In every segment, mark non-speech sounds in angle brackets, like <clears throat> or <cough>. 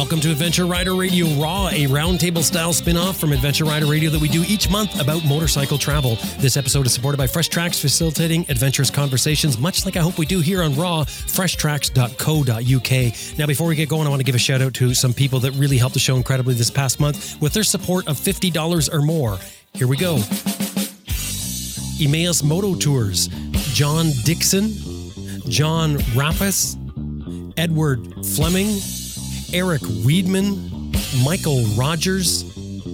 Welcome to Adventure Rider Radio Raw, a roundtable style spin off from Adventure Rider Radio that we do each month about motorcycle travel. This episode is supported by Fresh Tracks, facilitating adventurous conversations, much like I hope we do here on Raw, freshtracks.co.uk. Now, before we get going, I want to give a shout out to some people that really helped the show incredibly this past month with their support of $50 or more. Here we go Emmaus Moto Tours, John Dixon, John Rappas, Edward Fleming, Eric Weedman, Michael Rogers,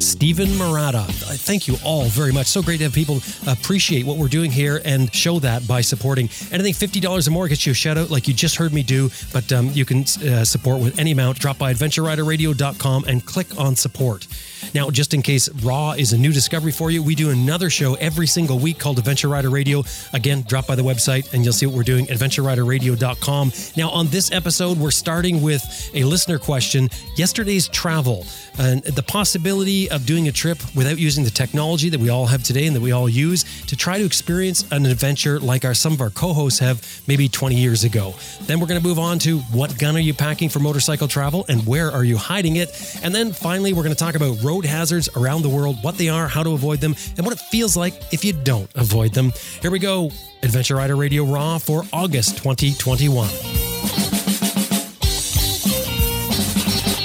Stephen Murata. Thank you all very much. So great to have people appreciate what we're doing here and show that by supporting. Anything $50 or more gets you a shout out like you just heard me do, but um, you can uh, support with any amount. Drop by adventureriderradio.com and click on support. Now, just in case Raw is a new discovery for you, we do another show every single week called Adventure Rider Radio. Again, drop by the website and you'll see what we're doing, adventureriderradio.com. Now, on this episode, we're starting with a listener question yesterday's travel and the possibility of doing a trip without using the technology that we all have today and that we all use to try to experience an adventure like our some of our co-hosts have maybe 20 years ago. Then we're going to move on to what gun are you packing for motorcycle travel and where are you hiding it? And then finally, we're going to talk about road hazards around the world, what they are, how to avoid them, and what it feels like if you don't avoid them. Here we go. Adventure Rider Radio Raw for August 2021.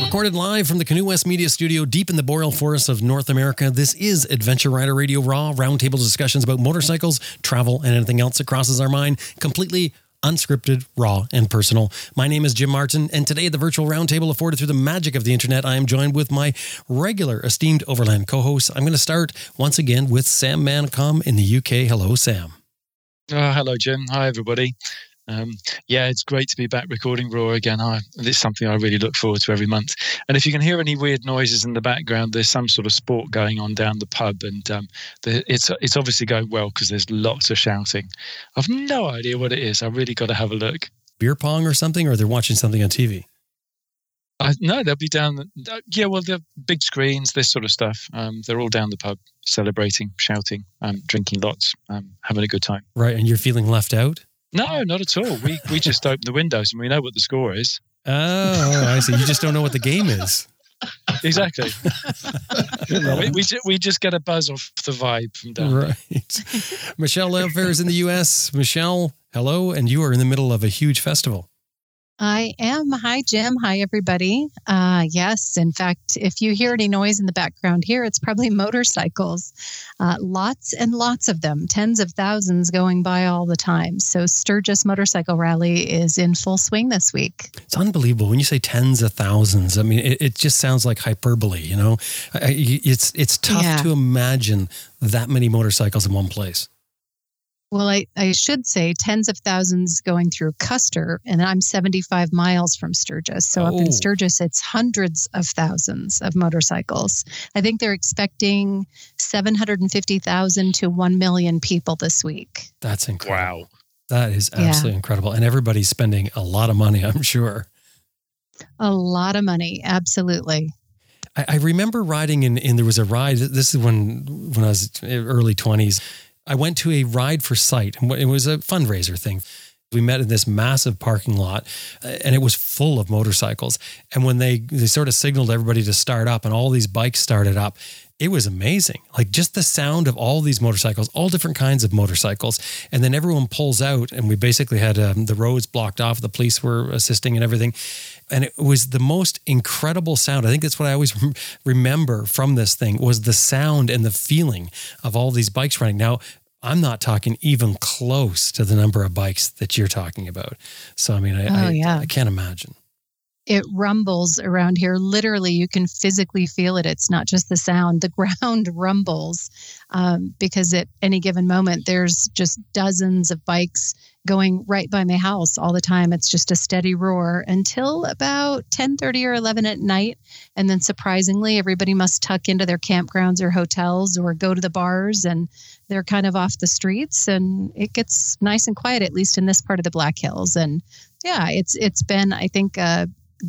Recorded live from the Canoe West Media Studio deep in the boreal forests of North America, this is Adventure Rider Radio Raw, roundtable discussions about motorcycles, travel, and anything else that crosses our mind, completely unscripted, raw, and personal. My name is Jim Martin, and today at the virtual roundtable afforded through the magic of the internet, I am joined with my regular esteemed Overland co-host. I'm going to start once again with Sam Manicom in the UK. Hello, Sam. Oh, hello, Jim. Hi, everybody. Um, yeah, it's great to be back recording Raw again. I, it's something I really look forward to every month. And if you can hear any weird noises in the background, there's some sort of sport going on down the pub, and um, the, it's it's obviously going well because there's lots of shouting. I've no idea what it is. I really got to have a look. Beer pong or something, or they're watching something on TV. Uh, no, they'll be down. Uh, yeah, well, they're big screens, this sort of stuff. Um, they're all down the pub, celebrating, shouting, um, drinking lots, um, having a good time. Right, and you're feeling left out. No, not at all. We we just open the windows and we know what the score is. Oh, I see. You just don't know what the game is. Exactly. <laughs> we, we, we, just get a buzz off the vibe from down Right. <laughs> Michelle Lamphere is in the U.S. Michelle, hello, and you are in the middle of a huge festival. I am. Hi, Jim. Hi, everybody. Uh, yes, in fact, if you hear any noise in the background here, it's probably motorcycles. Uh, lots and lots of them, tens of thousands going by all the time. So, Sturgis Motorcycle Rally is in full swing this week. It's unbelievable when you say tens of thousands. I mean, it, it just sounds like hyperbole. You know, it's it's tough yeah. to imagine that many motorcycles in one place. Well, I, I should say tens of thousands going through Custer, and I'm 75 miles from Sturgis. So oh. up in oh. Sturgis, it's hundreds of thousands of motorcycles. I think they're expecting 750,000 to 1 million people this week. That's incredible. Wow. That is absolutely yeah. incredible. And everybody's spending a lot of money, <laughs> I'm sure. A lot of money, absolutely. I, I remember riding in, and there was a ride. This is when when I was early 20s I went to a ride for sight. And it was a fundraiser thing. We met in this massive parking lot uh, and it was full of motorcycles. And when they, they sort of signaled everybody to start up and all these bikes started up, it was amazing. Like just the sound of all these motorcycles, all different kinds of motorcycles. And then everyone pulls out, and we basically had um, the roads blocked off. The police were assisting and everything. And it was the most incredible sound. I think that's what I always remember from this thing was the sound and the feeling of all these bikes running. Now, I'm not talking even close to the number of bikes that you're talking about. So, I mean, I, oh, I, yeah. I can't imagine it rumbles around here. Literally, you can physically feel it. It's not just the sound, the <laughs> ground rumbles um, because at any given moment, there's just dozens of bikes going right by my house all the time. It's just a steady roar until about 10:30 or 11 at night. And then surprisingly, everybody must tuck into their campgrounds or hotels or go to the bars and they're kind of off the streets and it gets nice and quiet, at least in this part of the Black Hills. And yeah, it's it's been, I think,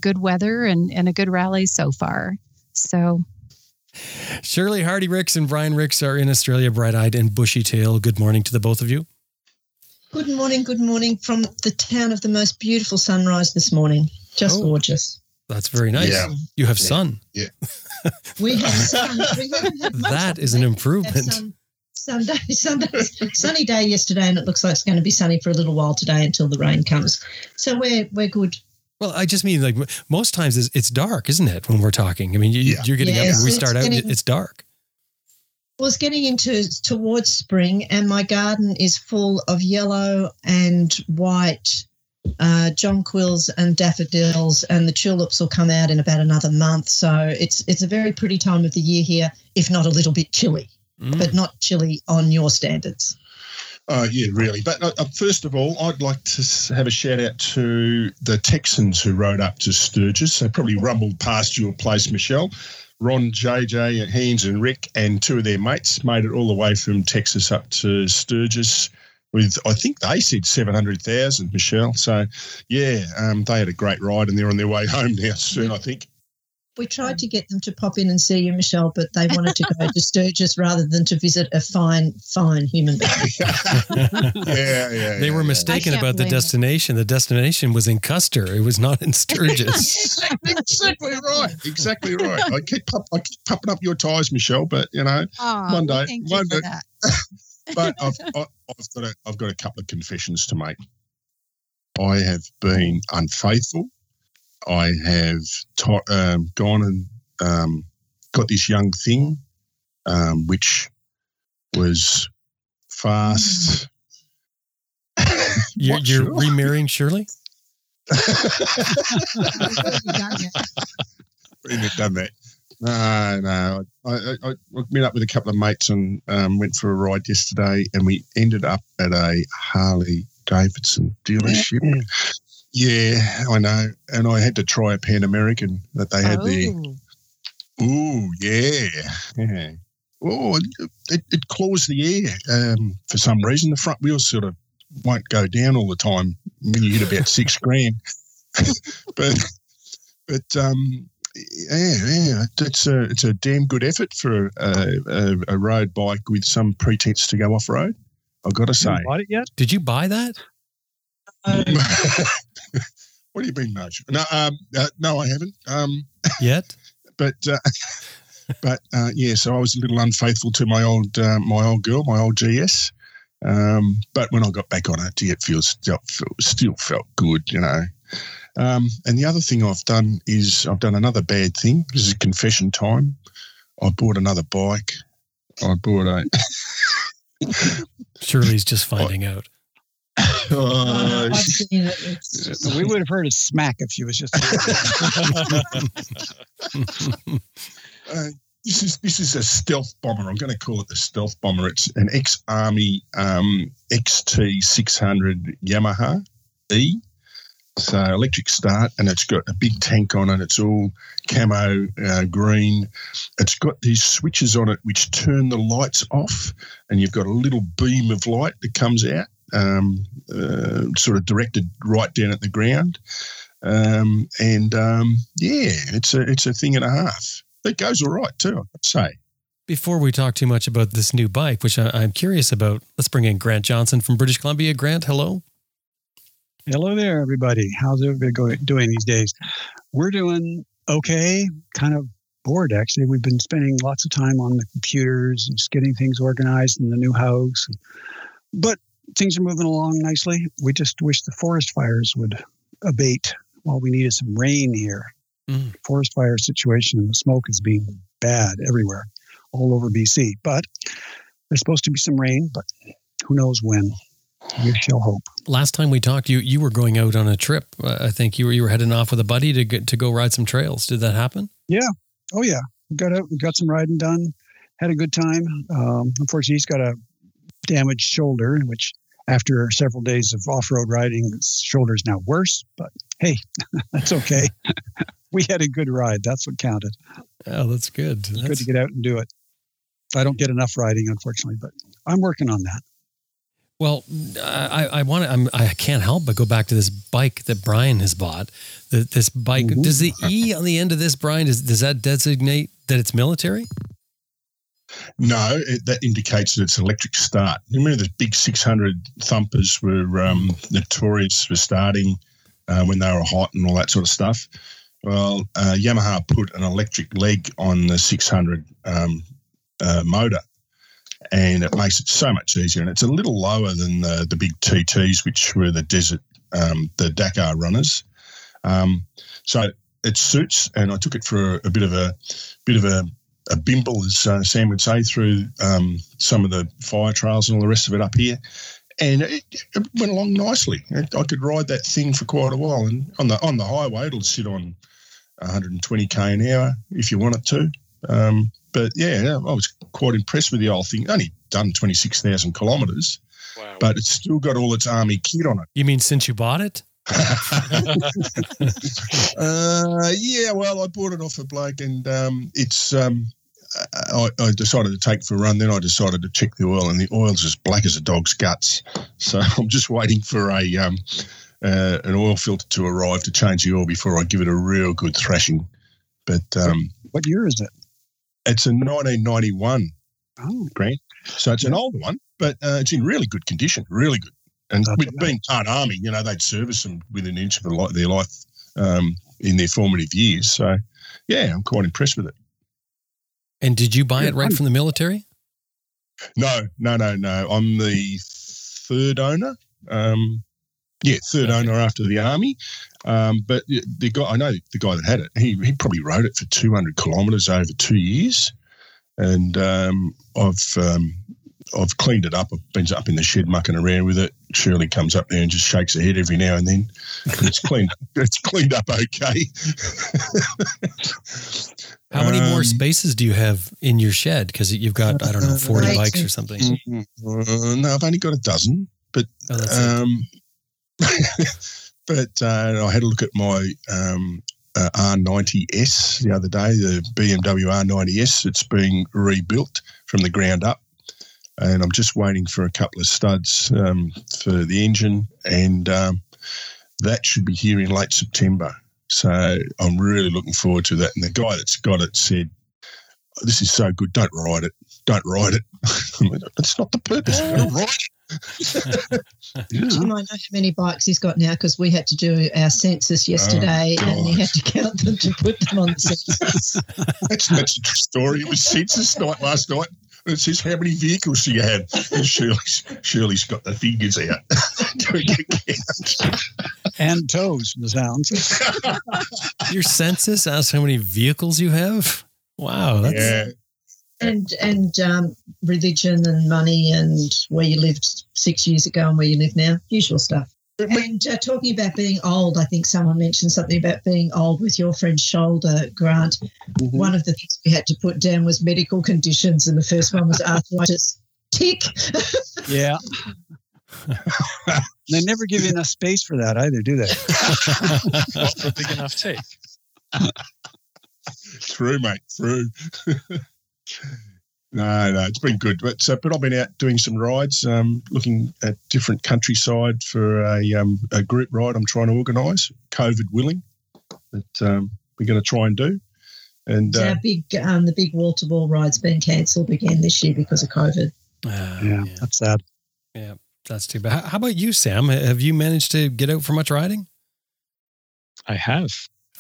good weather and, and a good rally so far. So Shirley Hardy Rix and Brian Rix are in Australia, bright eyed and bushy tail. Good morning to the both of you. Good morning, good morning from the town of the most beautiful sunrise this morning. Just oh, gorgeous. That's very nice. Yeah. You have Yeah. sun. Yeah. <laughs> we have sun. We haven't had much That of is an improvement. Sun- Sunday, <laughs> Sunday, sunny day yesterday, and it looks like it's going to be sunny for a little while today until the rain comes. So we're we're good. Well, I just mean like most times it's, it's dark, isn't it? When we're talking, I mean, you, Yeah. you're getting up and we it's start out, getting- it's dark. was getting into towards spring, and my garden is full of yellow and white uh, jonquils and daffodils, and the tulips will come out in about another month. So it's it's a very pretty time of the year here, if not a little bit chilly, Mm. but not chilly on your standards. Oh, yeah, really. But uh, uh, first of all, I'd like to have a shout out to the Texans who rode up to Sturgis. They probably rumbled past your place, Michelle. Ron, JJ, Haynes, and Rick, and two of their mates made it all the way from Texas up to Sturgis with, I think they said 700,000, Michelle. So, yeah, um, they had a great ride and they're on their way <laughs> home now soon, I think. We tried to get them to pop in and see you, Michelle, but they wanted to go to <laughs> Sturgis rather than to visit a fine, fine human being. <laughs> yeah, yeah. They were mistaken about the blame them. destination. The destination was in Custer. It was not in Sturgis. <laughs> exactly right. Exactly right. I keep pop, I keep popping up your ties, Michelle, but you know, oh, Aw, One well, day- thank one you for day- that. but I've, I, I've got a, I've got a couple of confessions to make. I have been unfaithful. I have ti um, gone and um, got this young thing, um, which was fast. You're, you're sure? remarrying Shirley? <laughs> Been there, done that. No, no. I, I, I I met up with a couple of mates and um, went for a ride yesterday, and we ended up at a Harley Davidson dealership. Yeah, I know. And I had to try a Pan American that they had there. Oh. Ooh, yeah. yeah. Oh, it, it claws the air um, for some reason. The front wheels sort of won't go down all the time when you hit about six <laughs> grand. <laughs> but but um, yeah, yeah, it's a it's a damn good effort for a, a, a road bike with some pretense to go off road. I've got to say. Bought it yet? Did you buy that? What do you mean, Nudge? No, um, uh, no, I haven't. Um, Yet? <laughs> but uh, but uh, yeah, so I was a little unfaithful to my old uh, my old girl, my old GS. Um, but when I got back on it, it feels still, still felt good, you know. Um, and the other thing I've done is I've done another bad thing. This is confession time. I bought another bike. I bought a. Shirley's just finding out. Oh, I've seen it. It's- We would have heard a smack if she was just. <laughs> Uh, this is this is a stealth bomber. I'm going to call it the stealth bomber. It's an ex-army um, XT600 Yamaha E. So electric start, and it's got a big tank on it. It's all camo uh, green. It's got these switches on it which turn the lights off, and you've got a little beam of light that comes out, um, uh, sort of directed right down at the ground. Um, and um, yeah, it's a it's a thing and a half. It goes all right too, I'd say. Before we talk too much about this new bike, which I, I'm curious about, let's bring in Grant Johnson from British Columbia. Grant, hello. Hello there, everybody. How's everybody go, doing these days? We're doing okay. Kind of bored, actually. We've been spending lots of time on the computers and just getting things organized in the new house. But things are moving along nicely. We just wish the forest fires would abate while we needed some rain here. Mm. Forest fire situation and the smoke is being bad everywhere, all over BC. But there's supposed to be some rain, but who knows when. We shall hope. Last time we talked, you you were going out on a trip. Uh, I think you were you were heading off with a buddy to get, to go ride some trails. Did that happen? Yeah. Oh yeah, got out, we got some riding done, had a good time. Um, unfortunately, he's got a damaged shoulder, which after several days of off-road riding, his shoulder is now worse. But hey, <laughs> that's okay. we had a good ride. That's what counted. Oh, that's good. It's good to get out and do it. I don't get enough riding, unfortunately, but I'm working on that. Well, I, I want to. I'm, I can't help but go back to this bike that Brian has bought. The, this bike. Mhm. Does the E on the end of this, Brian, does, does that designate that it's military? No, it, that indicates that it's electric start. Remember the big 600 thumpers were um, notorious for starting uh, when they were hot and all that sort of stuff. Well, uh, Yamaha put an electric leg on the 600 um, uh, motor, and it makes it so much easier. And it's a little lower than the, the big TTs, which were the desert, um, the Dakar runners. Um, so it suits, and I took it for a, a bit of a bit of a, a bimble, as uh, Sam would say, through um, some of the fire trails and all the rest of it up here. And it, it went along nicely. I could ride that thing for quite a while, and on the on the highway, it'll sit on 120k an hour if you want it to. Um, but yeah, I was quite impressed with the old thing. Only done 26,000 kilometres, Wow. but it's still got all its army kit on it. You mean since you bought it? <laughs> uh, yeah, well, I bought it off a bloke, and um, it's. Um, I, I decided to take for a run. Then I decided to check the oil, and the oil's as black as a dog's guts. So <laughs> I'm just waiting for a um, uh, an oil filter to arrive to change the oil before I give it a real good thrashing. But um, What year is it? it's a 1991 Oh, Grant, so it's an older one, but uh, it's in really good condition, really good. And That's with being part army, you know, they'd service them within an inch of their their life um, in their formative years. So, yeah, I'm quite impressed with it. And did you buy Yeah, it right I'm- from the military? No, no, no, no. I'm the third owner. Um, yeah, third Okay. owner after the army. Um, but the- the guy, I know the guy that had it. He he probably rode it for 200 kilometres over two years, and um, I've um, I've cleaned it up. I've been up in the shed mucking around with it. Shirley comes up there and just shakes her head every now and then. It's cleaned. <laughs> it's cleaned up okay. How many more Um, spaces do you have in your shed? Because you've got, I don't know, 40 Right. bikes or something. Uh, no, I've only got a dozen. Oh. Um, <laughs> but uh, I had a look at my um, uh, R90S the other day, the BMW R90S. It's being rebuilt from the ground up. And I'm just waiting for a couple of studs um, for the engine, and um, that should be here in late September. So I'm really looking forward to that. And the guy that's got it said, "This is so good. Don't ride it. Don't ride it." <laughs> That's not the purpose. You've got to ride it. <laughs> Jim, I know how many bikes he's got now because we had to do our census yesterday Oh, and he had to count them to put them on the census. That's, <laughs> that's a true story. It was census night last night. And it says, How many vehicles do you have? And Shirley's, Shirley's got the fingers out doing a count. and toes from the sounds. <laughs> Your census asks how many vehicles you have? Wow. That's, yeah. and and um, religion and money and where you lived six years ago and where you live now, usual stuff. And uh, talking about being old, I think someone mentioned something about being old with your friend's shoulder, Grant. Mhm. One of the things we had to put down was medical conditions, and the first one was arthritis. Tick. Yeah. <laughs> they never give you enough space for that either, do they? Not for a big enough tick. <laughs> True, mate. True. <laughs> no, no, it's been good. But, uh, but I've been out doing some rides, um, looking at different countryside for a, um, a group ride I'm trying to organise, COVID willing, that um, we're going to try and do. And So uh, our big, um, the big wall to wall ride's been cancelled again this year because of COVID. Ah, Yeah, yeah, that's sad. Yeah, that's too bad. How, how about you, Sam? Have you managed to get out for much riding? I have.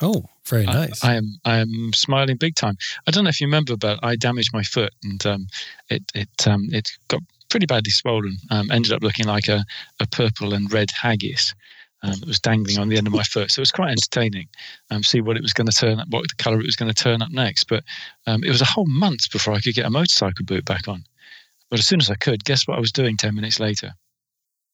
Oh, very I- nice. I, am I am smiling big time. I don't know if you remember, but I damaged my foot and um, it it um, it got pretty badly swollen. Um, ended up looking like a, a purple and red haggis. Um, it was dangling on the end of my foot, so it was quite entertaining. Um, see what it was going to turn up, what the colour it was going to turn up next. But um, it was a whole month before I could get a motorcycle boot back on. But as soon as I could, guess what I was doing ten minutes later?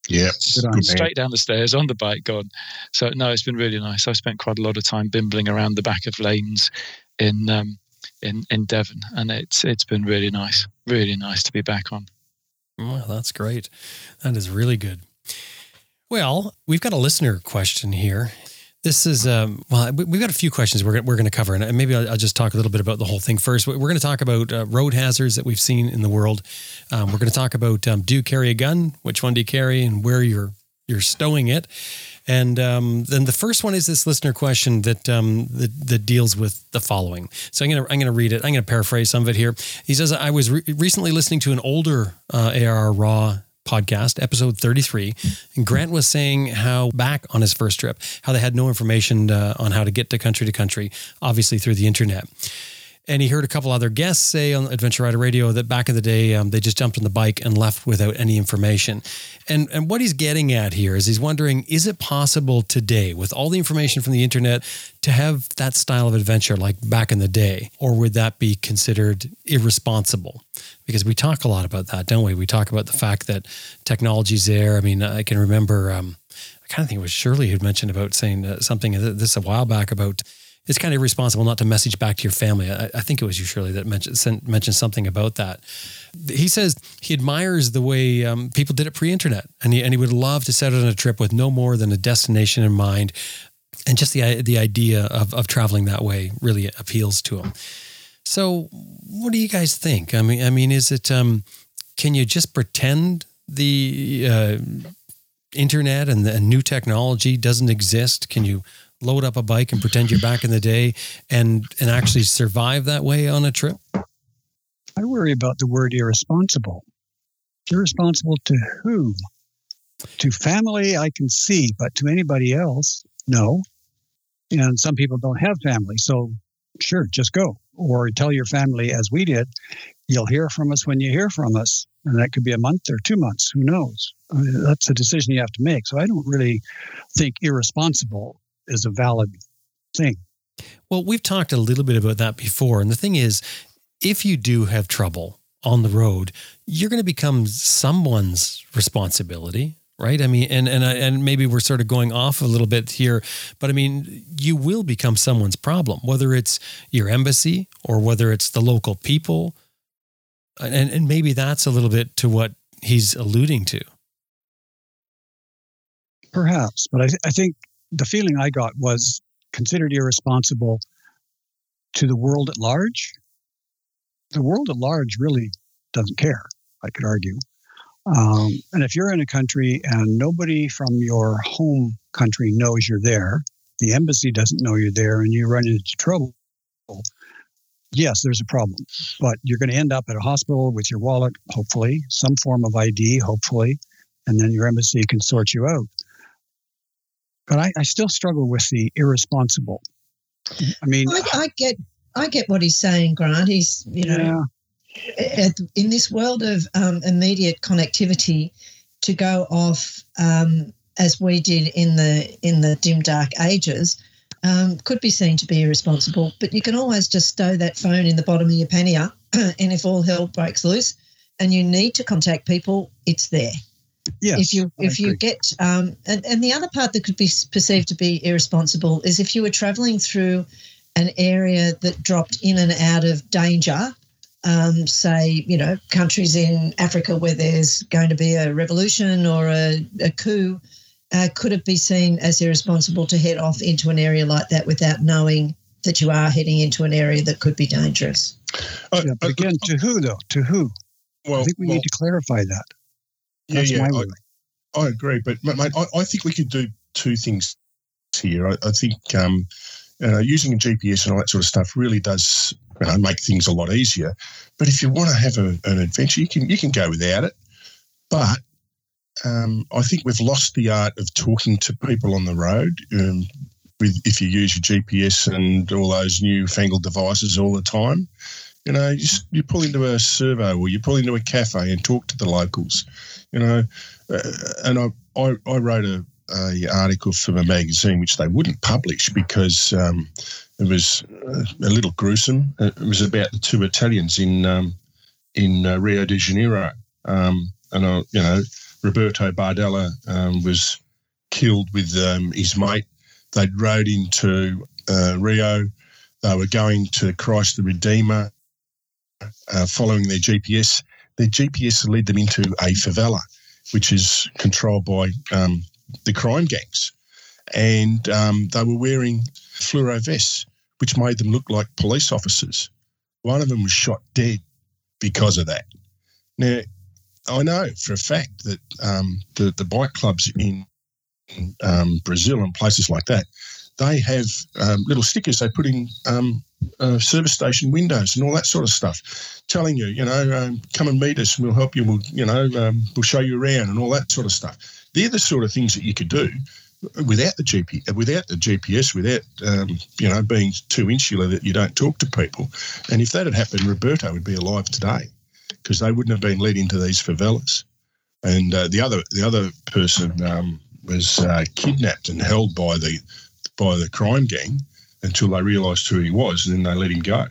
Yeah, Good on good you. man. straight down the stairs on the bike gone so no it's been really nice i've spent quite a lot of time bimbling around the back of lanes in um in in devon and it's it's been really nice really nice to be back on Well, that's great. That is really good. Well, we've got a listener question here. This is um, well, we- we've got a few questions we're we're going to cover, and maybe I'll, I'll just talk a little bit about the whole thing first. We're going to talk about uh, road hazards that we've seen in the world. Um, we're going to talk about um, do you carry a gun? Which one do you carry, and where you're you're stowing it? And um, then the first one is this listener question that um, that, that deals with the following. So I'm gonna I'm gonna read it. I'm gonna paraphrase some of it here. He says I was re- recently listening to an older uh, AR Raw podcast, episode 33. And Grant was saying how back on his first trip, how they had no information uh, on how to get to country to country, obviously through the internet. And he heard a couple other guests say on Adventure Rider Radio that back in the day, um, they just jumped on the bike and left without any information. And and what he's getting at here is he's wondering, is it possible today, with all the information from the internet, to have that style of adventure like back in the day, or would that be considered irresponsible? Because we talk a lot about that, don't we? We talk about the fact that technology's there. I mean, I can remember. Um, I kind of think it was Shirley who mentioned about saying uh, something this a while back about it's kind of irresponsible not to message back to your family. I, I think it was you, Shirley, that mentioned sent, mentioned something about that. He says he admires the way um, people did it pre-internet, and he and he would love to set out on a trip with no more than a destination in mind, and just the the idea of of traveling that way really appeals to him. So, what do you guys think? I mean, I mean, is it um, can you just pretend the uh, internet and the new technology doesn't exist? Can you load up a bike and pretend you're back in the day and and actually survive that way on a trip? I worry about the word irresponsible. Irresponsible to whom? To family, I can see, but to anybody else, no. And some people don't have family, so sure, just go. Or tell your family, as we did, you'll hear from us when you hear from us. And that could be a month or two months, who knows? I mean, that's a decision you have to make. So I don't really think irresponsible is a valid thing. Well, we've talked a little bit about that before. And the thing is, if you do have trouble on the road, you're going to become someone's responsibility, right? I mean, and and uh, and maybe we're sort of going off a little bit here, but I mean, you will become someone's problem, whether it's your embassy or whether it's the local people, and and maybe that's a little bit to what he's alluding to. Perhaps, but I, th- I think the feeling I got was considered irresponsible to the world at large. The world at large really doesn't care, I could argue. Um, and if you're in a country and nobody from your home country knows you're there, the embassy doesn't know you're there, and you run into trouble, yes, there's a problem. But you're going to end up at a hospital with your wallet, hopefully, some form of ID, hopefully, and then your embassy can sort you out. But I, I still struggle with the irresponsible. I mean, I, I, get, I get what he's saying, Grant. He's, you know, yeah. in this world of um, immediate connectivity, to go off um, as we did in the in the dim dark ages. Um, could be seen to be irresponsible, but you can always just stow that phone in the bottom of your pannier, <clears throat> and if all hell breaks loose and you need to contact people, it's there. Yes, if you if you get um, and, and the other part that could be perceived to be irresponsible is if you were traveling through an area that dropped in and out of danger um, say, you know, countries in Africa where there's going to be a revolution or a, a coup, uh, could it be seen as irresponsible to head off into an area like that without knowing that you are heading into an area that could be dangerous? Uh, yeah, but again, to who though? To who? Well, I think we well, need to clarify that. That's yeah, yeah, I, I, agree. But mate, I, I, think we could do two things here. I, I think um, uh, using a GPS and all that sort of stuff really does you know, make things a lot easier. But if you want to have a, an adventure, you can you can go without it. But um, I think we've lost the art of talking to people on the road. Um, with if you use your GPS and all those newfangled devices all the time, you know, you, you pull into a servo or you pull into a cafe and talk to the locals you know. Uh, and I, I, I wrote a, a, article for a magazine which they wouldn't publish because um, it was uh, a little gruesome. It was about the two Italians in um, in uh, Rio de Janeiro, um, and uh, you know Roberto Bardella um, was killed with um, his mate. They'd rode into uh, Rio. They were going to Christ the Redeemer, uh, following their GPS, their GPS led them into a favela, which is controlled by um, the crime gangs. And um, they were wearing fluoro vests, which made them look like police officers. One of them was shot dead because of that. Now, I know for a fact that um, the, the bike clubs in um, Brazil and places like that, they have um, little stickers they put in um, uh, service station windows and all that sort of stuff, telling you, you know, um, come and meet us and we'll help you. We'll, you know, um, we'll show you around and all that sort of stuff. They're the sort of things that you could do without the GP, without the GPS, without um, you know being too insular that you don't talk to people. And if that had happened, Roberto would be alive today because they wouldn't have been led into these favelas. And uh, the other the other person um, was uh, kidnapped and held by the by the crime gang until they realised who he was, and then they let him go.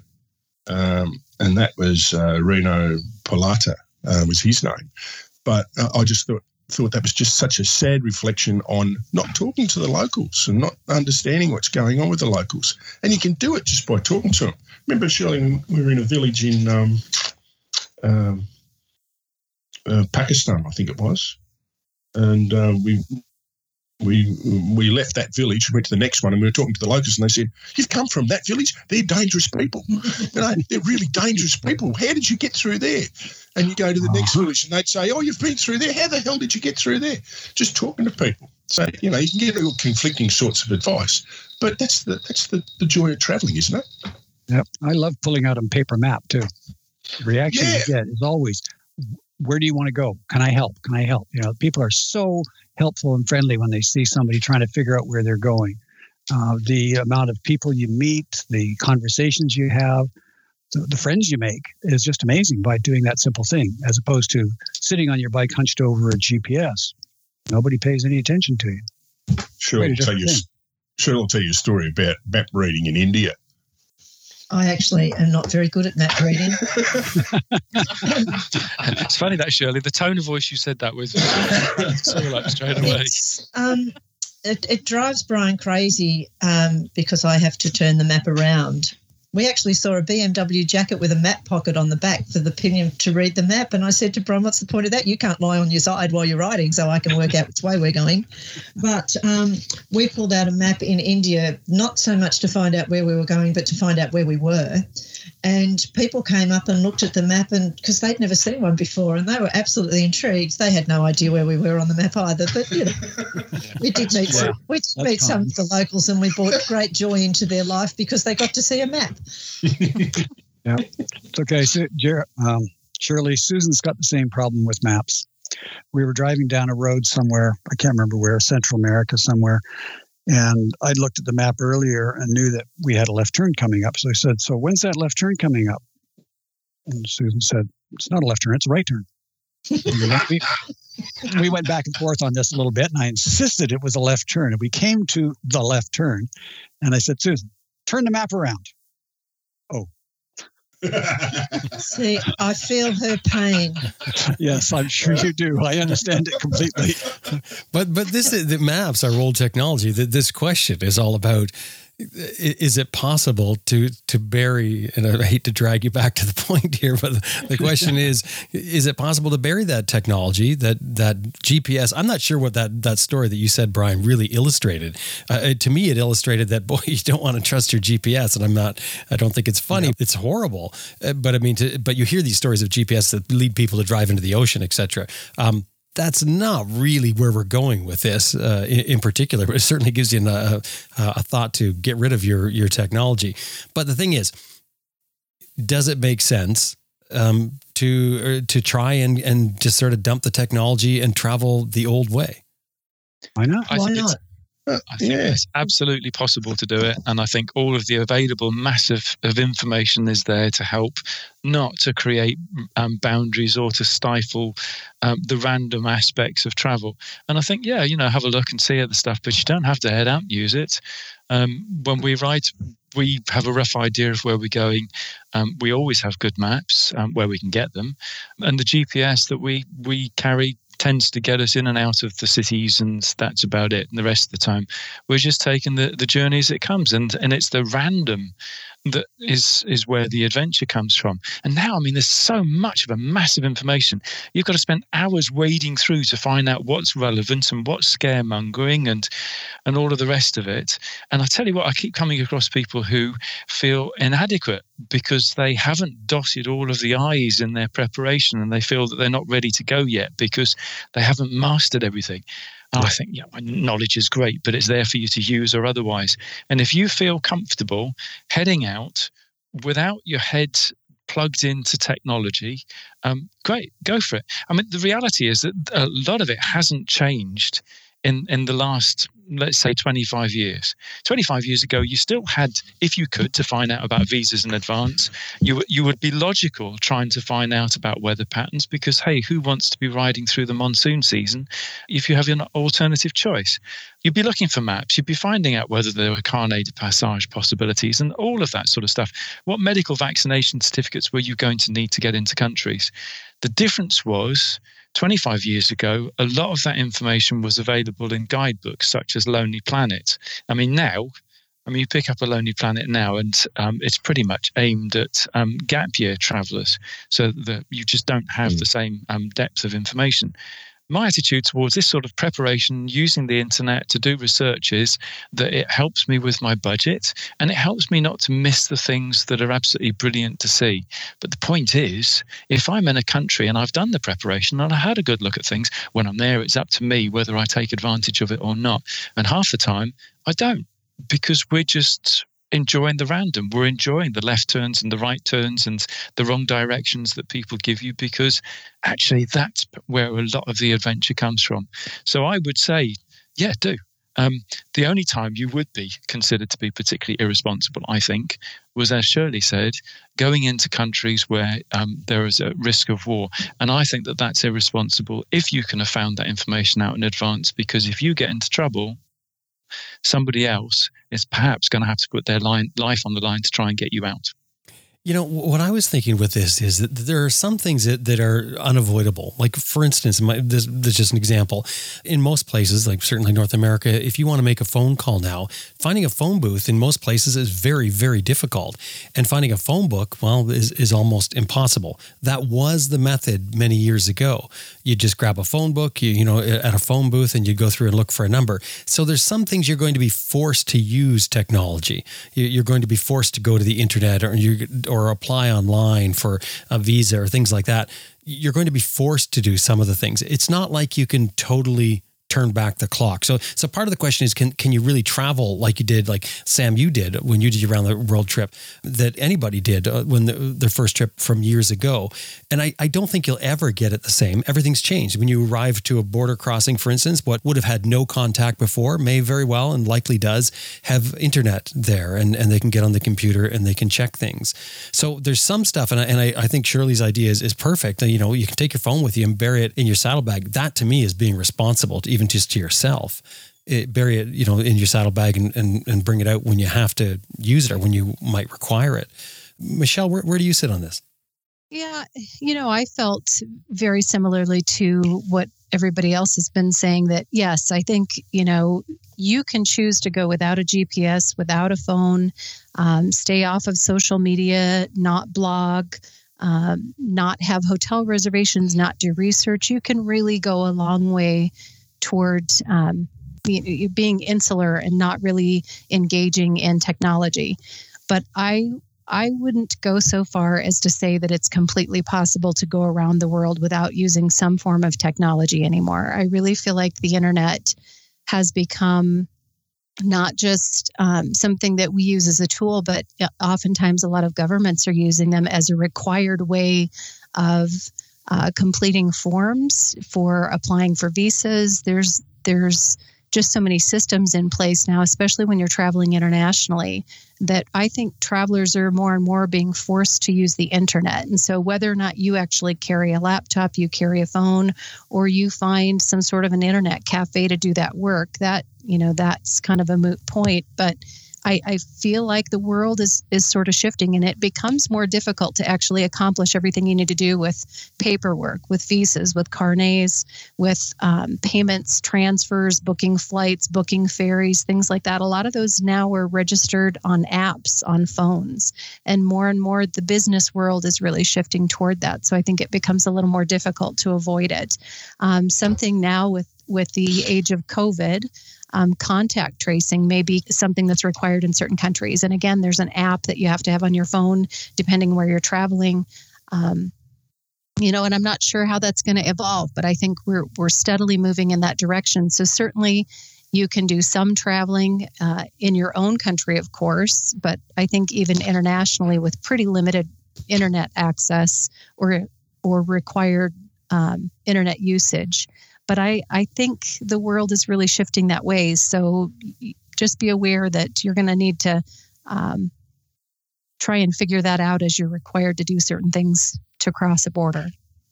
Um, and that was uh, Rino Polato uh, was his name. But uh, I just thought thought that was just such a sad reflection on not talking to the locals and not understanding what's going on with the locals. And you can do it just by talking to them. Remember, Shirley, we were in a village in um, um, uh, Pakistan, I think it was, and uh, we we we left that village and went to the next one and we were talking to the locals and they said you've come from that village? They're dangerous people. You know they're really dangerous people. How did you get through there? And you go to the next village and they'd say oh you've been through there. How the hell did you get through there? Just talking to people. So you know you can get all conflicting sorts of advice but that's the that's the, the joy of traveling isn't it? Yep. I love pulling out a paper map too. The reaction yeah. you get is always where do you want to go? Can i help? Can i help? You know people are so helpful and friendly when they see somebody trying to figure out where they're going. Uh, the amount of people you meet, the conversations you have, the, the, friends you make is just amazing by doing that simple thing, as opposed to sitting on your bike hunched over a GPS. Nobody pays any attention to you. Sure, I'll tell you. Sure, I'll tell you a story about map reading in India. I actually am not very good at map reading. <laughs> it's funny that Shirley, the tone of voice you said that with, <laughs> sort of straight away. Um, it, it, drives Brian crazy um, because I have to turn the map around we actually saw a BMW jacket with a map pocket on the back for the pillion to read the map. And I said to Bron, what's the point of that? You can't lie on your side while you're riding, so I can work out which way we're going. But um, we pulled out a map in India, not so much to find out where we were going, but to find out where we were. And people came up and looked at the map, and because they'd never seen one before, and they were absolutely intrigued. They had no idea where we were on the map either. But you know, <laughs> we did meet some, we did meet some of the locals, and we brought great joy into their life because they got to see a map. <laughs> yeah, it's okay. So, um, Shirley, Susan's got the same problem with maps. We were driving down a road somewhere, I can't remember where, Central America somewhere, and I looked at the map earlier and knew that we had a left turn coming up. So I said, So when's that left turn coming up? And Susan said, It's not a left turn, it's a right turn. we, <laughs> we went back and forth on this a little bit, and I insisted it was a left turn. And we came to the left turn, and I said, Susan, turn the map around. <laughs> See, I feel her pain. Yes, I'm sure you do. I understand it completely. but but this the maps are old technology. That This question is all about is it possible to to bury and I hate to drag you back to the <laughs> point here but the question <laughs> is is it possible to bury that technology that that GPS I'm not sure what that that story that you said Brian really illustrated. Uh, to me it illustrated that <laughs> boy you don't want to trust your GPS and I'm not I don't think it's funny. It's horrible. Uh, but I mean to, but you hear these stories of GPS that lead people to drive into the ocean etc um, that's not really where we're going with this uh, in, in, particular. But it certainly gives you a, a, thought to get rid of your your technology. But the thing is, does it make sense um, to to try and and just sort of dump the technology and travel the old way? Why not? Why not? I think yeah. it's absolutely possible to do it. And I think all of the available massive of information is there to help not to create um, boundaries or to stifle um, the random aspects of travel. And I think, yeah, you know, have a look and see at the stuff, but you don't have to head out and use it. Um, when we write, we have a rough idea of where we're going. Um, we always have good maps um, where we can get them, and the GPS that we we carry tends to get us in and out of the cities, and that's about it. And the rest of the time, we're just taking the, the journey as it comes, and and it's the random that is is where the adventure comes from. And now, I mean, there's so much of a massive information. You've got to spend hours wading through to find out what's relevant and what's scaremongering and and all of the rest of it. And I tell you what, I keep coming across people who feel inadequate because they haven't dotted all of the I's in their preparation and they feel that they're not ready to go yet because they haven't mastered everything. And I think, yeah, knowledge is great, but it's there for you to use or otherwise. And if you feel comfortable heading out without your head plugged into technology, um, great, go for it. I mean, the reality is that a lot of it hasn't changed in in the last let's say 25 years. 25 years ago you still had if you could to find out about visas in advance. You you would be logical trying to find out about weather patterns because hey who wants to be riding through the monsoon season if you have an alternative choice? You'd be looking for maps. You'd be finding out whether there were carnet de passage possibilities and all of that sort of stuff. What medical vaccination certificates were you going to need to get into countries? The difference was 25 years ago, a lot of that information was available in guidebooks such as Lonely Planet. I mean, now, I mean, you pick up a Lonely Planet now, and um, it's pretty much aimed at um, gap year travelers, so that you just don't have mm. the same um, depth of information my attitude towards this sort of preparation using the internet to do research is that it helps me with my budget and it helps me not to miss the things that are absolutely brilliant to see. But the point is, if I'm in a country and I've done the preparation and I had a good look at things, when I'm there, it's up to me whether I take advantage of it or not. And half the time, I don't because we're just enjoying the random. We're enjoying the left turns and the right turns and the wrong directions that people give you because actually that's where a lot of the adventure comes from. So I would say, yeah, do. Um, the only time you would be considered to be particularly irresponsible, I think, was as Shirley said, going into countries where um, there is a risk of war. And I think that that's irresponsible if you can have found that information out in advance, because if you get into trouble, somebody else is perhaps going to have to put their line, life on the line to try and get you out. You know, what I was thinking with this is that there are some things that, that are unavoidable. Like, for instance, my, this, this is just an example. In most places, like certainly North America, if you want to make a phone call now, finding a phone booth in most places is very, very difficult. And finding a phone book, well, is, is almost impossible. That was the method many years ago. You just grab a phone book, you, you know, at a phone booth, and you go through and look for a number. So there's some things you're going to be forced to use technology. You're going to be forced to go to the internet or you or apply online for a visa or things like that, you're going to be forced to do some of the things. It's not like you can totally turn back the clock. So, so part of the question is, can can you really travel like you did, like Sam, you did when you did your around the world trip that anybody did uh, when the, their first trip from years ago? And I, I don't think you'll ever get it the same. Everything's changed. When you arrive to a border crossing, for instance, what would have had no contact before may very well and likely does have internet there, and and they can get on the computer and they can check things. So there's some stuff, and I, and I, I think Shirley's idea is, is perfect. You know, you can take your phone with you and bury it in your saddlebag. That to me is being responsible to even just to yourself. It, bury it, you know, in your saddlebag and, and, and bring it out when you have to use it or when you might require it. Michelle, where, where do you sit on this? Yeah, you know, I felt very similarly to what everybody else has been saying that yes, I think, you know, you can choose to go without a GPS, without a phone, um, stay off of social media, not blog, um, not have hotel reservations, not do research. You can really go a long way towards um, being insular and not really engaging in technology. But I I wouldn't go so far as to say that it's completely possible to go around the world without using some form of technology anymore. I really feel like the internet has become not just um, something that we use as a tool, but uh, oftentimes a lot of governments are using them as a required way of uh, completing forms for applying for visas. There's there's just so many systems in place now, especially when you're traveling internationally, that I think travelers are more and more being forced to use the internet. And so, whether or not you actually carry a laptop, you carry a phone, or you find some sort of an internet cafe to do that work, that you know that's kind of a moot point. But I, I feel like the world is is sort of shifting and it becomes more difficult to actually accomplish everything you need to do with paperwork, with visas, with carnets, with um, payments, transfers, booking flights, booking ferries, things like that. A lot of those now are registered on apps on phones, and more and more the business world is really shifting toward that. So I think it becomes a little more difficult to avoid it. Um, something now with with the age of COVID um, contact tracing may be something that's required in certain countries. And again, there's an app that you have to have on your phone, depending where you're traveling. Um, you know, and I'm not sure how that's going to evolve, but I think we're we're steadily moving in that direction. So certainly, You can do some traveling uh, in your own country, of course, but I think even internationally with pretty limited internet access or or required um, internet usage. But I, I think the world is really shifting that way. So just be aware that you're going to need to um, try and figure that out as you're required to do certain things to cross a border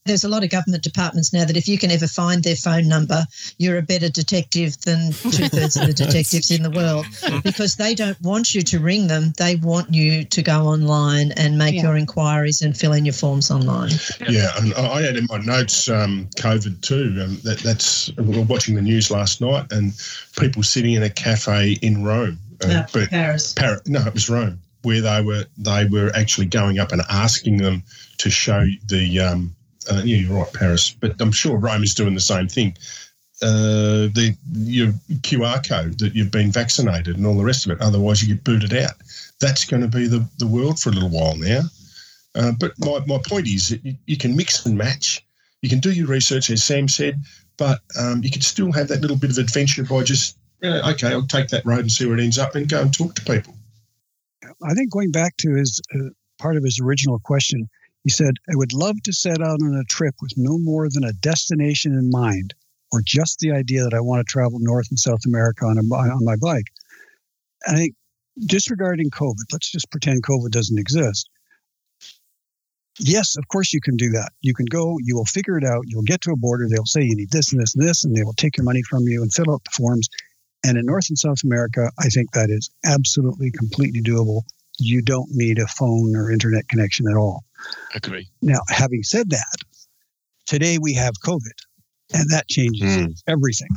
there's a lot of government departments now that if you can ever find their phone number, you're a better detective than two thirds of the <laughs> detectives in the world because they don't want you to ring them. They want you to go online and make yeah. your inquiries and fill in your forms online. Yeah, and I had in my notes um, COVID too. Um, that, that's we were watching the news last night and people sitting in a cafe in Rome. Uh, no, but Paris. Paris. No, it was Rome, where they were they were actually going up and asking them to show the um, uh, yeah, you're right, Paris, but I'm sure Rome is doing the same thing. Uh, the your QR code that you've been vaccinated and all the rest of it. Otherwise, you get booted out. That's going to be the, the world for a little while now. Uh, but my, my point is that you, you, can mix and match. You can do your research, as Sam said, but um, you can still have that little bit of adventure by just, you know, okay, I'll take that road and see where it ends up and go and talk to people. I think going back to his uh, part of his original question, he said, I would love to set out on a trip with no more than a destination in mind or just the idea that I want to travel North and South America on, a, on my bike. I think disregarding COVID, let's just pretend COVID doesn't exist. Yes, of course you can do that. You can go, you will figure it out. You'll get to a border. They'll say you need this and this and this, and they will take your money from you and fill out the forms. And in North and South America, I think that is absolutely completely doable. You don't need a phone or internet connection at all. Agree. Now, having said that, today we have COVID, and that changes mm. everything.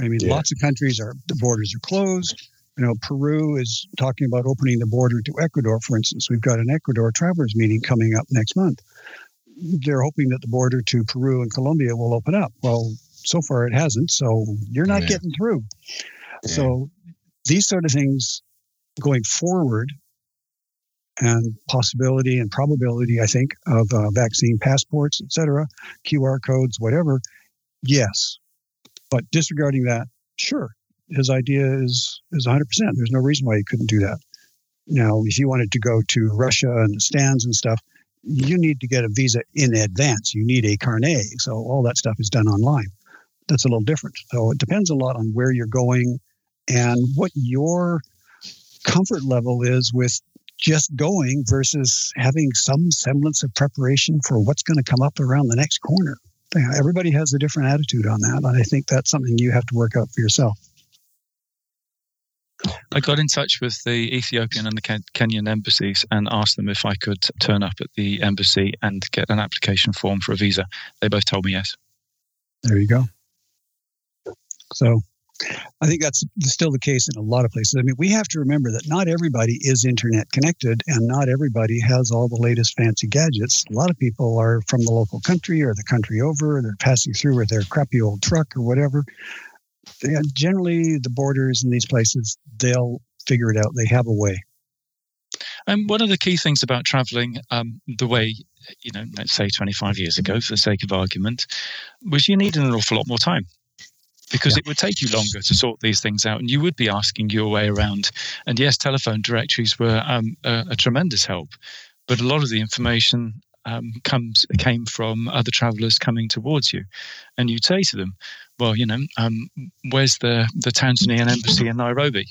I mean, yeah. lots of countries are the borders are closed. You know, Peru is talking about opening the border to Ecuador, for instance. We've got an Ecuador travelers meeting coming up next month. They're hoping that the border to Peru and Colombia will open up. Well, so far it hasn't, so you're not yeah. getting through. Yeah. So these sort of things going forward and possibility and probability, I think, of uh, vaccine passports, et cetera, QR codes, whatever, yes. But disregarding that, sure, his idea is is 100%. There's no reason why he couldn't do that. Now, if you wanted to go to Russia and the stands and stuff, you need to get a visa in advance. You need a carnet. So all that stuff is done online. That's a little different. So it depends a lot on where you're going and what your comfort level is with just going versus having some semblance of preparation for what's going to come up around the next corner. Everybody has a different attitude on that. And I think that's something you have to work out for yourself. I got in touch with the Ethiopian and the Kenyan embassies and asked them if I could turn up at the embassy and get an application form for a visa. They both told me yes. There you go. So I think that's still the case in a lot of places. I mean, we have to remember that not everybody is internet connected and not everybody has all the latest fancy gadgets. A lot of people are from the local country or the country over, they're passing through with their crappy old truck or whatever. Generally, the borders in these places, they'll figure it out. They have a way. And one of the key things about traveling um, the way, you know, let's say 25 years ago, for the sake of argument, was you needed an awful lot more time because yeah. it would take you longer to sort these things out and you would be asking your way around. And yes, telephone directories were um, a, a, tremendous help, but a lot of the information um, comes came from other travelers coming towards you. And you'd say to them, well, you know, um, where's the, the Tanzanian embassy in Nairobi?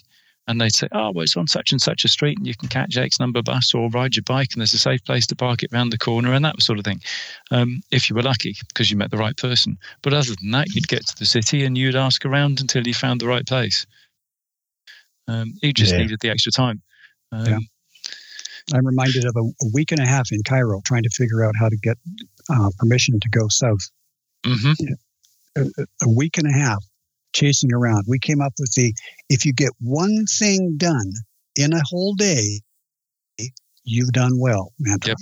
And they'd say, "Oh, well, it's on such and such a street, and you can catch X number bus or ride your bike, and there's a safe place to park it around the corner, and that sort of thing." Um, if you were lucky, because you met the right person. But other than that, you'd get to the city and you'd ask around until you found the right place. Um, you just yeah. needed the extra time. Um, yeah. I'm reminded of a, a, week and a half in Cairo trying to figure out how to get uh, permission to go south. Mm-hmm. A, a week and a half chasing around. We came up with the if you get one thing done in a whole day, you've done well. Yep.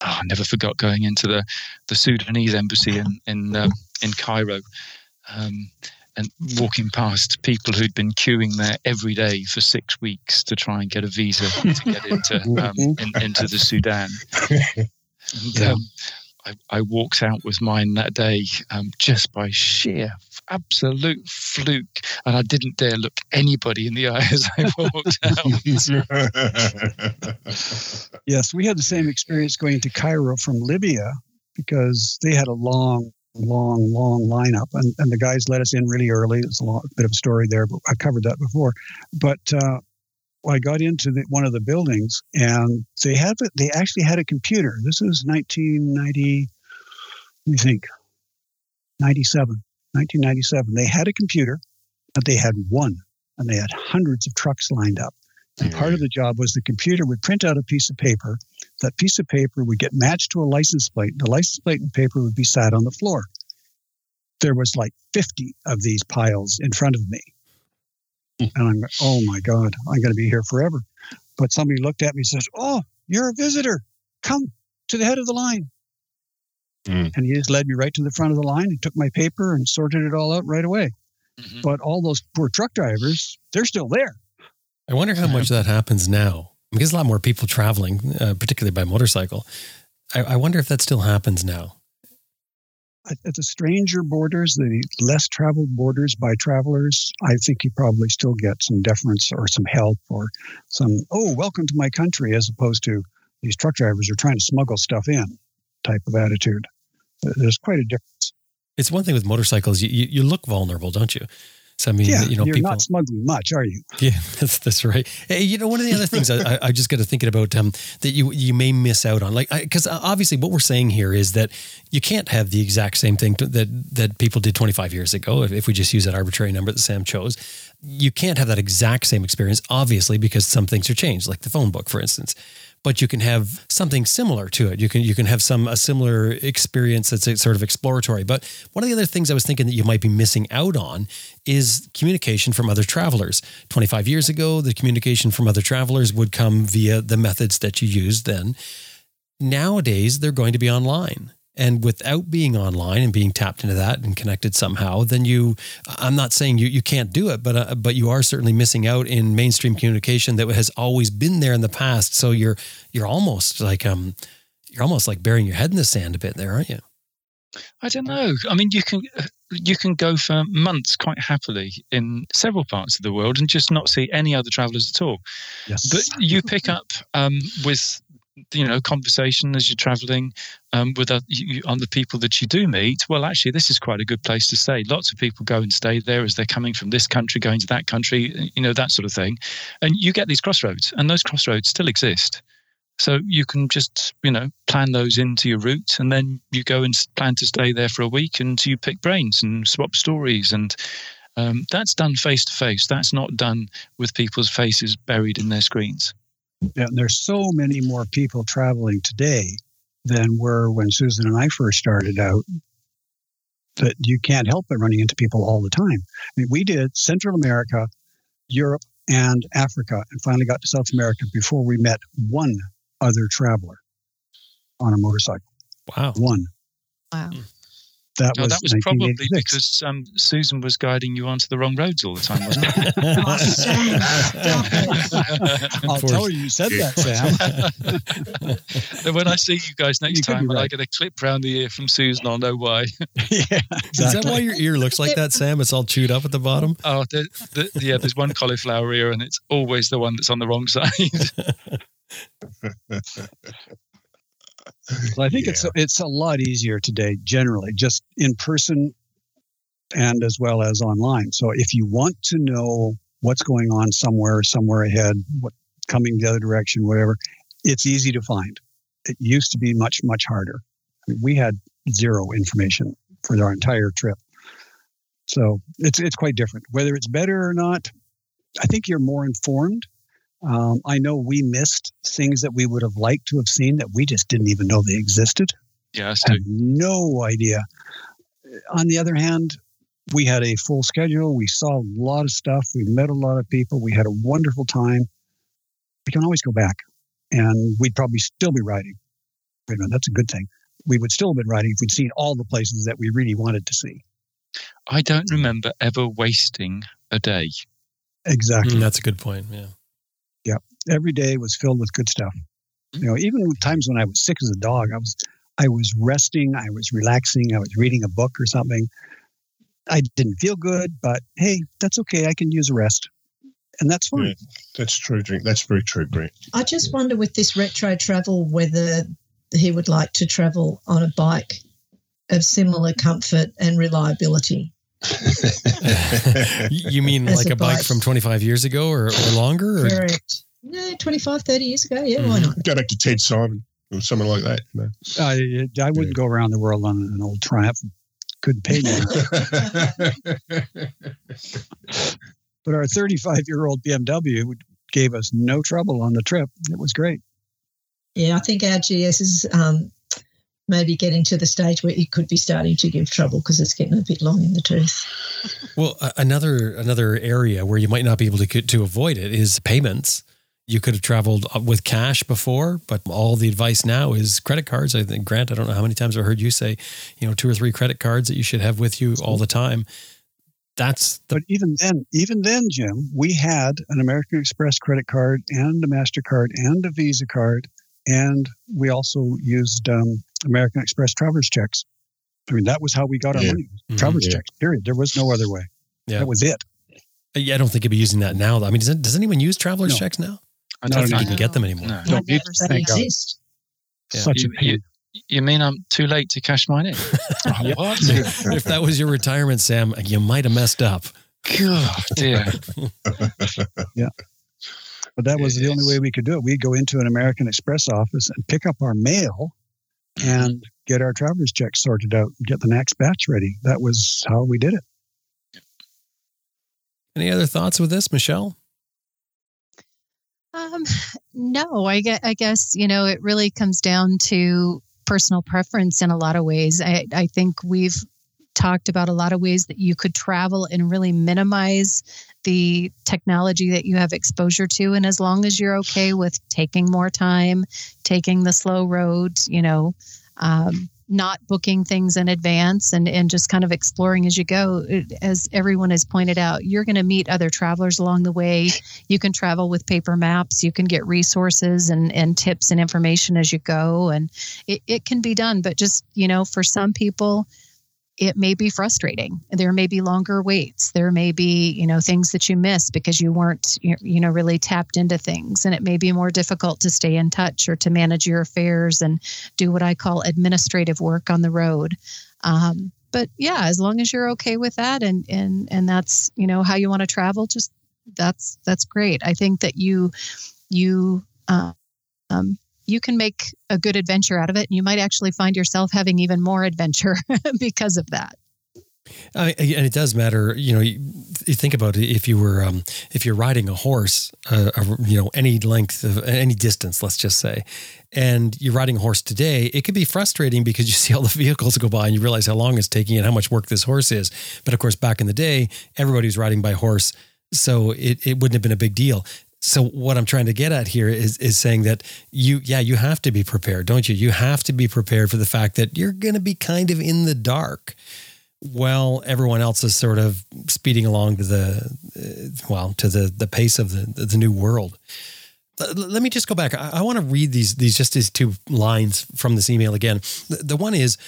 Oh, I never forgot going into the, the Sudanese embassy in in um, in Cairo, um, and walking past people who'd been queuing there every day for six weeks to try and get a visa to get into <laughs> um, in, into the Sudan. <laughs> And, yeah. Um, I, I, walked out with mine that day um, just by sheer absolute fluke, and I didn't dare look anybody in the <laughs> eye as I walked out. <laughs> yes, we had the same experience going to Cairo from Libya because they had a long, long, long lineup, and, and the guys let us in really early. It's a long, bit of a story there, but I covered that before. But uh, I got into the, one of the buildings, and they had they actually had a computer. This is 1990. Let me think. 97. 1997. They had a computer, but they had one, and they had hundreds of trucks lined up. And part of the job was the computer would print out a piece of paper. That piece of paper would get matched to a license plate. The license plate and paper would be sat on the floor. There was like 50 of these piles in front of me. And I'm, oh my God, I'm going to be here forever. But somebody looked at me and says, Oh, you're a visitor. Come to the head of the line. Mm. And he just led me right to the front of the line. and took my paper and sorted it all out right away. Mm-hmm. But all those poor truck drivers, they're still there. I wonder how much that happens now. Because a lot more people traveling, uh, particularly by motorcycle. I, I wonder if that still happens now. At, at the stranger borders, the less traveled borders by travelers, I think you probably still get some deference or some help or some, oh, welcome to my country, as opposed to these truck drivers are trying to smuggle stuff in type of attitude. There's quite a difference. It's one thing with motorcycles, you, you, you look vulnerable, don't you? So I mean, yeah, you know, you're people, not smuggling much, are you? Yeah, <laughs> that's that's right. Hey, you know, one of the other things I, I just got to thinking about um, that you you may miss out on, like, because obviously what we're saying here is that you can't have the exact same thing to, that that people did 25 years ago. If, if we just use that arbitrary number that Sam chose, you can't have that exact same experience, obviously, because some things are changed, like the phone book, for instance but you can have something similar to it. You can you can have some a similar experience that's sort of exploratory. But one of the other things I was thinking that you might be missing out on is communication from other travelers. 25 years ago, the communication from other travelers would come via the methods that you used then. Nowadays, they're going to be online and without being online and being tapped into that and connected somehow then you i'm not saying you, you can't do it but uh, but you are certainly missing out in mainstream communication that has always been there in the past so you're you're almost like um you're almost like burying your head in the sand a bit there aren't you I don't know. I mean, you can you can go for months quite happily in several parts of the world and just not see any other travellers at all. Yes. But you pick up um, with you know conversation as you're traveling um, with other, you, on the people that you do meet well actually this is quite a good place to stay. Lots of people go and stay there as they're coming from this country going to that country you know that sort of thing. And you get these crossroads and those crossroads still exist. So you can just you know plan those into your route and then you go and plan to stay there for a week and you pick brains and swap stories and um, that's done face to face. That's not done with people's faces buried in their screens and there's so many more people traveling today than were when Susan and I first started out that you can't help but running into people all the time. I mean, we did Central America, Europe, and Africa, and finally got to South America before we met one other traveler on a motorcycle. Wow. One. Hmm. Wow. That no, was that was probably because um, Susan was guiding you onto the wrong roads all the time, wasn't it? <laughs> <laughs> I'll tell you, you said that, Sam. <laughs> and when I see you guys next you time, right. I get a clip round the ear from Susan, I'll know why. yeah, exactly. Is that why your ear looks like that, Sam? It's all chewed up at the bottom. Oh, the, the, yeah. There's one cauliflower ear, and it's always the one that's on the wrong side. <laughs> So I think yeah. it's it's a lot easier today, generally, just in person and as well as online. So if you want to know what's going on somewhere, somewhere ahead, what coming the other direction, whatever, it's easy to find. It used to be much much harder. I mean, we had zero information for our entire trip, so it's it's quite different. Whether it's better or not, I think you're more informed um, I know we missed things that we would have liked to have seen that we just didn't even know they existed. Yeah, I have no idea. On the other hand, we had a full schedule. We saw a lot of stuff. We met a lot of people. We had a wonderful time. We can always go back, and we'd probably still be riding. Wait a minute, that's a good thing. We would still have been riding if we'd seen all the places that we really wanted to see. I don't remember ever wasting a day. Exactly. Mm, that's a good point. Yeah every day was filled with good stuff. You know, mm. even times when I was sick as a dog, I was I was resting, I was relaxing, I was reading a book or something. I didn't feel good, but hey, that's okay. I can use a rest. And that's fine. Yeah, that's true, Drink. That's very true, Brent. I just wonder with this retro travel whether he would like to travel on a bike of similar comfort and reliability. <laughs> you mean As like a a bike bike. from 25 years ago or, or longer? Or? Correct. No, 25, 30 years ago. Yeah, why not? Go back to Ted Simon or something like that. You know. I, I wouldn't go around the world on an old Triumph. Couldn't pay me. <laughs> but our 35 year old BMW gave us no trouble on the trip. It was great. Yeah, I think our GS is um, maybe getting to the stage where it could be starting to give trouble because it's getting a bit long in the tooth. Well, a- another another area where you might not be able to to avoid it is payments. You could have traveled uh, with cash before, but all the advice now is credit cards. I think Grant, I don't know how many times I've heard you say, you know, two or three credit cards that you should have with you all the time. That's the But even then, even then, Jim, we had an American Express credit card and a MasterCard and a Visa card. And we also used um, American Express traveler's checks. I mean, that was how we got our Yeah. money. Mhm. Traveler's Yeah. checks, period. There was no other way. Yeah. That was it. Yeah, I don't think you'd be using that now. I mean, does, it, does anyone use travelers No. checks now? I I don't don't think think you can get them anymore. No. Don't need never to thank God. exist. Yeah. Such You- a pain. You mean I'm too late to cash mine in? <laughs> Oh, what? <laughs> if that was your retirement, Sam, you might have messed up. God, dear. <laughs> Yeah. But that was the only way we could do it. We'd go into an American Express office and pick up our mail and get our traveler's check sorted out and get the next batch ready. That was how we did it. Any other thoughts with this, Michelle? Um, no, I guess, I guess, you know, it really comes down to personal preference in a lot of ways. I, I think we've talked about a lot of ways that you could travel and really minimize the technology that you have exposure to. And as long as you're okay with taking more time, taking the slow road, you know, um, not booking things in advance and, and just kind of exploring as you go, as everyone has pointed out, you're going to meet other travelers along the way. You can travel with paper maps. You can get resources and, and tips and information as you go. And it, it can be done. But just you know for some people it may be frustrating. There may be longer waits. There may be you know things that you miss because you weren't you know really tapped into things. And it may be more difficult to stay in touch or to manage your affairs and do what i call administrative work on the road. Um, but yeah as long as you're okay with that and and and that's you know how you want to travel just that's that's great. I think that you you uh, um, you can make a good adventure out of it, and you might actually find yourself having even more adventure <laughs> because of that. And it does matter, you know. You, you think about it. If you were, um, if you're riding a horse, uh, you know, any length of any distance, let's just say, and you're riding a horse today, it could be frustrating because you <laughs> see all the vehicles go by and you realize how long it's taking and how much work this horse is. But of course, back in the day, everybody was riding by horse, so it, it wouldn't have been a big deal. So what I'm trying to get at here is is saying that you yeah you have to be prepared, don't you? You have to be prepared for the fact that you're going to be kind of in the dark while everyone else is sort of speeding along to the uh, well to the the pace of the the new world. Let me just go back. I, I want to read these these just these two lines from this email again. The, the one is.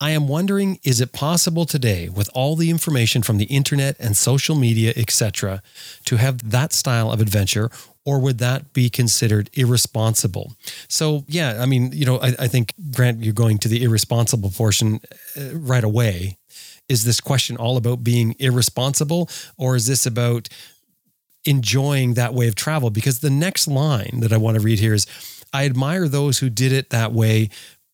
I am wondering is it possible today with all the information from the internet and social media etc to have that style of adventure or would that be considered irresponsible? So yeah i mean you know i, I think grant you're going to the irresponsible portion uh, right away. Is this question all about being irresponsible or is this about enjoying that way of travel? Because the next line that i want to read here is i admire those who did it that way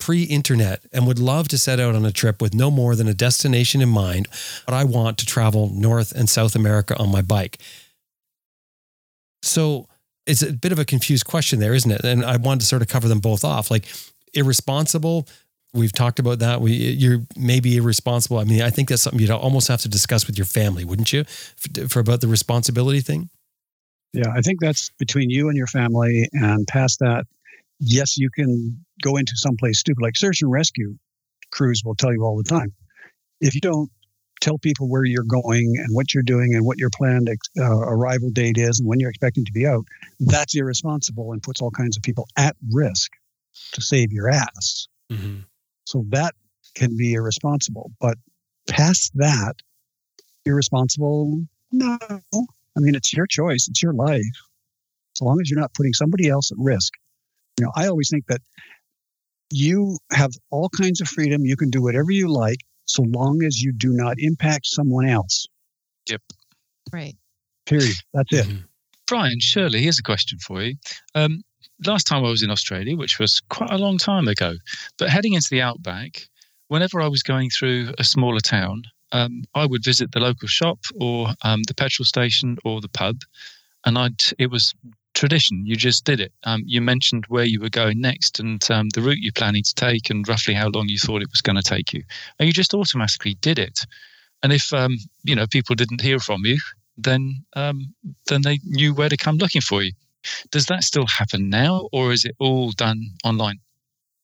pre-internet and would love to set out on a trip with no more than a destination in mind but i want to travel north and south america on my bike. So it's a bit of a confused question there isn't it? And i wanted to sort of cover them both off. Like irresponsible we've talked about that. We you're maybe irresponsible. I mean i think that's something you'd almost have to discuss with your family wouldn't you for, for about the responsibility thing? Yeah, I think that's between you and your family. And past that, yes, you can go into someplace stupid like search and rescue crews will tell you all the time. If you don't tell people where you're going and what you're doing and what your planned uh, arrival date is and when you're expecting to be out, that's irresponsible and puts all kinds of people at risk to save your ass. mm-hmm. So that can be irresponsible. But past that, irresponsible? No. I mean, it's your choice, it's your life. As long as you're not putting somebody else at risk. You know, I always think that you have all kinds of freedom. You can do whatever you like so long as you do not impact someone else. Yep. Right. Period. That's it. Mhm. Brian, Shirley, here's a question for you. Um, last time I was in Australia, which was quite a long time ago, but heading into the outback, whenever I was going through a smaller town, um, I would visit the local shop or um, the petrol station or the pub, and I'd it was tradition. You just did it. Um, you mentioned where you were going next and um, the route you're planning to take, and roughly how long you thought it was going to take you, and you just automatically did it. And if um, you know people didn't hear from you, then um, then they knew where to come looking for you. Does that still happen now, or is it all done online?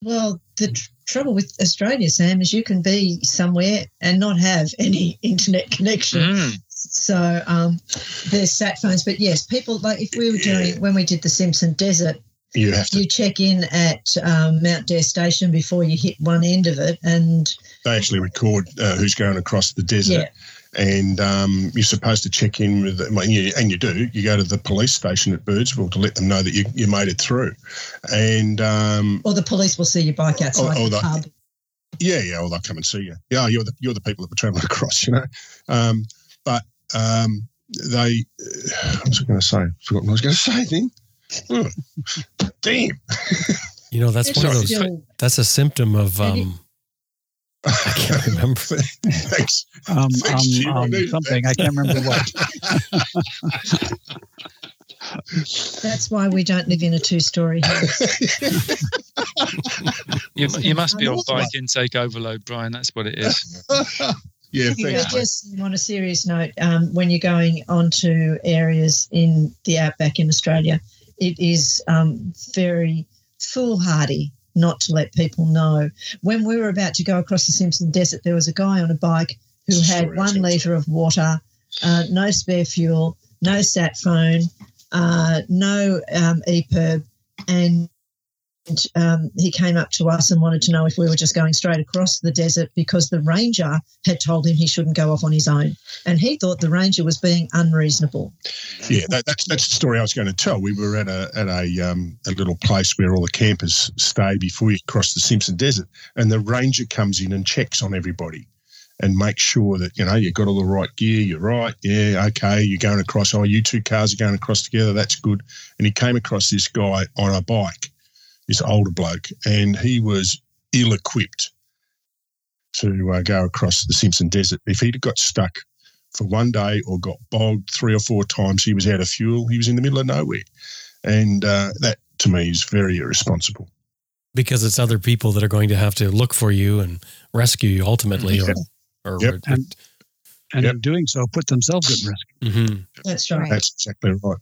Well, the tr- trouble with Australia, Sam, is you can be somewhere and not have any <laughs> internet connection. Mm. So um, there's sat phones, but yes, people like if we were doing when we did the Simpson Desert, You have to. you check in at um, Mount Dare Station before you hit one end of it, and They actually record uh, who's going across the desert. yeah, and um, you're supposed to check in with them, and you, and you do. You go to the police station at Birdsville to let them know that you, you made it through, and um, or the police will see your bike outside or the the- pub. yeah, yeah, or they'll come and see you. Yeah, you're the you're the people that were travelling <laughs> across, you know. Um, um, they, uh, <sighs> what was I going to say? I forgot what I was going <laughs> to say. Then, Oh, <laughs> damn. You know, that's It's one of those. still- That's a symptom of. Um, I can't <laughs> remember. Thanks. Um, Thanks, um, um, something. I can't remember what. That's why we don't live in a two-story house. You, you must be on bike intake overload, Brian. That's what it is. Yeah, thanks. just on a serious note, um, when you're going onto areas in the outback in Australia, it is um, very foolhardy not to let people know. When we were about to go across the Simpson Desert, there was a guy on a bike who had Sorry, one litre of water, uh, no spare fuel, no sat phone, uh, no um, EPIRB, and um, he came up to us and wanted to know if we were just going straight across the desert because the ranger had told him he shouldn't go off on his own. And he thought the ranger was being unreasonable. Yeah, that, that's that's the story I was going to tell. We were at a at a um, a little place where all the campers stay before you cross the Simpson Desert, and the ranger comes in and checks on everybody, and makes sure that you know you've got all the right gear. You're right. Yeah, okay. You're going across. Oh, you two cars are going across together. That's good. And he came across this guy on a bike, this older bloke, and he was ill-equipped to uh, go across the Simpson Desert. If he'd got stuck for one day or got bogged three or four times. He was out of fuel. He was in the middle of nowhere. And uh, that to me is very irresponsible. because it's other people that are going to have to look for you and rescue you ultimately, or, or Yep. And- And Yep. in doing so, put themselves at risk. Mhm. That's right. Right. That's exactly right.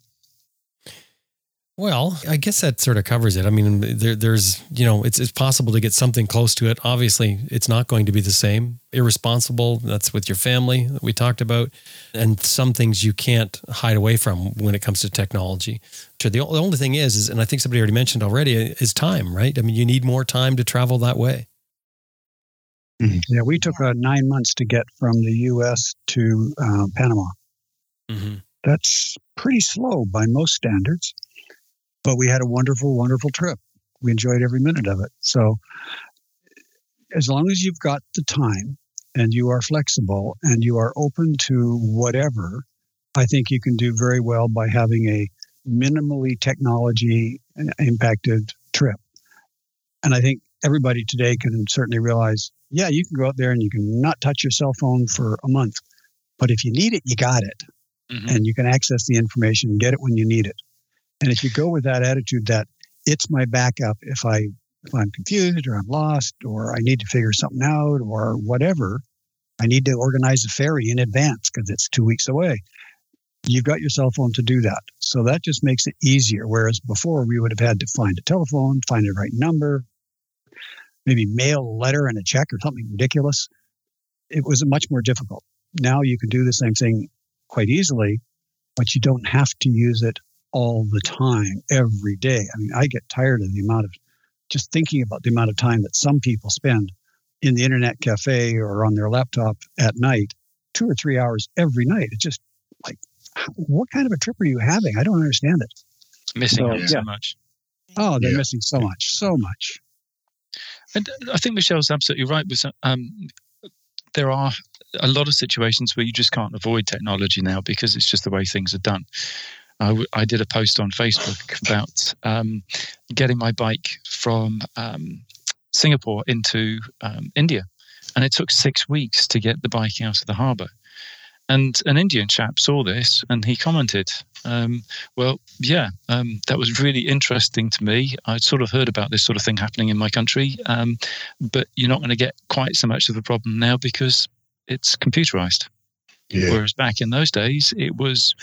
Well, I guess that sort of covers it. I mean, there, there's, you know, it's it's possible to get something close to it. Obviously, it's not going to be the same. Irresponsible. That's with your family that we talked about, and some things you can't hide away from when it comes to technology. So the, the only thing is, is, and I think somebody already mentioned already, is time. Right? I mean, you need more time to travel that way. Yeah, we took uh, nine months to get from the U.S. to uh, Panama. Mm-hmm. That's pretty slow by most standards, but we had a wonderful, wonderful trip. We enjoyed every minute of it. So, as long as you've got the time and you are flexible and you are open to whatever, I think you can do very well by having a minimally technology impacted trip. And I think everybody today can certainly realize yeah, you can go out there and you can not touch your cell phone for a month, but if you need it, you got it Mhm. and you can access the information and get it when you need it. And if you go with that attitude that it's my backup if I if I'm confused or I'm lost or I need to figure something out or whatever, I need to organize a ferry in advance because it's two weeks away. You've got your cell phone to do that. So that just makes it easier. Whereas before we would have had to find a telephone, find the right number, maybe mail a letter and a check or something ridiculous. It was much more difficult. Now you can do the same thing quite easily, but you don't have to use it all the time, every day. I mean, I get tired of the amount of just thinking about the amount of time that some people spend in the internet cafe or on their laptop at night two or three hours every night. It's just like, what kind of a trip are you having? I don't understand it. Missing So, yeah. so much. Oh, they're Yeah. missing so much, so much. And uh, I think Michelle's absolutely right. With um, there are a lot of situations where you just can't avoid technology now because it's just the way things are done. I, w- I did a post on Facebook about um, getting my bike from um, Singapore into um, India, and it took six weeks to get the bike out of the harbour. And an Indian chap saw this and he commented, um, Well, yeah, um, that was really interesting to me. I'd sort of heard about this sort of thing happening in my country, um, but you're not going to get quite so much of a problem now because it's computerized. Yeah. Whereas back in those days, it was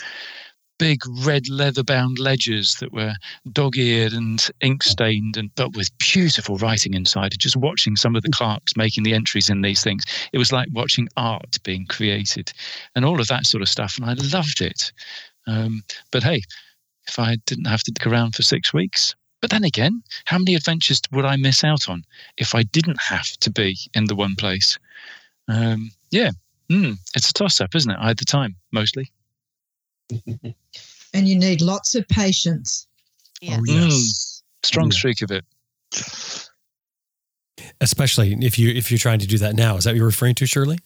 big red leather bound ledgers that were dog eared and ink stained and but with beautiful writing inside and just watching some of the clerks making the entries in these things. It was like watching art being created and all of that sort of stuff and i loved it. Um, but hey if i didn't have to dick around for six weeks but then again how many adventures would i miss out on if i didn't have to be in the one place? Um, yeah mm, it's a toss up isn't it i had the time mostly And you need lots of patience. Yes. Oh, mm. yes. strong Yeah. streak of it Especially if you if you're trying to do that now. Is that what you're referring to, Shirley?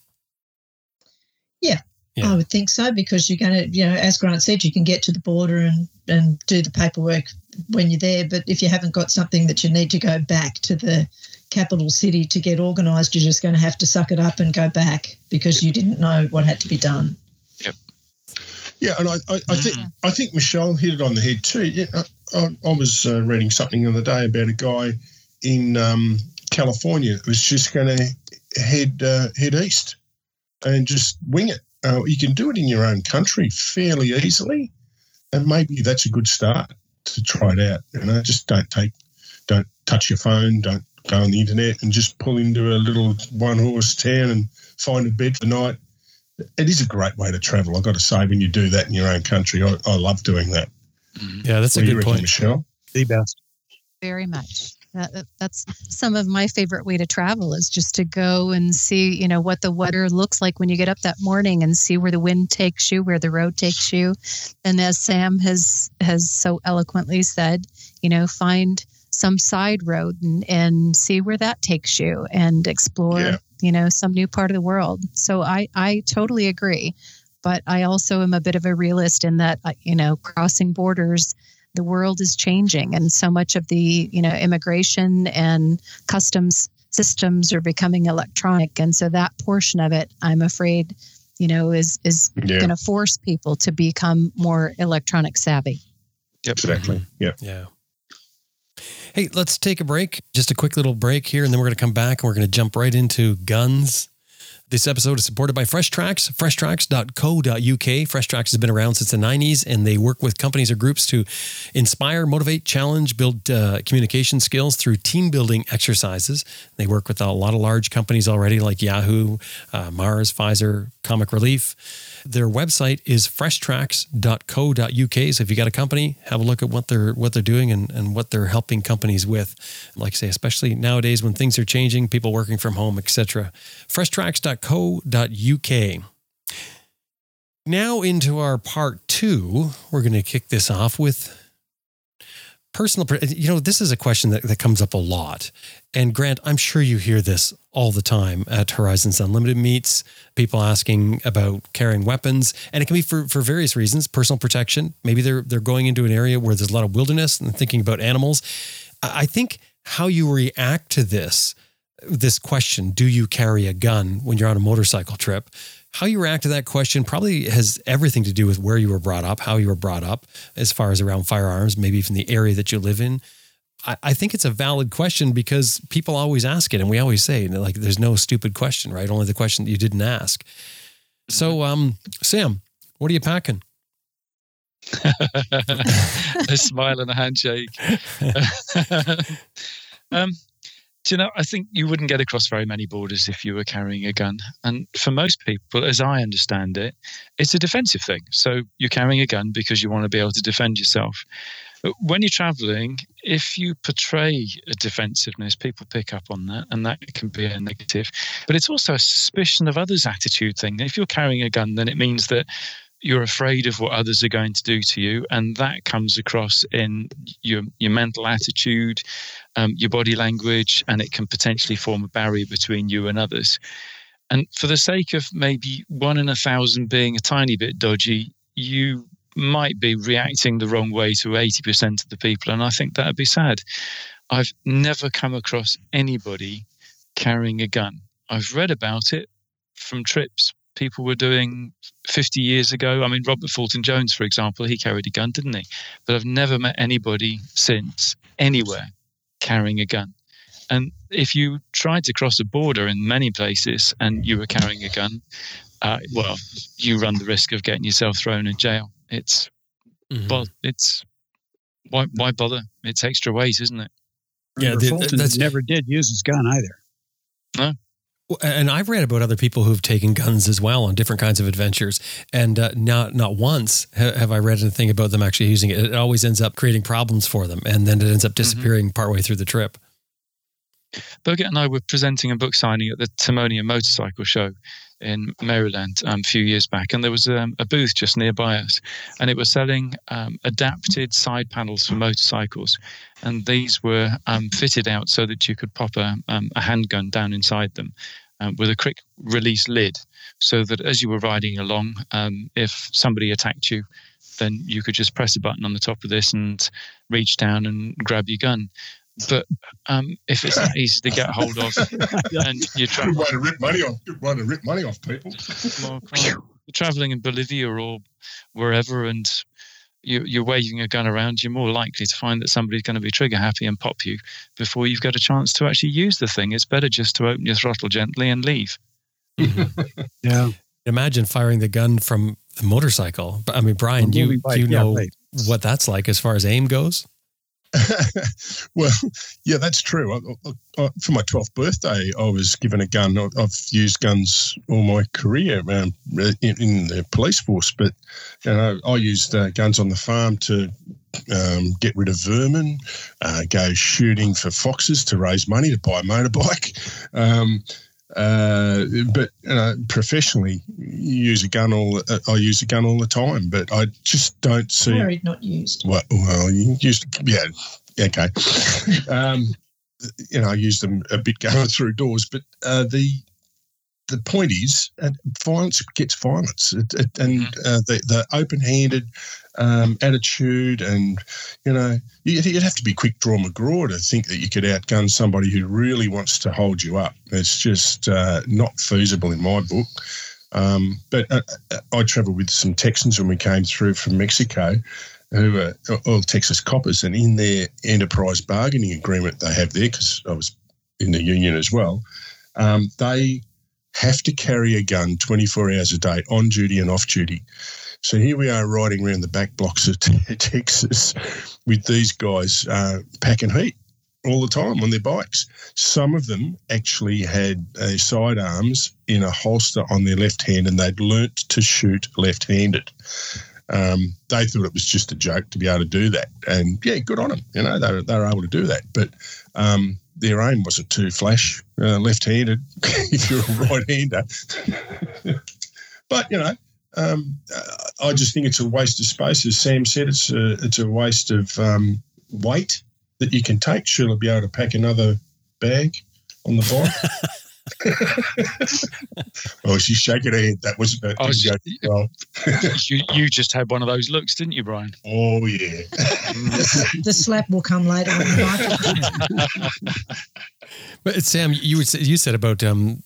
Yeah. I would think so because you're going to, you know, as Grant said, you can get to the border and, and do the paperwork when you're there. But if you haven't got something that you need to go back to the capital city to get organised, you're just going to have to suck it up and go back because you didn't know what had to be done. Yeah, and I, I, I think I think Michelle hit it on the head too. Yeah, I, I, I was uh, reading something the other day about a guy in um, California who was just going to head uh, head east and just wing it. Uh, you can do it in your own country fairly easily, and maybe that's a good start to try it out. You know, just don't take, don't touch your phone, don't go on the internet, and just pull into a little one horse town and find a bed for the night it is a great way to travel. I've got to say, when you do that in your own country, I, I love doing that. Mm-hmm. Yeah, that's a What do you good reckon, point. Michelle. The best. very much. That, that- that's some of my favorite way to travel is just to go and see, you know, what the weather looks like when you get up that morning and see where the wind takes you, where the road takes you. And as Sam has has so eloquently said, you know, find some side road and, and see where that takes you and explore, Yeah. You know, some new part of the world. So I I totally agree. But I also am a bit of a realist in that, uh, you know, crossing borders the world is changing and so much of the you know immigration and customs systems are becoming electronic and so that portion of it i'm afraid you know is is Yeah, going to force people to become more electronic savvy Yep. exactly. Yeah. Yeah. Hey, let's take a break. Just a quick little break here, and then we're going to come back and we're going to jump right into guns. This episode is supported by Fresh Tracks, freshtracks.co.uk. Fresh Tracks has been around since the 90s, and they work with companies or groups to inspire, motivate, challenge, build uh, communication skills through team building exercises. They work with a lot of large companies already, like Yahoo, uh, Mars, Pfizer, Comic Relief. Their website is freshtracks.co.uk. So if you got a company, have a look at what they're what they're doing and, and what they're helping companies with. Like I say, especially nowadays when things are changing, people working from home, etc. Freshtracks.co.uk. Now into our part two, we're going to kick this off with personal. You know, this is a question that, that comes up a lot. And Grant, I'm sure you hear this all the time at Horizons Unlimited meets, people asking about carrying weapons. And it can be for, for various reasons, personal protection. Maybe they're they're going into an area where there's a lot of wilderness and thinking about animals. I think how you react to this, this question, do you carry a gun when you're on a motorcycle trip? How you react to that question probably has everything to do with where you were brought up, how you were brought up, as far as around firearms, maybe even the area that you live in. I, I think it's a valid question because people always ask it, and we always say like, "There's no stupid question, right? Only the question that you didn't ask." So, um, Sam, what are you packing? <laughs> <laughs> a smile and a handshake. <laughs> um, do you know, I think you wouldn't get across very many borders if you were carrying a gun. And for most people, as I understand it, it's a defensive thing. So you're carrying a gun because you want to be able to defend yourself. When you're traveling, if you portray a defensiveness, people pick up on that, and that can be a negative. But it's also a suspicion of others' attitude thing. If you're carrying a gun, then it means that you're afraid of what others are going to do to you, and that comes across in your your mental attitude, um, your body language, and it can potentially form a barrier between you and others. And for the sake of maybe one in a thousand being a tiny bit dodgy, you might be reacting the wrong way to 80% of the people. And I think that would be sad. I've never come across anybody carrying a gun. I've read about it from trips people were doing 50 years ago. I mean, Robert Fulton Junior, for example, he carried a gun, didn't he? But I've never met anybody since anywhere carrying a gun. And if you tried to cross a border in many places and you were carrying a gun, uh, well, you run the risk of getting yourself thrown in jail. It's mm-hmm. well, it's why why bother? It's extra weight, isn't it? Yeah, the, Fulton that's, never did use his gun either. No. And I've read about other people who've taken guns as well on different kinds of adventures, and uh, not not once have I read anything about them actually using it. It always ends up creating problems for them, and then it ends up mm-hmm. disappearing mm-hmm. partway through the trip. Birgit and I were presenting a book signing at the Timonium Motorcycle Show, in Maryland um, a few years back, and there was um, a booth just nearby us, and it was selling um, adapted side panels for motorcycles, and these were um, fitted out so that you could pop a, um, a handgun down inside them um, with a quick release lid, so that as you were riding along, if somebody attacked you, then you could just press a button on the top of this and reach down and grab your gun but um, if it's not easy to get hold of, <laughs> and you're trying to rip money off, way to rip money off people. Well, you're traveling in Bolivia or wherever, and you, you're waving a gun around, you're more likely to find that somebody's going to be trigger happy and pop you before you've got a chance to actually use the thing. It's better just to open your throttle gently and leave. <laughs> yeah. Imagine firing the gun from the motorcycle. I mean, Brian, you you know yeah, what that's like as far as aim goes. <laughs> well, yeah, that's true. I, I, for my 12th birthday, I was given a gun. I've used guns all my career um, in, in, the police force, but you know, I used uh, guns on the farm to um, get rid of vermin, uh, go shooting for foxes to raise money to buy a motorbike. <laughs> Um, uh, but you know, professionally, use a gun all. Uh, I use a gun all the time, but I just don't see. Carried, not used. Well, well, you used. Yeah, okay. <laughs> um, you know, I use them a bit <laughs> going through doors, but uh, the the point is, uh, violence gets violence, it, it, and mm-hmm. uh, the, the open-handed um, attitude, and you know, you'd, have to be quick draw McGraw to think that you could outgun somebody who really wants to hold you up. It's just uh, not feasible in my book. Um, but uh, uh, I travelled with some Texans when we came through from Mexico, who are all Texas coppers, and in their enterprise bargaining agreement they have there, because I was in the union as well, um, they have to carry a gun 24 hours a day on duty and off duty. So here we are riding around the back blocks of <laughs> Texas with these guys uh, packing heat all the time on their bikes. Some of them actually had uh, sidearms in a holster on their left hand and they'd learnt to shoot left handed. Um, they thought it was just a joke to be able to do that. And yeah, good on them. You know, they were, they were able to do that. But um, their aim wasn't too flash, uh, left handed <laughs> if you're a right hander. <laughs> but, you know, um, I just think it's a waste of space. As Sam said, it's a, it's a waste of um, weight that you can take. She'll be able to pack another bag on the bike. <laughs> <laughs> oh, she's shaking her head. That was about oh, just, well. <laughs> you, you just had one of those looks, didn't you, Brian? Oh yeah. the slap will come later. but Sam, you you said about um,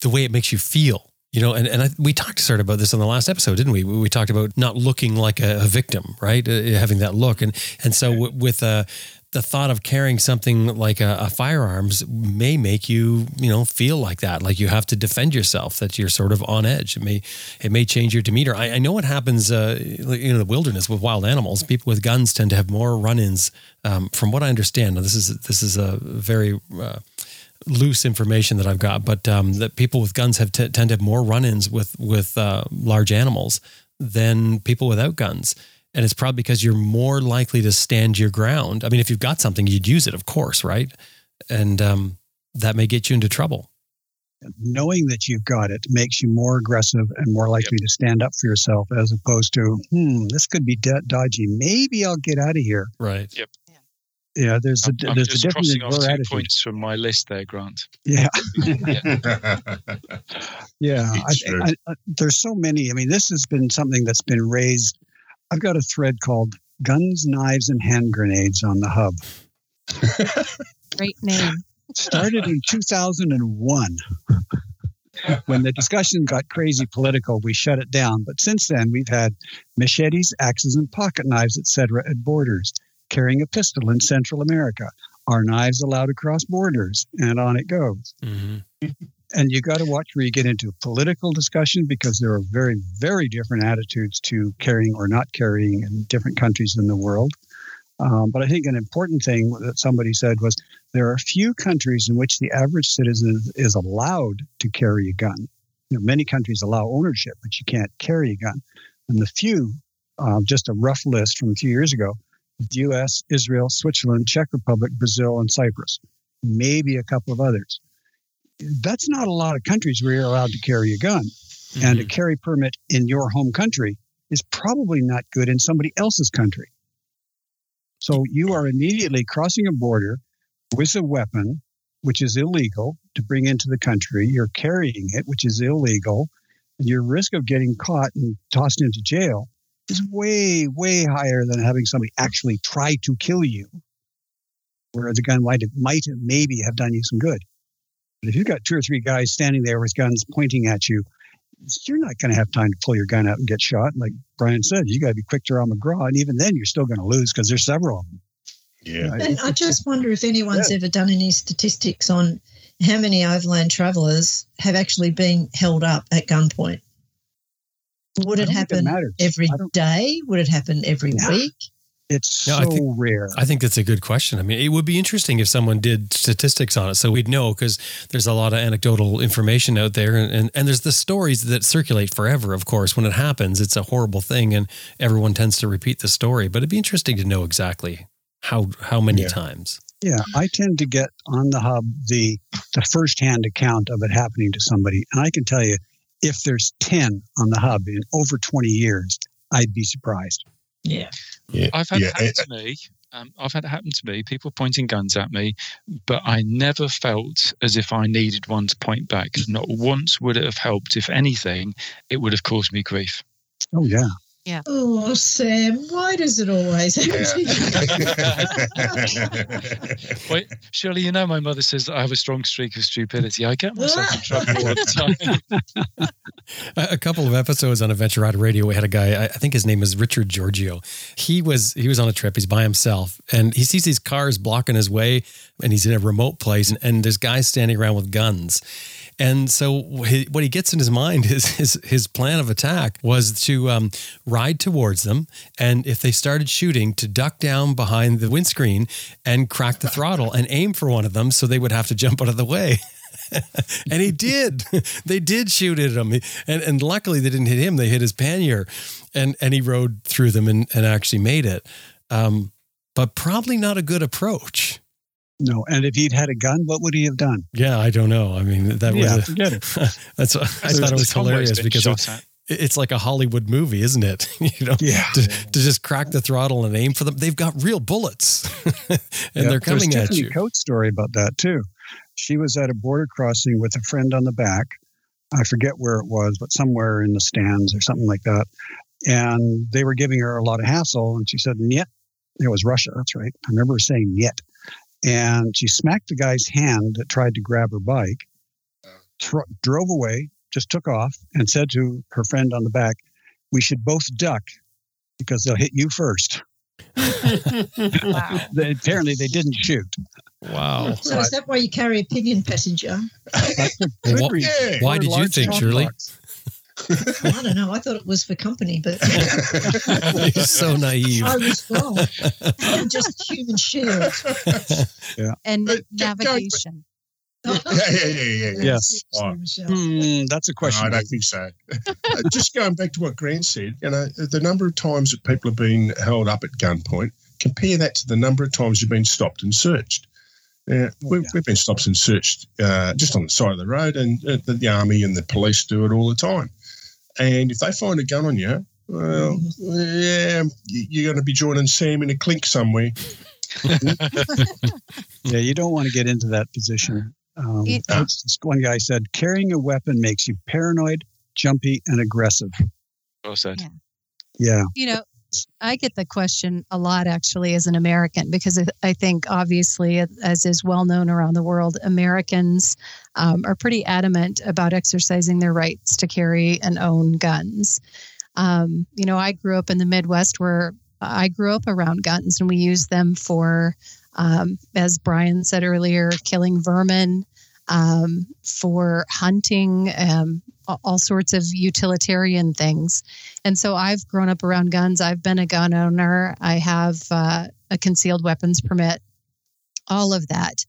the way it makes you feel. You know, and, and I, we talked sort of about this on the last episode, didn't we? We talked about not looking like a, a victim, right? Uh, having that look, and and so w- with uh, the thought of carrying something like a, a, firearms may make you, you know, feel like that, like you have to defend yourself, that you're sort of on edge. It may, it may change your demeanor. I, I know what happens, uh, in the wilderness with wild animals. People with guns tend to have more run-ins. Um, from what I understand, now this is this is a very uh, loose information that I've got, but um, that people with guns have t- tend to have more run-ins with with uh, large animals than people without guns And it's probably because you're more likely to stand your ground. I mean, if you've got something, you'd use it, of course, right? And um, that may get you into trouble. Knowing that you've got it makes you more aggressive and more likely to stand up for yourself as opposed to, hmm, this could be d- dodgy. Maybe I'll get out of here. Right. Yeah, there's a I'm, I'm there's a just difference in crossing off two attitude. points from my list there, Grant. Yeah, <laughs> yeah. yeah. I, I, I, there's so many. I mean, this has been something that's been raised. I've got a thread called "Guns, Knives, and Hand Grenades" on the hub. <laughs> Great name. started in 2001 when the discussion got crazy political we shut it down but since then we've had machetes axes and pocket knives etc at borders carrying a pistol in central america. Are knives allowed across borders and on it goes. Hmm and you got to watch where you get into political discussion because there are very very different attitudes to carrying or not carrying in different countries in the world. Um, but i think an important thing that somebody said was there are few countries in which the average citizen is allowed to carry a gun. You know, many countries allow ownership but you can't carry a gun. And the few uh, just a rough list from a few years ago us israel switzerland czech republic brazil and cyprus maybe a couple of others that's not a lot of countries where you're allowed to carry a gun. And a Mm-hmm. carry permit in your home country is probably not good in somebody else's country. So you are immediately crossing a border with a weapon, which is illegal to bring into the country. You're carrying it, which is illegal. And your risk of getting caught and tossed into jail is way, way higher than having somebody actually try to kill you, where the gun might have, might maybe have done you some good. But if you've got two or three guys standing there with guns pointing at you, you're not going to have time to pull your gun out and get shot. Like Brian said, you got to be quick to draw McGraw, and even then, you're still going to lose because there's several of them. yeah. And I just wonder if anyone's ever done any statistics on how many overland travellers have actually been held up at gunpoint. Would it happen matters. every I don't- day? Would it happen every Yeah. week? It's No, so I think- rare. I think that's a good question. I mean, it would be interesting if someone did statistics on it so we'd know because there's a lot of anecdotal information out there. And, and, and there's the stories that circulate forever, of course. When it happens, it's a horrible thing and everyone tends to repeat the story. But it'd be interesting to know exactly how, how many Yeah. times. Yeah, I tend to get on the hub the the firsthand account of it happening to somebody, and I can tell you, if there's ten on the hub in over twenty years, I'd be surprised. Yeah. yeah. I've had yeah. it happen to me. Um, I've had it happen to me. People pointing guns at me, but I never felt as if I needed one to point back. Not once would it have helped. If anything, it would have caused me grief. Oh yeah, Oh, Sam, why does it always happen to you? <laughs> Wait, surely you know my mother says that I have a strong streak of stupidity. I get myself in trouble all the <laughs> time. A a couple of episodes on Adventure Rider Radio, we had a guy. I I think his name is Richard Giorgio. He was he was on a trip. He's by himself, and he sees these cars blocking his way, and he's in a remote place, and, and there's guys standing around with guns. And so what he gets in his mind is <laughs> his his plan of attack was to um, ride towards them, and if they started shooting, to duck down behind the windscreen and crack the throttle and aim for one of them, so they would have to jump out of the way. <laughs> and he did. <laughs> they did shoot at him, and and luckily they didn't hit him. They hit his pannier, and and he rode through them and and actually made it. Um, but probably not a good approach. No. And if he'd had a gun, what would he have done? Yeah, I don't know. I mean, that yeah, was a, forget it. <laughs> that's what, I thought it was hilarious because it, it's like a Hollywood movie, isn't it? <laughs> you know, Yeah. to, to just crack the throttle and aim for them. They've got real bullets, <laughs> and Yeah, they're coming There's at Tiffany you. Coates' story about that too. She was at a border crossing with a friend on the back. I forget where it was, but somewhere in the Stans or something like that. And they were giving her a lot of hassle, and she said, "Yet." It was Russia. That's right. I remember saying "yet," and she smacked the guy's hand that tried to grab her bike, tro- drove away, just took off, and said to her friend on the back, "We should both duck because they'll hit you first. <laughs> Wow. They, apparently, they didn't shoot. Wow. So is that why you carry a pillion passenger? That's a Well, good what- reason. Yeah. Why did you think, Shirley? box. I don't know. I thought it was for company, but <laughs> You're so naive. I was wrong. I'm just human shield. And But, navigation. yeah, yeah, yeah, yeah. Yes. Oh. Michelle. Hmm, that's a No, question. I don't think so. Uh, Just going back to what Grant said, you know, the number of times that people have been held up at gunpoint, compare that to the number of times you've been stopped and searched. Uh, we've, we've been stopped and searched uh, just on the side of the road, and uh, the, the army and the police do it all the time. And if they find a gun on you, well, yeah, you're going to be joining Sam in a clink somewhere. <laughs> Yeah, you don't want to get into that position. Um, It- what's one guy said, carrying a weapon makes you paranoid, jumpy, and aggressive. Well said. Yeah. Yeah. You know, I get the question a lot actually as an American because I- think obviously, as is well known around the world, Americans um, are pretty adamant about exercising their rights to carry and own guns. Um, you know, I grew up in the Midwest where I grew up around guns and we used them for, um, as Brian said earlier, killing vermin, um, for hunting, um, all sorts of utilitarian things. And so I've grown up around guns. I've been a gun owner. I have uh, a concealed weapons permit, all of that.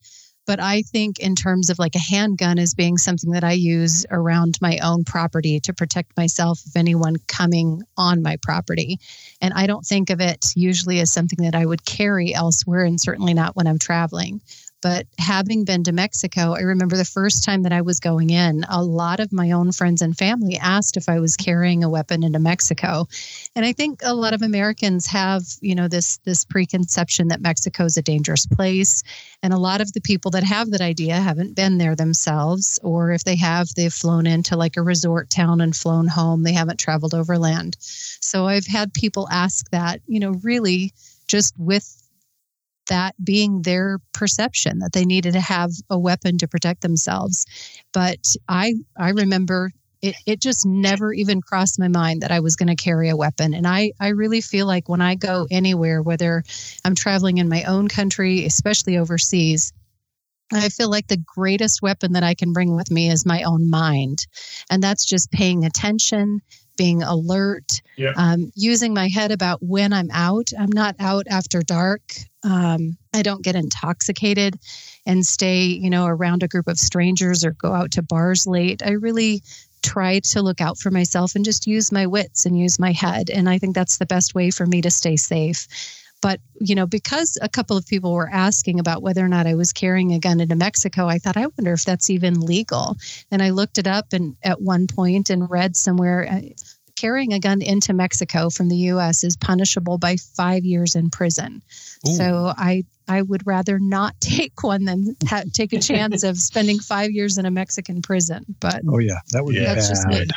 But I think, in terms of like a handgun, as being something that I use around my own property to protect myself of anyone coming on my property. And I don't think of it usually as something that I would carry elsewhere, and certainly not when I'm traveling. But having been to Mexico, I remember the first time that I was going in, a lot of my own friends and family asked if I was carrying a weapon into Mexico. And I think a lot of Americans have, you know, this this preconception that Mexico is a dangerous place. And a lot of the people that have that idea haven't been there themselves, or if they have, they've flown into like a resort town and flown home. They haven't traveled overland. So I've had people ask that, you know, really just with that being their perception that they needed to have a weapon to protect themselves. But I I remember it, it just never even crossed my mind that I was going to carry a weapon. And I, I really feel like when I go anywhere, whether I'm traveling in my own country, especially overseas, I feel like the greatest weapon that I can bring with me is my own mind. And that's just paying attention, being alert, Yeah. um, using my head about when I'm out. I'm not out after dark. Um, I don't get intoxicated and stay, you know, around a group of strangers or go out to bars late. I really try to look out for myself and just use my wits and use my head. And I think that's the best way for me to stay safe. But, you know, because a couple of people were asking about whether or not I was carrying a gun into Mexico, I thought, I wonder if that's even legal. And I looked it up and at one point and read somewhere uh, carrying a gun into Mexico from the US is punishable by five years in prison. Ooh. So I I would rather not <laughs> take one than ha- take a chance of spending five years in a Mexican prison. But Oh, yeah. That would Yeah. be That's just me. bad.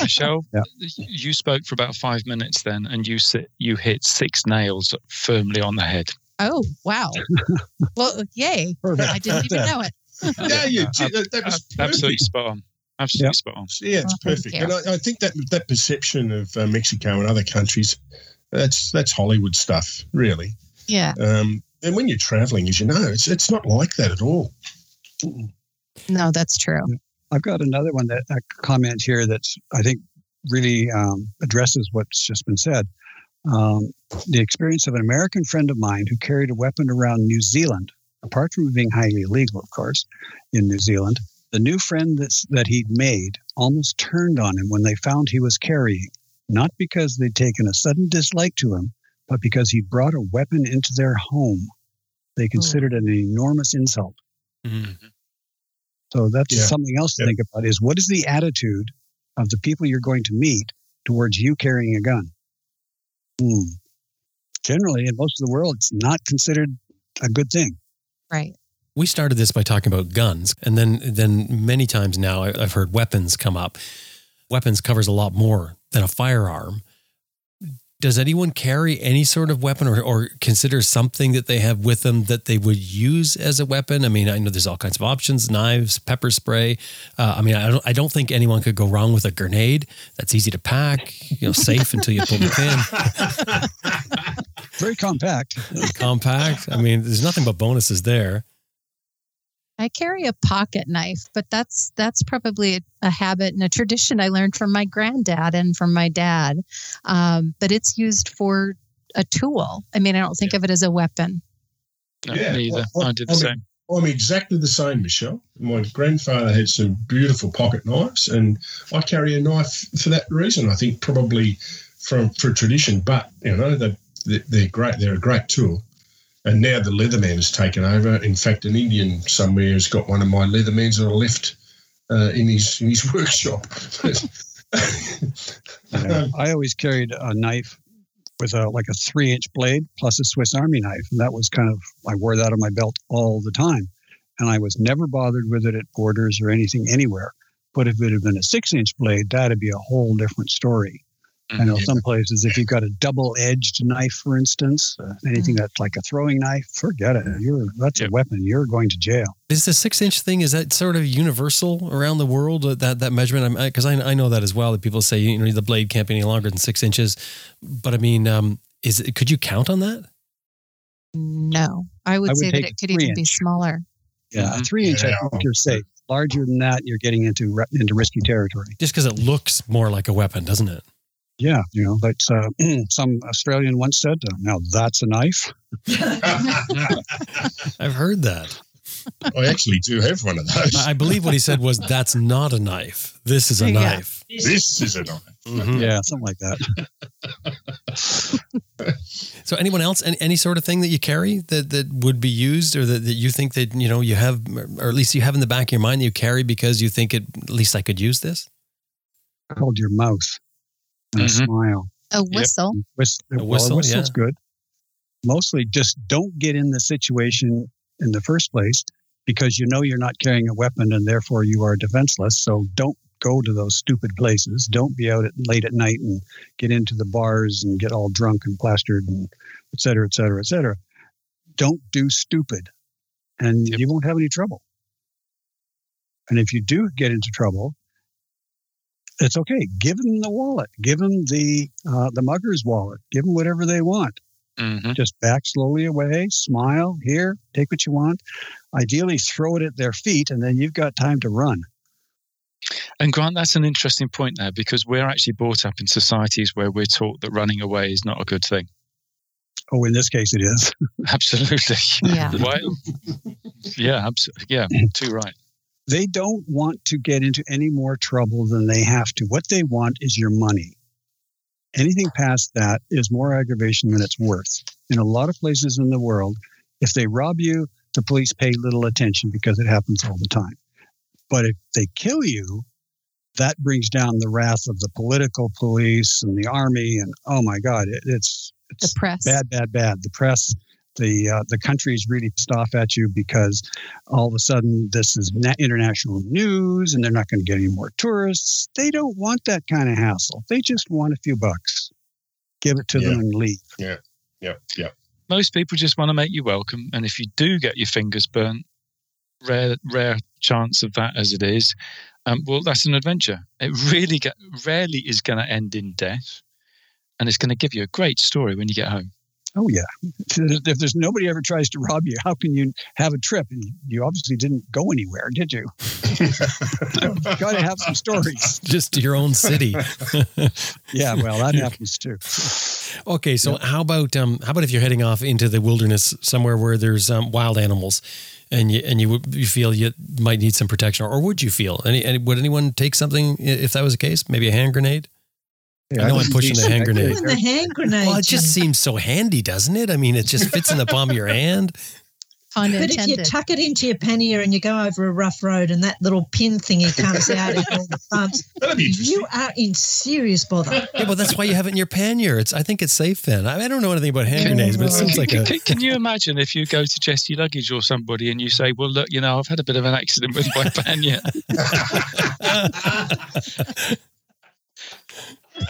Michelle, Yeah. you spoke for about five minutes then, and you sit, you hit six nails firmly on the head. oh wow, <laughs> well yay! I didn't even know it. Yeah, you. That, that was absolutely spot on. Absolutely spot on. Yeah, it's Well, perfect. And I, I think that that perception of uh, Mexico and other countries, that's that's Hollywood stuff, really. Yeah, Um, and when you're traveling, as you know, it's it's not like that at all. no, that's true. I've got another one that a comment here that's I think really um, addresses what's just been said. Um, the experience of an American friend of mine who carried a weapon around New Zealand, apart from being highly illegal, of course, in New Zealand. The new friend that's, that he'd made almost turned on him when they found he was carrying, not because they'd taken a sudden dislike to him, but because he brought a weapon into their home. They considered it an enormous insult. Mhm. So that's Yeah. something else to Yeah. think about is what is the attitude of the people you're going to meet towards you carrying a gun? Hmm. Generally, in most of the world, it's not considered a good thing. Right. We started this by talking about guns, and then then many times now I- I've heard weapons come up. Weapons covers a lot more than a firearm. Does anyone carry any sort of weapon or, or consider something that they have with them that they would use as a weapon? I mean, I know there's all kinds of options: knives, pepper spray. Uh, I mean, I don't, I don't think anyone could go wrong with a grenade. That's easy to pack, you know, safe until you pull the pin. Very compact. Compact. I mean, there's nothing but bonuses there. I carry a pocket knife, but that's that's probably a, a habit and a tradition I learned from my granddad and from my dad. Um, but it's used for a tool. I mean, I don't think of it as a weapon. No, Yeah, me well, I did the I mean, same. I'm exactly the same, Michelle. My grandfather had some beautiful pocket knives, and I carry a knife for that reason. I think probably from for tradition, but you know they they're great. They're a great tool. And now the Leatherman has taken over. In fact, an Indian somewhere has got one of my Leathermans on a lift uh, in his in his <laughs> workshop. yeah, I always carried a knife with a like a three inch blade plus a Swiss Army knife, and that was kind of I wore that on my belt all the time, and I was never bothered with it at borders or anything anywhere. But if it had been a six inch blade, that'd be a whole different story. I know mm-hmm. some places, if you've got a double-edged knife, for instance, uh, anything mm-hmm. that's like a throwing knife, forget it. You're that's yep. a weapon. You're going to jail. Is the six-inch thing is that sort of universal around the world? Uh, that that measurement? Because I, I know that as well. That people say you know the blade can't be any longer than six inches. But I mean, um, is it, could you count on that? No, I would, I would say that it could even inch. be smaller. Yeah, mm-hmm. a three-inch. Yeah. I think you're safe. Larger than that, you're getting into into risky territory. Just because it looks more like a weapon, doesn't it? Yeah, you know, but uh, <clears throat> some Australian once said, uh, "Now that's a knife." <laughs> I've heard that. I actually do have one of those. I believe what he said was, "That's not a knife. This is a yeah. knife. This is a knife." Mm-hmm. Yeah, something like that. <laughs> so, anyone else, any, any, sort of thing that you carry that, that would be used, or that, that you think that you know you have, or at least you have in the back of your mind that you carry because you think it, at least I could use this? Hold your mouth and mm-hmm. a smile. A whistle. Yep. Whistle. A whistle, well, whistle's yeah. good. Mostly just don't get in the situation in the first place because you know you're not carrying a weapon and therefore you are defenseless. So don't go to those stupid places. Don't be out at, late at night and get into the bars and get all drunk and plastered and et cetera, et cetera, et cetera. Don't do stupid and yep. you won't have any trouble. And if you do get into trouble, it's okay. Give them the wallet. Give them the uh, the mugger's wallet. Give them whatever they want. Mm-hmm. Just back slowly away, smile. Here, take what you want. Ideally, throw it at their feet, and then you've got time to run. And Grant, that's an interesting point there because we're actually brought up in societies where we're taught that running away is not a good thing. Oh, in this case, it is. <laughs> absolutely. Yeah. yeah. Absolutely. Yeah. Too right. They don't want to get into any more trouble than they have to. What they want is your money. Anything past that is more aggravation than it's worth. In a lot of places in the world, if they rob you, the police pay little attention because it happens all the time. But if they kill you, that brings down the wrath of the political police and the army. And oh my God, it, it's, it's the press. bad, bad, bad. The press, the uh, the country's really pissed off at you because all of a sudden this is international news and they're not going to get any more tourists. They don't want that kind of hassle. They just want a few bucks. Give it to yeah. them and leave. Yeah, yeah, yeah. Most people just want to make you welcome, and if you do get your fingers burnt, rare rare chance of that as it is, um, well, that's an adventure. It really get, rarely is going to end in death, and it's going to give you a great story when you get home. Oh yeah. If there's nobody ever tries to rob you, how can you have a trip? And you obviously didn't go anywhere, did you? <laughs> Got to have some stories. Just your own city. <laughs> yeah, well, that happens too. Okay, so yeah. how about um, how about if you're heading off into the wilderness somewhere where there's um, wild animals, and you and you would you feel you might need some protection, or would you feel? Any, any would anyone take something if that was the case? Maybe a hand grenade. Yeah, I know I'm pushing the hand grenade. The hand grenade. Well, it just seems so handy, doesn't it? I mean, it just fits in the palm of your hand. But if you tuck it into your pannier and you go over a rough road and that little pin thingy comes out in all the bumps, you are in serious bother. Yeah, well, that's why you have it in your pannier. It's I think it's safe then. I, I don't know anything about hand grenades, but it seems like a. Can, can, you imagine if you go to Jesse Luggage or somebody and you say, "Well, look, you know, I've had a bit of an accident with my <laughs> pannier." <laughs> <laughs>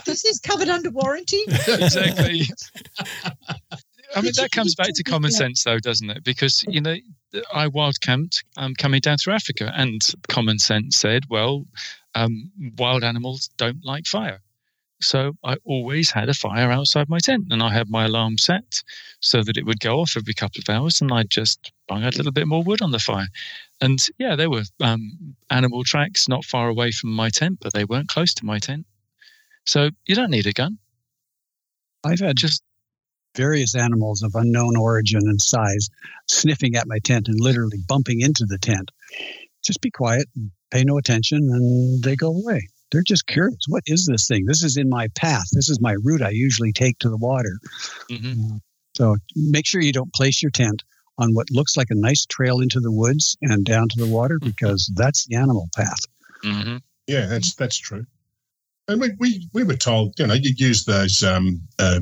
this is covered under warranty. <laughs> exactly. <laughs> I mean, that comes back to common sense, though, doesn't it? Because, you know, I wild camped um, coming down through Africa, and common sense said, well, um, wild animals don't like fire. So I always had a fire outside my tent, and I had my alarm set so that it would go off every couple of hours, and I'd just bung a little bit more wood on the fire. And yeah, there were um, animal tracks not far away from my tent, but they weren't close to my tent. So you don't need a gun. I've had just various animals of unknown origin and size sniffing at my tent and literally bumping into the tent. Just be quiet and pay no attention, and they go away. They're just curious. What is this thing? This is in my path. This is my route I usually take to the water. Mhm. So make sure you don't place your tent on what looks like a nice trail into the woods and down to the water because that's the animal path. Mhm. Yeah, that's that's true. And we, we, we were told, you know, you use those um, uh,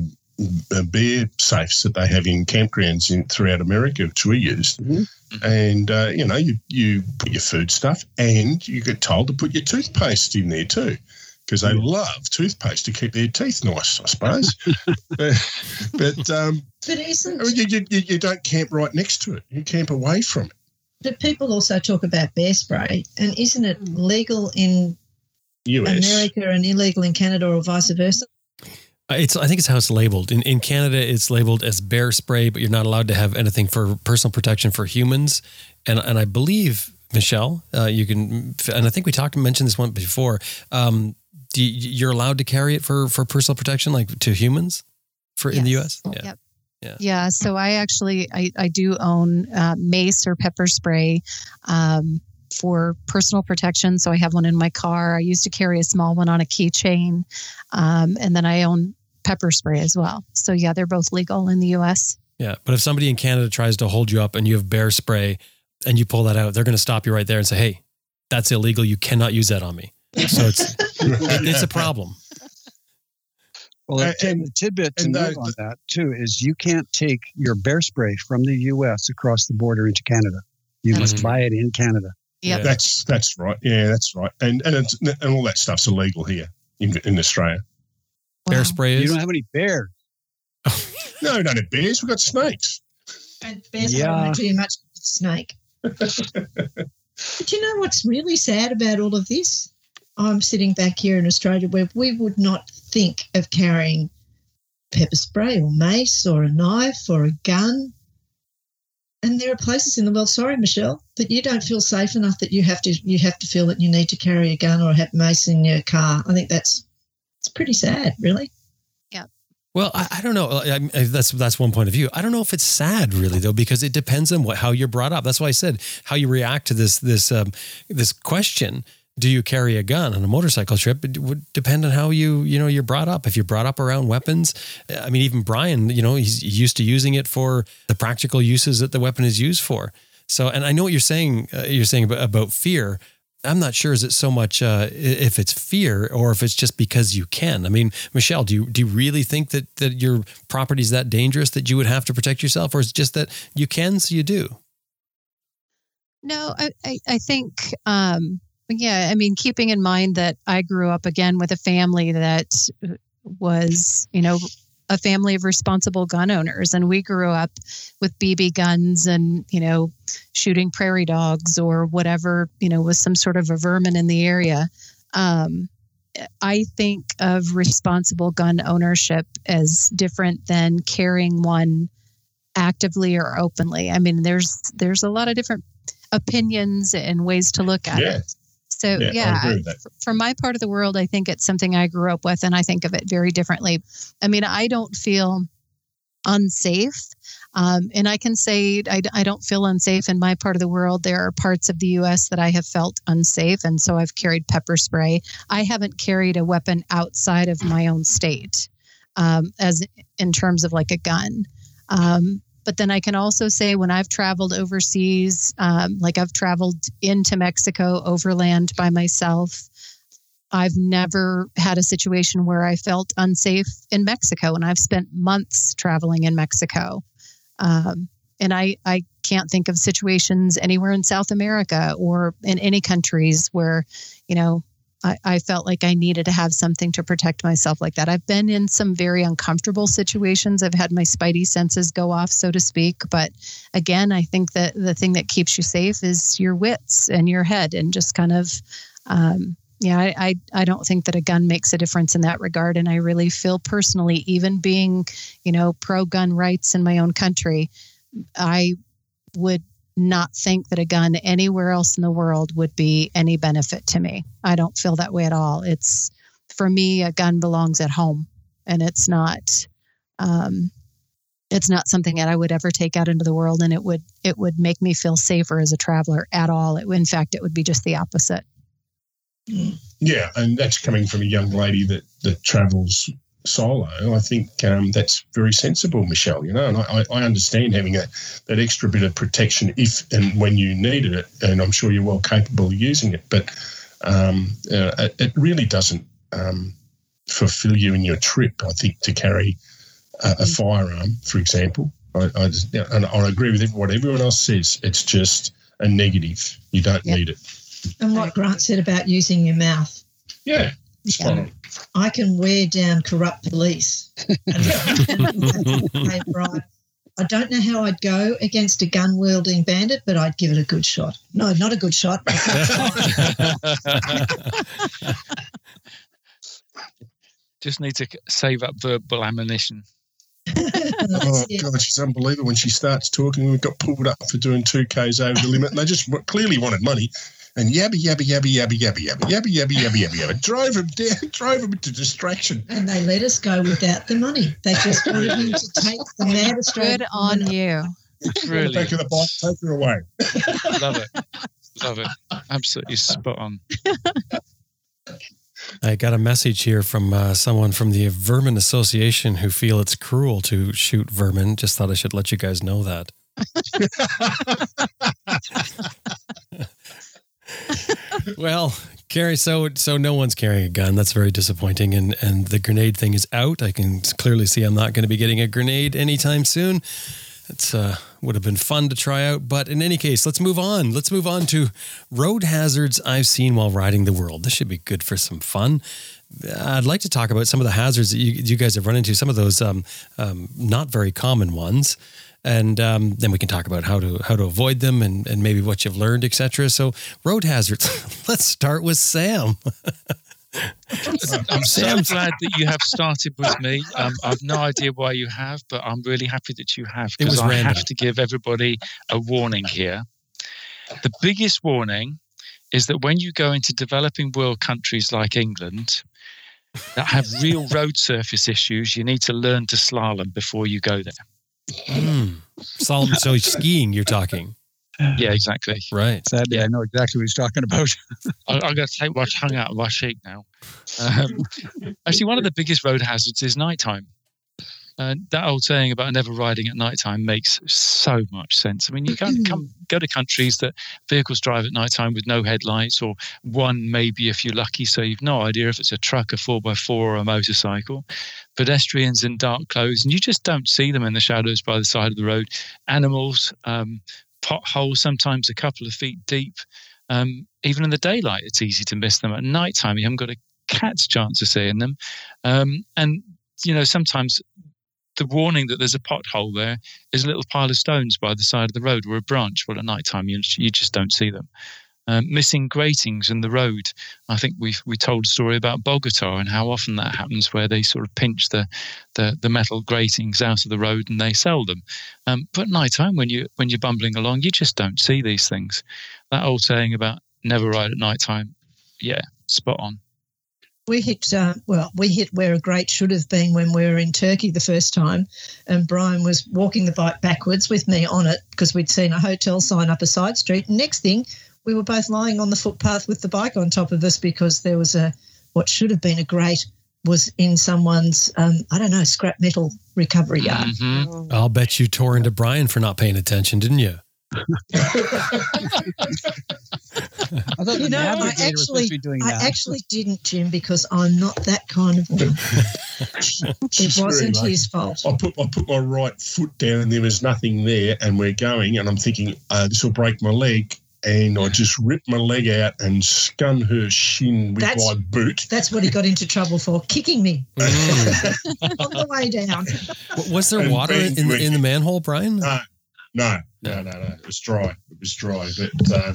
uh, bear safes that they have in campgrounds in throughout America, which we used. Mhm. And, uh, you know, you, you put your food stuff and you get told to put your toothpaste in there too. Because they love toothpaste to keep their teeth nice, I suppose. <laughs> but but um, But isn't you, you, you you don't camp right next to it. You camp away from it. but people also talk about bear spray, and isn't it legal in US. America and illegal in Canada, or vice versa? Uh, It's I think it's how it's labeled. In in Canada, it's labeled as bear spray, but you're not allowed to have anything for personal protection for humans. And and I believe Michelle, uh, you can, and I think we talked and mentioned this one before. Um, do you, you're allowed to carry it for for personal protection, like to humans, for in the U.S. Yeah. Yep. Yeah. Yeah. So I actually I, I do own uh, mace or pepper spray um, for personal protection. So I have one in my car. I used to carry a small one on a keychain, um, and then I own pepper spray as well. So yeah, they're both legal in the U.S. Yeah, but if somebody in Canada tries to hold you up and you have bear spray and you pull that out, they're going to stop you right there and say, "Hey, that's illegal. You cannot use that on me." So it's it, it's a problem. Well, a And- tid- and- tidbit to and note on that too is you can't take your bear spray from the U.S. across the border into Canada. You must buy it in Canada. Yep. Yeah. That's that's right. Yeah, that's right. And and it's, and all that stuff's illegal here in, in Australia. Bear Wow. spray You don't have any bears. No, no, no bears. We've got snakes. And bears Yeah. yeah. too much with snake. but you know what's really sad about all of this? I'm sitting back here in Australia where we would not think of carrying pepper spray or mace or a knife or a gun. And there are places in the world, sorry, Michelle, that you don't feel safe enough that you have to you have to feel that you need to carry a gun or have mace in your car. I think that's it's pretty sad, really. Yeah. Well, I, I don't know. I, I, that's that's one point of view. I don't know if it's sad, really, though, because it depends on what how you're brought up. That's why I said how you react to this this um, this question. Do you carry a gun on a motorcycle trip? It would depend on how you you know you're brought up. If you're brought up around weapons, I mean, even Brian, you know, he's used to using it for the practical uses that the weapon is used for. So, and I know what you're saying. Uh, you're saying about, about fear. I'm not sure is it so much uh, if it's fear or if it's just because you can. I mean, Michelle, do you do you really think that that your property is that dangerous that you would have to protect yourself, or is it just that you can, so you do? No, I, I, I think, um, yeah, I mean, keeping in mind that I grew up again with a family that was, you know, a family of responsible gun owners, and we grew up with BB guns and, you know, shooting prairie dogs or whatever, you know, was some sort of a vermin in the area. Um, I think of responsible gun ownership as different than carrying one actively or openly. I mean, there's there's a lot of different opinions and ways to look at Yeah. it. So Yeah, yeah, I- with that. f- from my part of the world, I think it's something I grew up with, and I think of it very differently. I mean, I don't feel unsafe, um, and I can say I, I don't feel unsafe in my part of the world. There are parts of the U.S. that I have felt unsafe, and so I've carried pepper spray. I haven't carried a weapon outside of my own state, um, as in terms of like a gun. Um, but then I can also say when I've traveled overseas, um, like I've traveled into Mexico overland by myself, I've never had a situation where I felt unsafe in Mexico, and I've spent months traveling in Mexico. Um, and I, I can't think of situations anywhere in South America or in any countries where, you know, I, I felt like I needed to have something to protect myself like that. I've been in some very uncomfortable situations. I've had my spidey senses go off, so to speak. But again, I think that the thing that keeps you safe is your wits and your head, and just kind of, um, yeah, I, I, I don't think that a gun makes a difference in that regard. And I really feel personally, even being, you know, pro gun rights in my own country, I would not think that a gun anywhere else in the world would be any benefit to me. I don't feel that way at all. It's for me, a gun belongs at home and it's not, um, it's not something that I would ever take out into the world, and it would it would make me feel safer as a traveler at all. It, in fact, it would be just the opposite. Yeah, and that's coming from a young lady that that travels solo. I think um, that's very sensible, Michelle. You know, and I, I understand having that that extra bit of protection if and when you needed it, and I'm sure you're well capable of using it. But um, uh, it really doesn't um, fulfil you in your trip. I think to carry a, a firearm, for example. I, I just, and I agree with what everyone else says. It's just a negative. You don't Yeah. need it. And what Grant said about using your mouth. Yeah, spot on. I can wear down corrupt police. And, and pay a bribe. I don't know how I'd go against a gun wielding bandit, but I'd give it a good shot. No, not a good shot. but a good try. Just need to save up verbal ammunition. <laughs> Oh it. god, she's unbelievable. When she starts talking, we got pulled up for doing two k's over the limit, and they just clearly wanted money. And yabba yabba yabba yabba yabba yabba yabba yabba yabba yabba yabba drove him down, drove him into distraction. And they let us go without the money. They just wanted him to take the mad Australian Good on you. On the Brilliant. back of the bike, take her away. Love it. Love it. Absolutely spot on. I got a message here from uh, someone from the Vermin Association who feel it's cruel to shoot vermin. Just thought I should let you guys know that. <laughs> well, Carrie, so so no one's carrying a gun. That's very disappointing. And and the grenade thing is out. I can clearly see I'm not going to be getting a grenade anytime soon. It's uh, would have been fun to try out, but in any case, let's move on. Let's move on to road hazards I've seen while riding the world. This should be good for some fun. I'd like to talk about some of the hazards that you, you guys have run into. Some of those um, um, not very common ones, and um, then we can talk about how to how to avoid them and, and maybe what you've learned, etc. So, road hazards. <laughs> let's start with Sam. I'm so glad that you have started with me. Um, I've no idea why you have, but I'm really happy that you have because I random. have to give everybody a warning here. The biggest warning is that when you go into developing world countries like England that have real road surface issues, you need to learn to slalom before you go there. Mm. So, so skiing, you're talking, Yeah, exactly. right? Sadly, I know exactly what he's talking about. <laughs> I, I'm going to take my tongue out of my cheek now. Um, actually, one of the biggest road hazards is nighttime. And that old saying about never riding at nighttime makes so much sense. I mean, you can come go to countries that vehicles drive at nighttime with no headlights, or one maybe if you're lucky, so you've no idea if it's a truck, a four x four, or a motorcycle. Pedestrians in dark clothes, and you just don't see them in the shadows by the side of the road. Animals, um, potholes, sometimes a couple of feet deep. Um, even in the daylight, it's easy to miss them. At nighttime, you haven't got a cat's chance of seeing them. Um, and, you know, sometimes the warning that there's a pothole there is a little pile of stones by the side of the road or a branch. Well, at nighttime, you, you just don't see them. Um, missing gratings in the road. I think we we told a story about Bogota and how often that happens, where they sort of pinch the the, the metal gratings out of the road and they sell them. Um, but at night time, when you when you're bumbling along, you just don't see these things. That old saying about never ride at night time, yeah, spot on. We hit, uh, well, we hit where a grate should have been when we were in Turkey the first time. And Brian was walking the bike backwards with me on it because we'd seen a hotel sign up a side street. And next thing, we were both lying on the footpath with the bike on top of us because there was a, what should have been a grate was in someone's, um, I don't know, scrap metal recovery yard. Mhm. I'll bet you tore into Brian for not paying attention, didn't you? I thought You know, I navigator was supposed actually, doing I actually didn't, Jim, because I'm not that kind of woman. <laughs> it She's wasn't lucky. his fault. I put I put my right foot down and there was nothing there, and we're going, and I'm thinking uh, this will break my leg, and I just ripped my leg out and scun her shin with That's- my boot. That's what he got into trouble for, kicking me <laughs> on the way down. <laughs> Was there And water in the, in the manhole, Brian? No, no, no, no, no. It was dry. It was dry, but uh,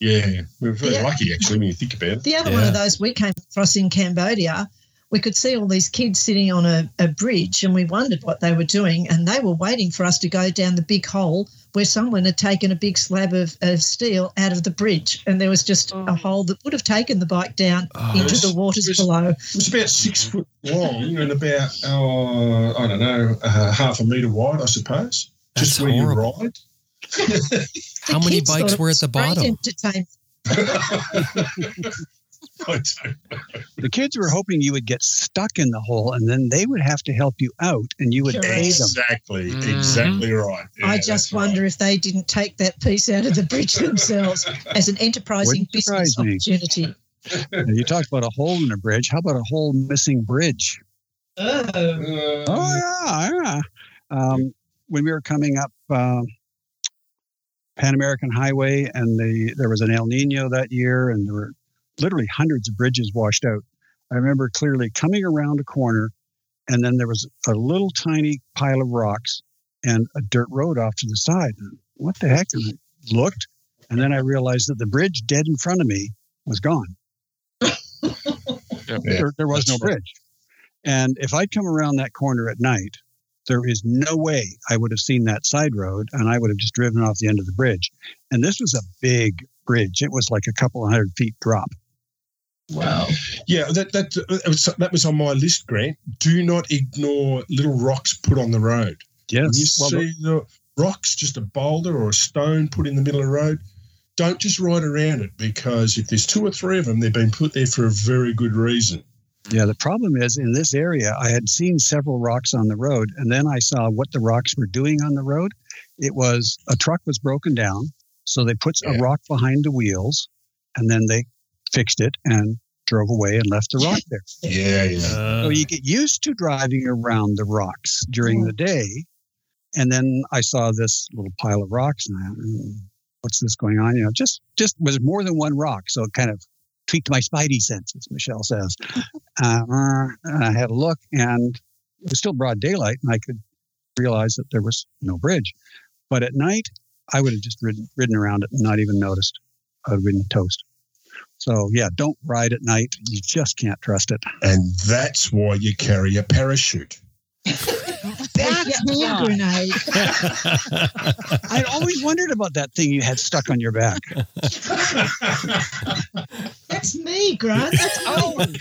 yeah, we were very Yeah. lucky actually when you think about it. The other one of those we came across in Cambodia we could see all these kids sitting on a, a bridge and we wondered what they were doing. And they were waiting for us to go down the big hole where someone had taken a big slab of, of steel out of the bridge. And there was just Oh. a hole that would have taken the bike down Oh. into the waters Yes. below. It was about six foot long and about, oh, I don't know, uh, half a metre wide, I suppose. That's Just where horrible. you ride. <laughs> How many bikes were at the bottom? entertainment. <laughs> The kids were hoping you would get stuck in the hole and then they would have to help you out and you would Correct. pay them. Exactly, Mhm. exactly right. Yeah, I that's just right. wonder if they didn't take that piece out of the bridge themselves as an enterprising business me. opportunity. And you talked about a hole in a bridge. How about a whole missing bridge? Oh, Uh, Oh yeah, yeah. Um, when we were coming up um Pan American Highway, and the there was an El Nino that year, and there were literally hundreds of bridges washed out. I remember clearly coming around a corner, and then there was a little tiny pile of rocks and a dirt road off to the side. And what the heck? And I looked, and then I realized that the bridge dead in front of me was gone. <laughs> Yeah, there, there was no bridge. And if I'd come around that corner at night, there is no way I would have seen that side road and I would have just driven off the end of the bridge. And this was a big bridge. It was like a couple of hundred feet drop. wow. Yeah, that that that was, on my list, Grant. Do not ignore little rocks put on the road. Yes. When you Well, see the rocks, just a boulder or a stone put in the middle of the road, don't just ride around it because if there's two or three of them, they've been put there for a very good reason. Yeah, the problem is in this area, I had seen several rocks on the road, and then I saw what the rocks were doing on the road. It was a truck was broken down, so they put Yeah. a rock behind the wheels, and then they fixed it and drove away and left the rock <laughs> there. Yeah, yeah. Uh, So you get used to driving around the rocks during the day. And then I saw this little pile of rocks and I, "Hmm, what's this going on? You know, just, just was more than one rock. So it kind of tweaked my spidey senses, Michelle says. Uh, and I had a look and it was still broad daylight and I could realize that there was no bridge. But at night, I would have just ridden, ridden around it and not even noticed. I would have been toast. So yeah, don't ride at night. You just can't trust it. And that's why you carry a parachute. <laughs> That's hand grenade. <laughs> I'd always wondered about that thing you had stuck on your back. That's me, Grant. That's <laughs> old.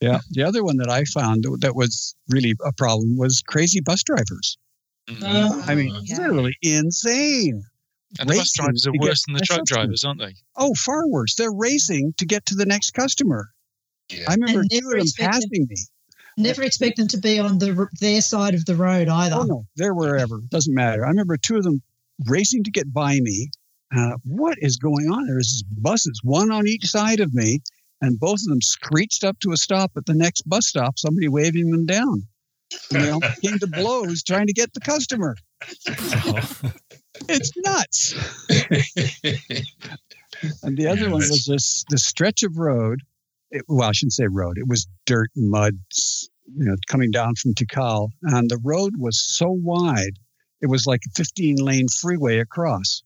Yeah. The other one that I found that was really a problem was crazy bus drivers. Mhm. I mean, Yeah. literally insane. and the bus drivers are worse than the truck customers. drivers, aren't they? Oh, far worse. They're racing to get to the next customer. Yeah. I remember And two never of them expect them- passing me. Never expect them to be on the their side of the road either. Oh no, they're wherever. Doesn't matter. I remember two of them racing to get by me. Uh, what is going on? There's buses, one on each side of me, and both of them screeched up to a stop at the next bus stop. Somebody waving them down. You know, <laughs> came to blows trying to get the customer. It's nuts. <laughs> And the other one was this the stretch of road. It, well, I shouldn't say road. It was dirt and mud, you know, coming down from Tikal, and the road was so wide, it was like a 15 lane freeway across.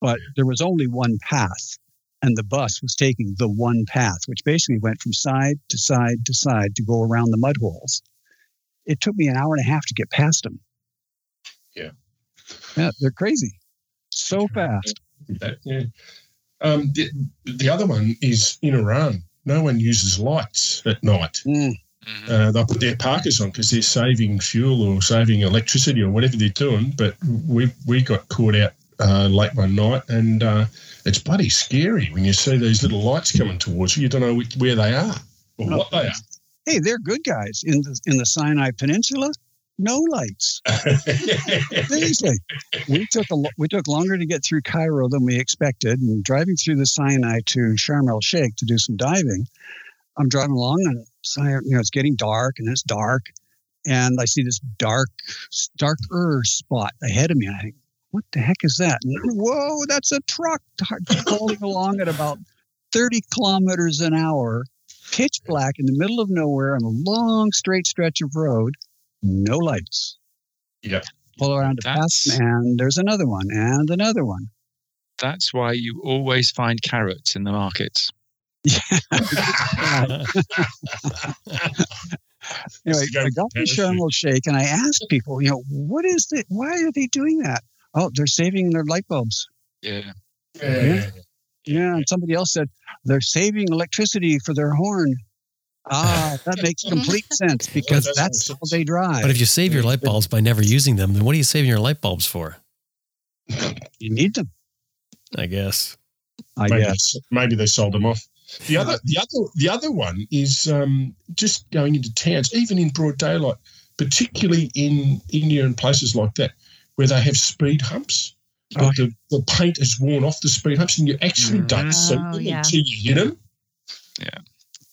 But there was only one path, and the bus was taking the one path, which basically went from side to side to side to go around the mud holes. It took me an hour and a half to get past them. Yeah. Yeah, they're crazy. So fast. That, yeah. Um, the, the other one is in Iran. No one uses lights at night. Mm. Mhm. Uh, they'll put their parkers on because they're saving fuel or saving electricity or whatever they're doing. But we we got caught out uh, late one night, and uh, it's bloody scary when you see these little lights coming towards you. You don't know which, where they are or what they hey, they're good guys in the in the Sinai Peninsula. No lights. <laughs> Seriously, we took a we took longer to get through Cairo than we expected. And driving through the Sinai to Sharm el Sheikh to do some diving, I'm driving along and you know it's getting dark and it's dark, and I see this dark darker spot ahead of me. I think, what the heck is that? And, whoa, that's a truck rolling along at about 30 kilometers an hour pitch black in the middle of nowhere on a long straight stretch of road, no lights. Yep. Pull around to pass, and there's another one, and another one. That's why you always find carrots in the markets. Yeah. <laughs> anyway, I got the parachute. Sharm el Sheikh and I asked people, you know, what is it? Why are they doing that? Oh, they're saving their light bulbs. Yeah. Yeah. Yeah, and somebody else said they're saving electricity for their horn. Ah, that makes complete sense <laughs> because does that's make how they drive. But if you save your light bulbs by never using them, then what are you saving your light bulbs for? you need them, I guess. I maybe, guess. maybe they sold them off. The other, the other, the other one is um, just going into towns, even in broad daylight, particularly in India and places like that, where they have speed humps. Oh, But the, the paint is worn off the speed humps, and you actually don't see Oh, them yeah. until you hit them.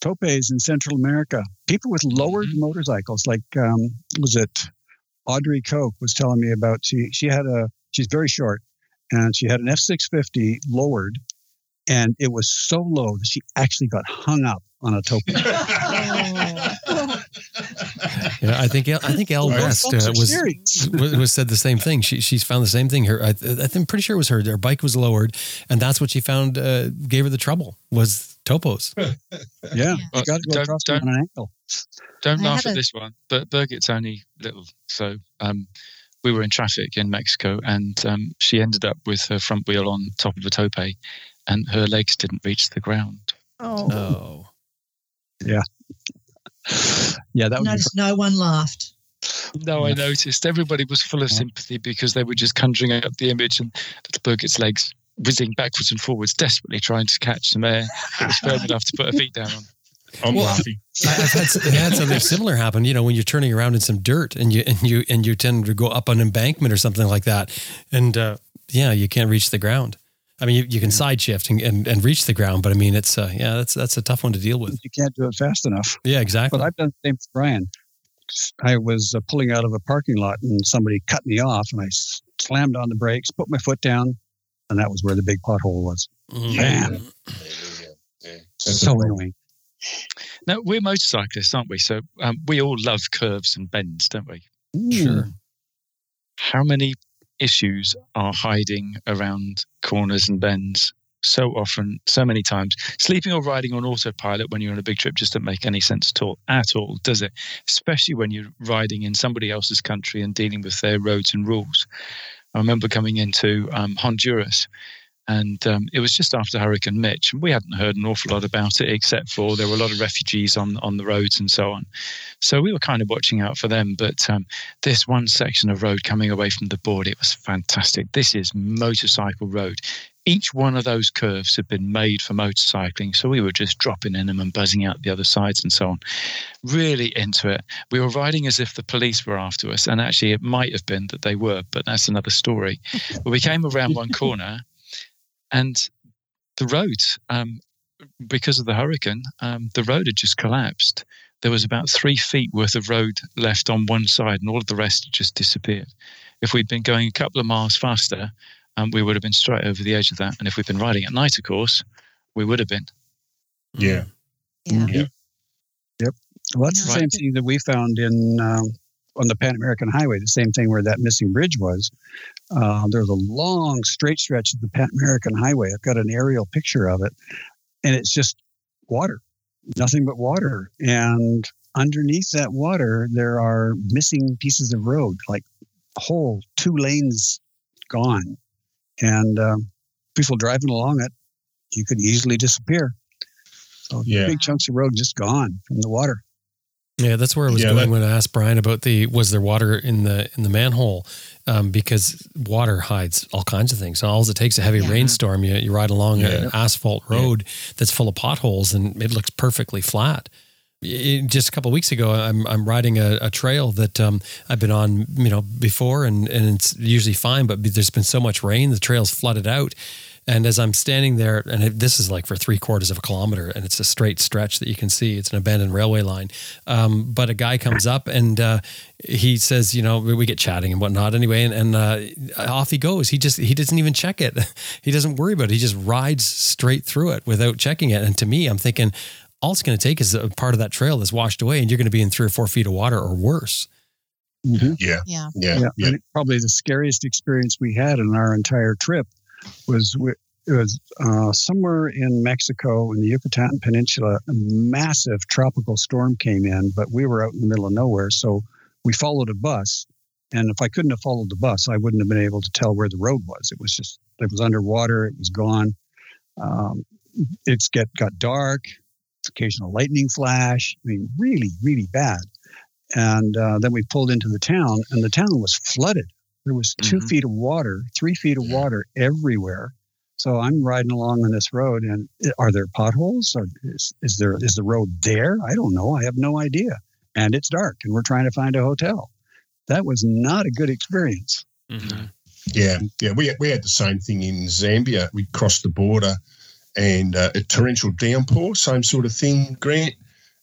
Topes in Central America. People with lowered Mhm. motorcycles, like um, was it Audrey Koch was telling me about. She she had a she's very short, and she had an F six fifty lowered, and it was so low that she actually got hung up on a tope. <laughs> Yeah, I think I think Al Well, West uh, was, was was said the same thing. She she's found the same thing. Her I, I'm pretty sure it was her. Her bike was lowered, and that's what she found uh, gave her the trouble was topes. <laughs> Yeah, Well, you got to go don't- across don't- on an ankle. Don't I laugh at a- this one, but Birgit's only little. So um, we were in traffic in Mexico, and um, she ended up with her front wheel on top of a tope, and her legs didn't reach the ground. Oh. Oh, Yeah, yeah. that would be no one laughed. No, I noticed everybody was full of sympathy because they were just conjuring up the image and little Birgit's legs whizzing backwards and forwards, desperately trying to catch some air that was firm enough to put her feet down on. I'm Well, laughing. I- I've had, I had something similar happen. You know, when you're turning around in some dirt and you and you and you tend to go up an embankment or something like that, and uh, yeah, you can't reach the ground. I mean, you, you can side shift and, and, and reach the ground, but I mean, it's uh, yeah, that's that's a tough one to deal with. you can't do it fast enough. Yeah, exactly. But I've done the same with Brian. I was uh, pulling out of a parking lot and somebody cut me off, and I slammed on the brakes, put my foot down, and that was where the big pothole was. Mm. Bam. Yeah. So a annoying. Now, we're motorcyclists, aren't we? So um, we all love curves and bends, don't we? Sure. How many issues are hiding around corners and bends so often, so many times? Sleeping or riding on autopilot when you're on a big trip just doesn't make any sense at all, at all, does it? Especially when you're riding in somebody else's country and dealing with their roads and rules. I remember coming into um, Honduras. And um, it was just after Hurricane Mitch, and we hadn't heard an awful lot about it, except for there were a lot of refugees on on the roads and so on. So we were kind of watching out for them. But um, this one section of road coming away from the board, it was fantastic. This is motorcycle road. Each one of those curves had been made for motorcycling, so we were just dropping in them and buzzing out the other sides and so on. Really into it. We were riding as if the police were after us, and actually, it might have been that they were, but that's another story. but we came around one <laughs> corner, and the road, um, because of the hurricane, um, the road had just collapsed. There was about three feet worth of road left on one side, and all of the rest had just disappeared. If we'd been going a couple of miles faster, um, we would have been straight over the edge of that. And if we'd been riding at night, of course, we would have been. Yeah. Yeah. Yeah. Well, that's the Right. same thing that we found in um, on the Pan American Highway. The same thing where that missing bridge was. Uh, there's a long straight stretch of the Pan American Highway. I've got an aerial picture of it, and it's just water, nothing but water. And underneath that water, there are missing pieces of road, like whole two lanes gone, and um, people driving along it, you could easily disappear. So Yeah. big chunks of road just gone from the water. Yeah, that's where I was Yeah, going that- when I asked Brian about the was there water in the in the manhole, um, because water hides all kinds of things. So all it takes a heavy Yeah. rainstorm, you, you ride along Yeah. an asphalt road that's full of potholes, and it looks perfectly flat. It- just a couple weeks ago, I'm I'm riding a, a trail that um, I've been on, you know, before, and and it's usually fine, but there's been so much rain, the trail's flooded out. And as I'm standing there, and it, this is like for three quarters of a kilometer, and it's a straight stretch that you can see. It's an abandoned railway line. Um, but a guy comes up and uh, he says, you know, we we get chatting and whatnot anyway, and, and uh, off he goes. He just he doesn't even check it. <laughs> He doesn't worry about it. He just rides straight through it without checking it. And to me, I'm thinking, all it's going to take is a part of that trail that's washed away, and you're going to be in three or four feet of water or worse. Mm-hmm. Yeah. Yeah. Yeah. Yeah, Yeah. probably the scariest experience we had in our entire trip was we, it was uh, somewhere in Mexico in the Yucatan Peninsula. A massive tropical storm came in, but we were out in the middle of nowhere, so we followed a bus. And if I couldn't have followed the bus, I wouldn't have been able to tell where the road was. It was just it was underwater. It was gone. Um, it's get got dark. Occasional lightning flash. I mean, really, really bad. And uh, then we pulled into the town, and the town was flooded. There was 2 Mhm. feet of water, three feet of water everywhere. So I'm riding along on this road, and are there potholes? Or is, is there is the road there? I don't know. I have no idea. And it's dark, and we're trying to find a hotel. That was not a good experience. Mhm. Yeah, yeah, we we had the same thing in Zambia. We crossed the border, and uh, a torrential downpour, same sort of thing, Grant.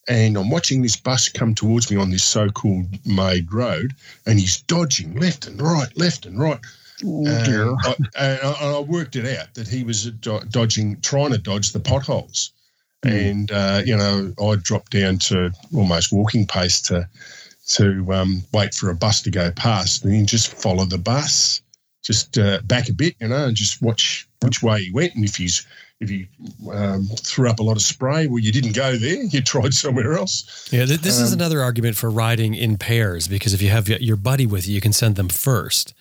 And I'm watching this bus come towards me on this so-called made road, and he's dodging left and right, left and right. Oh And. I, and I, I worked it out that he was dodging, trying to dodge the potholes. Mm. And uh, you know, I dropped down to almost walking pace to to um, wait for a bus to go past, and then just follow the bus, just uh, back a bit, you know, and just watch which way he went. And if he's if you um, threw up a lot of spray, well, you didn't go there; you tried somewhere else. Yeah, th- this is Um, another argument for riding in pairs because if you have your buddy with you, you can send them first.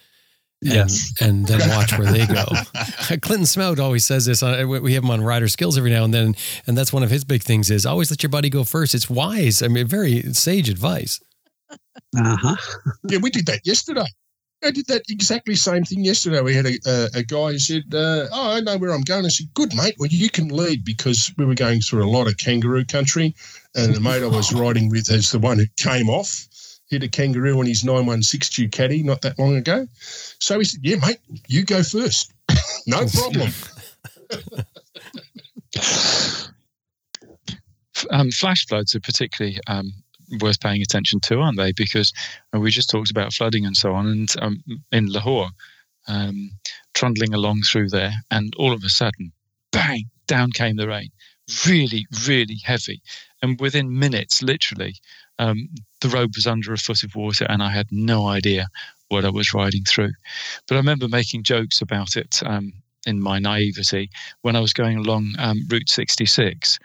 And, Yes. and then <laughs> watch where they go. <laughs> Clinton Smout always says this. We have him on Rider Skills every now and then, and that's one of his big things: is always let your buddy go first. It's wise. I mean, very sage advice. Uh huh. Yeah, we did that yesterday. I did that exactly same thing yesterday. We had a, a, a guy who said, uh, "Oh, I know where I'm going." I said, "Good, mate. Well, you can lead because we were going through a lot of kangaroo country, and the mate I was riding with is the one who came off, hit a kangaroo on his 916 Ducati not that long ago. So he said, "Yeah, mate, you go first. <laughs> no problem." <laughs> um, flash floods are particularly um, worth paying attention to, aren't they? Because uh, we just talked about flooding and so on, and um, in Lahore, um, trundling along through there, and all of a sudden, bang, down came the rain, really, really heavy, and within minutes, literally, um, the road was under a foot of water, and I had no idea what I was riding through. But I remember making jokes about it um, in my naivety when I was going along um, Route 66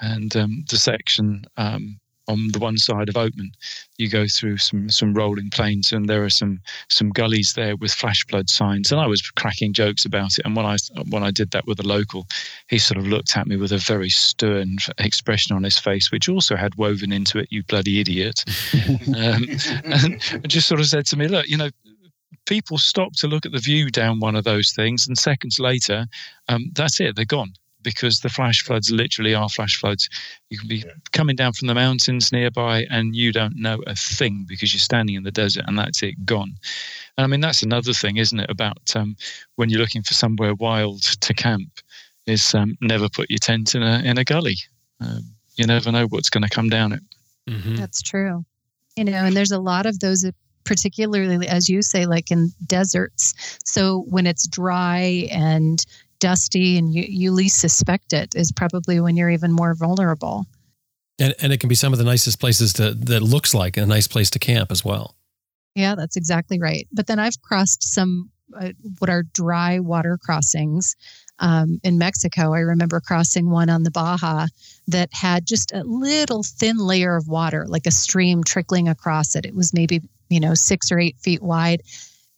and um, the section um, on the one side of Oatman, you go through some some rolling plains, and there are some some gullies there with flash flood signs. And I was cracking jokes about it. And when I when I did that with a local, he sort of looked at me with a very stern expression on his face, which also had woven into it, "You bloody idiot," <laughs> um, and just sort of said to me, "Look, you know." People stop to look at the view down one of those things, and seconds later, um, that's it. They're gone because the flash floods literally are flash floods. You can be Yeah. coming down from the mountains nearby and you don't know a thing because you're standing in the desert and that's it, gone. And I mean, that's another thing, isn't it, about um, when you're looking for somewhere wild to camp, is um, never put your tent in a, in a gully. Um, you never know what's going to come down it. Mhm. That's true. You know, and there's a lot of those, uh, particularly as you say, like in deserts. So when it's dry and dusty and you, you least suspect it is probably when you're even more vulnerable. And and it can be some of the nicest places to that looks like a nice place to camp as well. Yeah, that's exactly right. But then I've crossed some uh, what are dry water crossings um, in Mexico. I remember crossing one on the Baja that had just a little thin layer of water, like a stream trickling across it. It was maybe you know six or eight feet wide,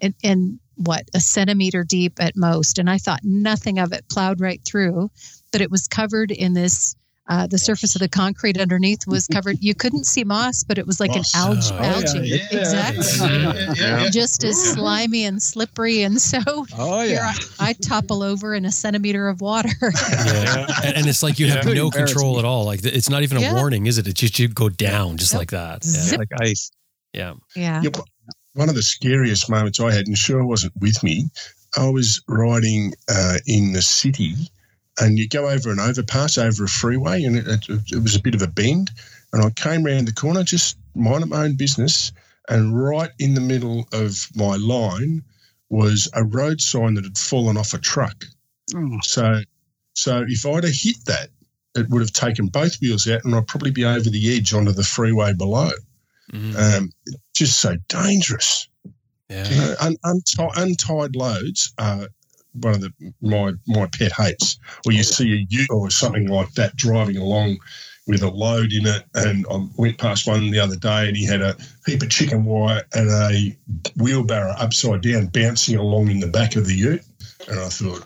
and, and what a centimeter deep at most. And I thought nothing of it, plowed right through, but it was covered in this. Uh, the surface of the concrete underneath was covered. You couldn't see moss, but it was like Moss. an algae. Oh, algae. yeah. exactly Yeah, yeah, yeah. just as slimy and slippery. And so Oh here yeah. I, I topple over in a centimeter of water. <laughs> Yeah. and, and it's like you have no control at all. Like it's not even a Yeah. warning, is it? It's just you go down just Yep. like that. Zip. Like ice. Yeah. yeah. Yeah, but one of the scariest moments I had, and sure wasn't with me, I was riding uh, in the city, and you go over an overpass over a freeway, and it, it, it was a bit of a bend, and I came round the corner, just minding my own business, and right in the middle of my line was a road sign that had fallen off a truck. Oh, So, so if I'd have hit that, it would have taken both wheels out, and I'd probably be over the edge onto the freeway below. Mhm. Um, just so dangerous. Yeah. You know, un, unti- untied loads are one of the my my pet hates. Or you see a ute or something like that driving along with a load in it. And I went past one the other day, and he had a heap of chicken wire and a wheelbarrow upside down bouncing along in the back of the ute. And I thought,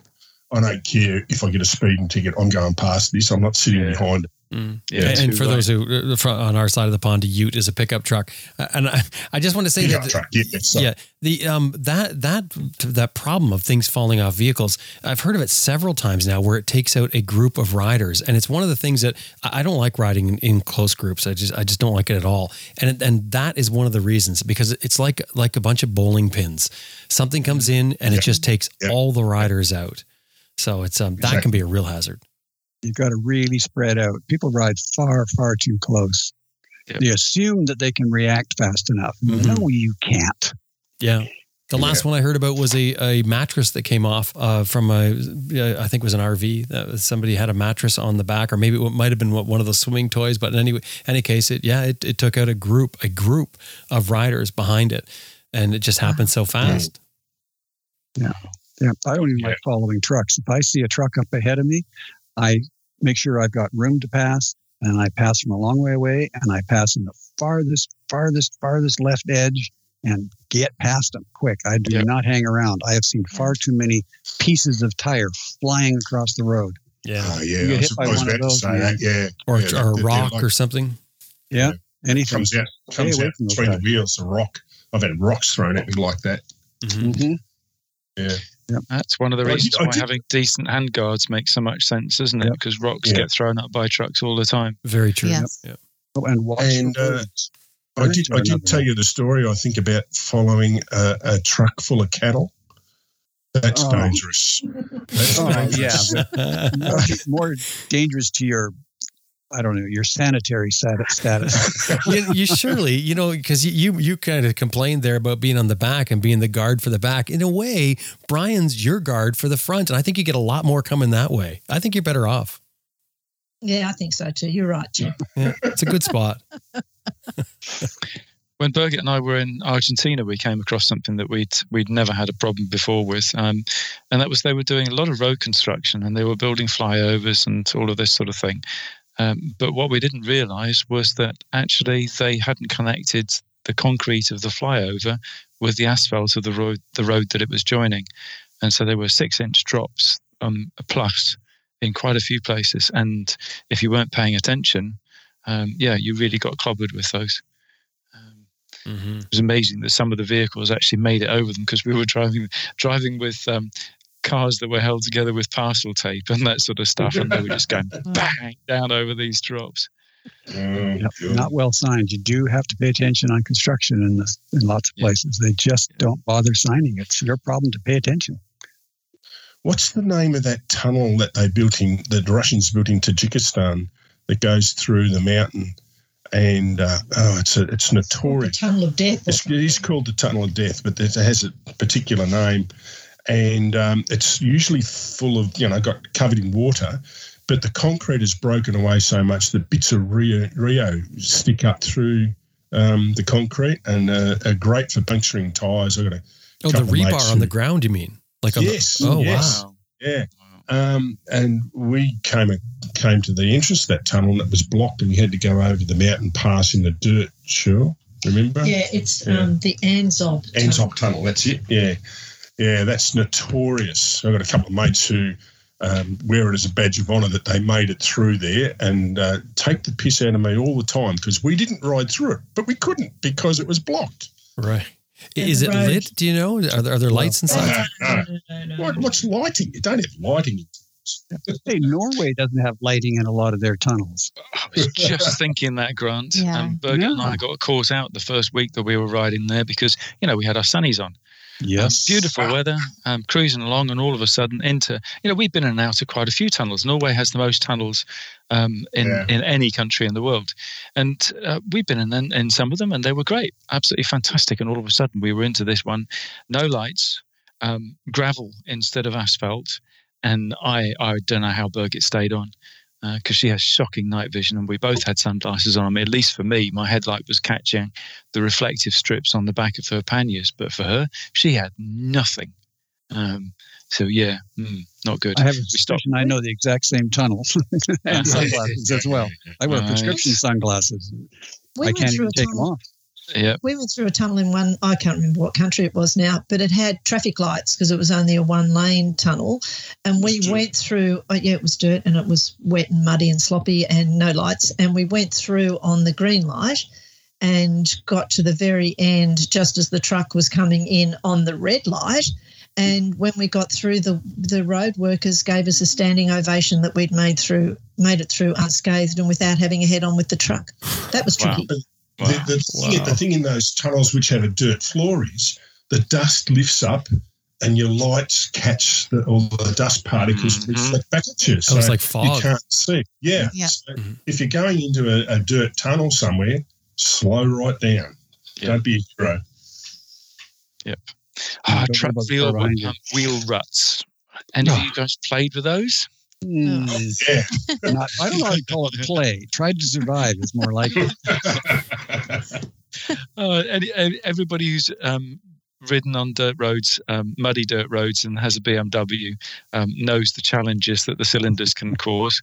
I don't care if I get a speeding ticket. I'm going past this. I'm not sitting Yeah. behind it. Mm. Yeah, and too for those who uh, on our side of the pond, a Ute is a pickup truck. Uh, And I, I just want to say that truck, yeah, yeah, the um that that that problem of things falling off vehicles, I've heard of it several times now, where it takes out a group of riders, and it's one of the things that I don't like riding in, in close groups. I just I just don't like it at all, and and that is one of the reasons because it's like like a bunch of bowling pins. Something comes in and it just takes Yeah. all the riders out. So it's um that can be a real hazard. You've got to really spread out. People ride far, far too close. Yep. They assume that they can react fast enough. Mhm. No, you can't. Yeah. The last one I heard about was a, a mattress that came off uh, from a, uh, think it was an RV. Uh, somebody had a mattress on the back, or maybe it might have been one of the swimming toys. But in any any case, it yeah, it, it took out a group a group of riders behind it, and it just happened so fast. Yeah, I don't even Yeah. like following trucks. If I see a truck up ahead of me, I make sure I've got room to pass, and I pass from a long way away, and I pass in the farthest, farthest, farthest left edge, and get past them quick. I do Yeah. not hang around. I have seen far too many pieces of tire flying across the road. Yeah, Oh, You yeah. get hit by one of those, say man. that. Yeah. or, yeah, or a they're- they're rock like- or something. Yeah. Anything. comes out comes out from those between the wheels, a rock. I've had rocks thrown at me like that. Mm-hmm. Mm-hmm. Mhm. That's one of the reasons why having decent handguards makes so much sense, isn't it? Yep. Because rocks Yeah. get thrown up by trucks all the time. Very true. Yes. Yep. Oh, and watch And, uh. I did. I did tell one. you the story. I think about following a, a truck full of cattle. That's Oh. dangerous. That's Oh, dangerous. yeah. <laughs> more, more dangerous to your, I don't know, your sanitary <laughs> status. you, you surely, you know, because you, you you kind of complained there about being on the back and being the guard for the back. In a way, Brian's your guard for the front, and I think you get a lot more coming that way. I think you're better off. Yeah, I think so too. You're right, Jim. Yeah, it's a good spot. <laughs> When Birgit and I were in Argentina, we came across something that we'd we'd never had a problem before with, um, and that was they were doing a lot of road construction and they were building flyovers and all of this sort of thing. Um, but what we didn't realise was that actually they hadn't connected the concrete of the flyover with the asphalt of the road the road that it was joining, and so there were six inch drops um, plus in quite a few places. And if you weren't paying attention, um, yeah, you really got clobbered with those. Um, Mm-hmm. it was amazing that some of the vehicles actually made it over them because we were driving driving with um, cars that were held together with parcel tape and that sort of stuff, and they were just going <laughs> bang down over these drops. Oh, Yep, Not well signed. You do have to pay attention on construction in this, in lots of Yeah. places. They just don't bother signing. It's your problem to pay attention. What's the name of that tunnel that they built in? The Russians built in Tajikistan that goes through the mountain, and uh, oh, it's a, it's The notorious. tunnel of death. It's, it is called the Tunnel of Death, but it has a particular name, and um, it's usually full of you know got covered in water, but the concrete is broken away so much that bits of reo, reo stick up through um, the concrete and uh, are great for puncturing tyres. I've got a Oh, the rebar on who- the ground, you mean? Like on Yes, The, oh, yes. wow. yeah. Um, and we came came to the entrance of that tunnel and it was blocked, and we had to go over the mountain pass in the dirt. Sure, remember? Yeah, it's Yeah. um, the Anzob. tunnel. Anzob Tunnel. That's it. Yeah, yeah. That's notorious. I've got a couple of mates who um, wear it as a badge of honour that they made it through there and uh, take the piss out of me all the time because we didn't ride through it, but we couldn't because it was blocked. Right. And Is it road- lit? Do you know? Are there, are there lights inside? No, no. no, no, no, What, what's lighting? You don't have lighting. Hey, Norway doesn't have lighting in a lot of their tunnels. I was just thinking that, Grant. Yeah. Um, Birgit and I Yeah. got caught out the first week that we were riding there because, you know, we had our sunnies on. Um, beautiful weather, um, cruising along, and all of a sudden into, you know, we've been in and out of quite a few tunnels. Norway has the most tunnels um, in, Yeah. in any country in the world. And uh, we've been in, in some of them and they were great, absolutely fantastic. And all of a sudden we were into this one, no lights, um, gravel instead of asphalt. And I, I don't know how Birgit stayed on because she has shocking night vision, and we both had sunglasses on. I mean, at least for me, my headlight was catching the reflective strips on the back of her panniers, but for her, she had nothing. Um, so yeah, mm, not good. I have a We stopped. suspicion I know the exact same tunnels <laughs> and <laughs> sunglasses as well. I wear Right. prescription sunglasses. We I can't even a take them off. Yeah, We went through a tunnel in one, I can't remember what country it was now, but it had traffic lights because it was only a one lane tunnel. And we went through, oh, yeah, it was dirt and it was wet and muddy and sloppy and no lights. And we went through on the green light and got to the very end just as the truck was coming in on the red light. And when we got through, the the road workers gave us a standing ovation that we'd made through made it through unscathed and without having a head on with the truck. That was tricky. Wow. The, the, thing, the thing in those tunnels which have a dirt floor is the dust lifts up and your lights catch the, all the dust particles Mhm. reflect back at you. Oh, it's like fog. you can't see. Yeah. Yeah. So Mhm. If you're going into a, a dirt tunnel somewhere, slow right down. Yeah. Don't be a hero. Ah, Don't truck worry about the wheel, car behind you. um, wheel ruts. Any of Ah. you guys played with those? Mm, Yeah. not, I don't know how to call it play. Tried to survive is more like it. <laughs> Uh, any, any- everybody who's um, ridden on dirt roads, um, muddy dirt roads, and has a BMW um, knows the challenges that the cylinders can cause.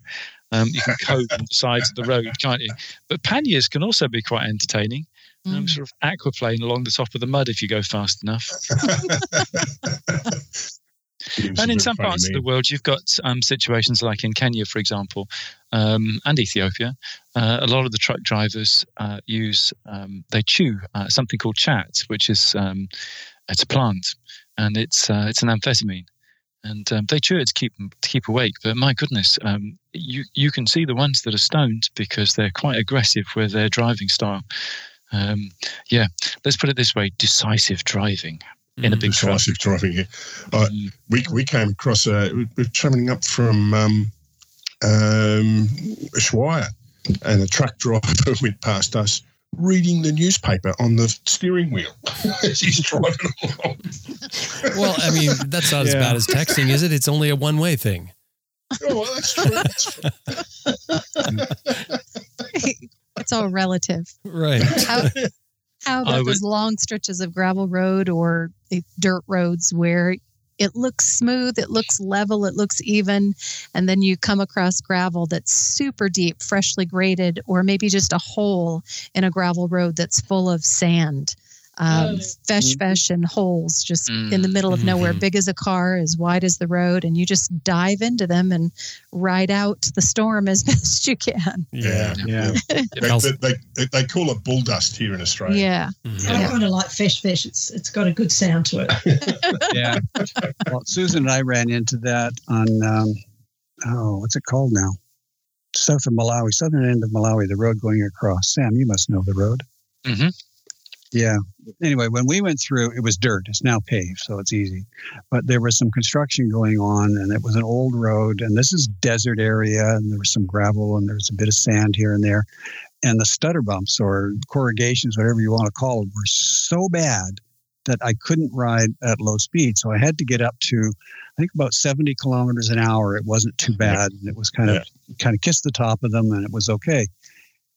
Um, you can cope on the sides of the road, can't you? But panniers can also be quite entertaining. Um, Mm. sort of aquaplane along the top of the mud if you go fast enough. <laughs> <laughs> And in some parts of the world, you've got um, situations like in Kenya, for example, um, and Ethiopia. Uh, a lot of the truck drivers uh, use um, they chew uh, something called chat, which is um, it's a plant, and it's uh, it's an amphetamine, and um, they chew it to keep to keep awake. But my goodness, um, you you can see the ones that are stoned because they're quite aggressive with their driving style. Um, yeah, let's put it this way: decisive driving in a big truck. decisive driving here. Uh, Mm. we we came across a we we're travelling up from um, um, Ushuaia, and a truck driver <laughs> went past us reading the newspaper on the steering wheel <laughs> as he's driving along. Well, I mean, that's not as bad as texting, is it? It's only a one way thing. Oh, well, that's true. That's true. <laughs> it's all relative. Right. How, how about would- those long stretches of gravel road or dirt roads where it looks smooth, it looks level, it looks even, and then you come across gravel that's super deep, freshly graded, or maybe just a hole in a gravel road that's full of sand. Um, fesh fesh and holes just in the middle of nowhere, Mhm. big as a car, as wide as the road, and you just dive into them and ride out the storm as <laughs> best you can. Yeah, Yeah. <laughs> They, they, they, they call it bull dust here in Australia. Yeah. Mhm. I Yeah. kind of like fesh fesh. It's it's got a good sound to it. <laughs> yeah. Well, Susan and I ran into that on, um, oh, what's it called now? South of Malawi, southern end of Malawi, the road going across. Sam, you must know the road. Mhm. Yeah. Anyway, when we went through, it was dirt. It's now paved, so it's easy. But there was some construction going on, and it was an old road. And this is desert area, and there was some gravel, and there was a bit of sand here and there. And the stutter bumps or corrugations, whatever you want to call them, were so bad that I couldn't ride at low speed. So I had to get up to, I think, about 70 kilometers an hour. It wasn't too bad, and it was kind of kind of kissed the top of them, and it was okay.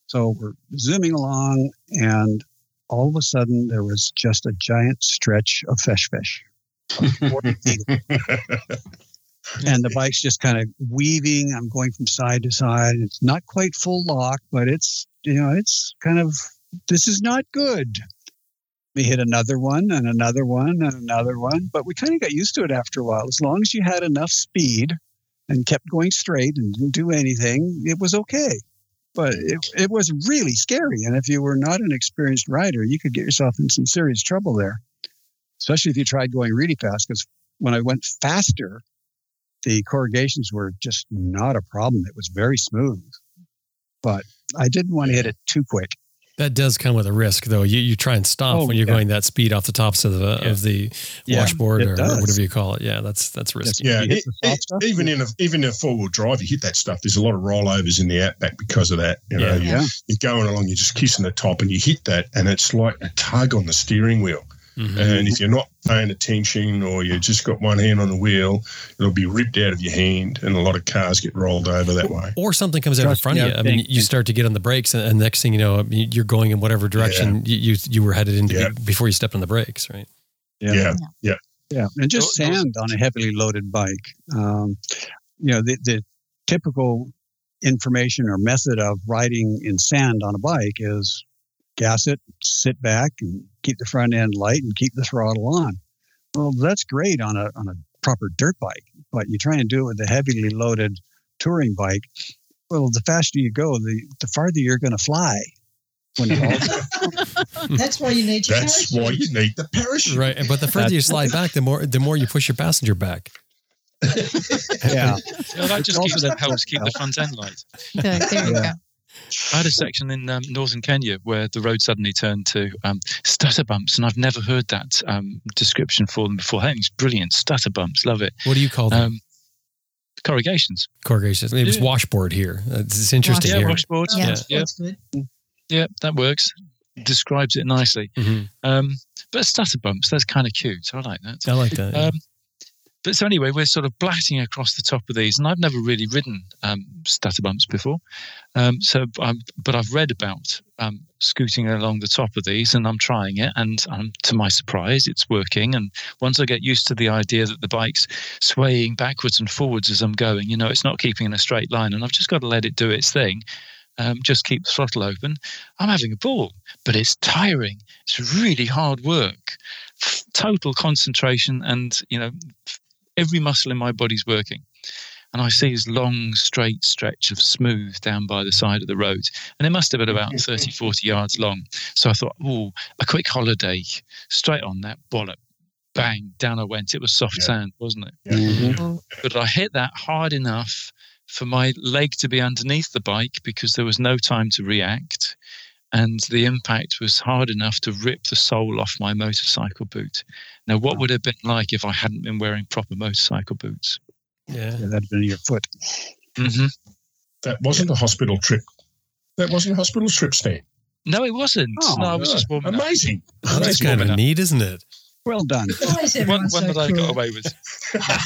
So we're zooming along, and all of a sudden there was just a giant stretch of fesh fesh. about <laughs> 40 feet. and the bike's just kind of weaving. I'm going from side to side. It's not quite full lock, but it's you know it's kind of this is not good. We hit another one and another one and another one, but we kind of got used to it after a while. As long as you had enough speed and kept going straight and didn't do anything, it was okay. But it, it was really scary. And if you were not an experienced rider, you could get yourself in some serious trouble there, especially if you tried going really fast. Because when I went faster, the corrugations were just not a problem. It was very smooth. But I didn't want to hit it too quick. That does come with a risk, though. You you try and stop Oh, when you're yeah. going that speed off the tops of the Yeah. of the Yeah, washboard it or does. whatever you call it. Yeah, that's that's risky. Yeah, You hit the soft e- stuff? even in a even in a four wheel drive, you hit that stuff. There's a lot of rollovers in the outback because of that. You know, Yeah. you- Yeah. you're going along, you're just kissing the top, and you hit that, and it's like a tug on the steering wheel. Mhm. And if you're not paying attention, or you just got one hand on the wheel, it'll be ripped out of your hand, and a lot of cars get rolled over that way. Or something comes out in Trust front of you. I mean, you start to get on the brakes, and, and next thing you know, I mean, you're going in whatever direction you, you you were headed into Yeah. before you stepped on the brakes, right? Yeah, Yeah. Yeah, and just Those- those- sand on a heavily loaded bike. Um, you know, the, the typical information or method of riding in sand on a bike is gas it, sit back, and keep the front end light and keep the throttle on. Well, that's great on a on a proper dirt bike, but you try and do it with a heavily loaded touring bike. Well, the faster you go, the the farther you're going to fly. When <laughs> <laughs> That's why you need your That's parachute. why you need the parachute. Right, but the further you slide back, the more the more you push your passenger back. <laughs> yeah, Well, that just keeps that that helps keep the front end light. There, there you Yeah. go. I had a section in um, northern Kenya where the road suddenly turned to um, stutter bumps, and I've never heard that um, description for them before. I think it's brilliant. Stutter bumps, love it. What do you call them? Um, corrugations. Corrugations. It was yeah. washboard here. It's, it's interesting Yeah, here. washboards. Yeah, Yeah. Yeah. Yeah, that works. Describes it nicely. Mhm. Um, but stutter bumps, that's kind of cute. I like that. I like that. yeah. Um, but so anyway, we're sort of blatting across the top of these, and I've never really ridden um, stutter bumps before. Um, so, um, but I've read about um, scooting along the top of these, and I'm trying it, and um, to my surprise, it's working. And once I get used to the idea that the bike's swaying backwards and forwards as I'm going, you know, it's not keeping in a straight line, and I've just got to let it do its thing. Um, just keep the throttle open. I'm having a ball, but it's tiring. It's really hard work, total concentration, and you know, every muscle in my body's working. And I see this long, straight stretch of smooth down by the side of the road. And it must have been about <laughs> 30, 40 yards long. So I thought, oh, a quick holiday, straight on that bollock. Bang, down I went. It was soft Yeah. sand, wasn't it? Mhm. But I hit that hard enough for my leg to be underneath the bike because there was no time to react. And the impact was hard enough to rip the sole off my motorcycle boot. Now, what would it have been like if I hadn't been wearing proper motorcycle boots? yeah. Yeah, that'd been your foot. hmm That wasn't a hospital trip. That wasn't a hospital trip, Stan. No, it wasn't. Oh, no, I was just warming. Amazing. Well, that's Amazing. kind of neat, isn't it? Well done. Why One, everyone one so that I got away with.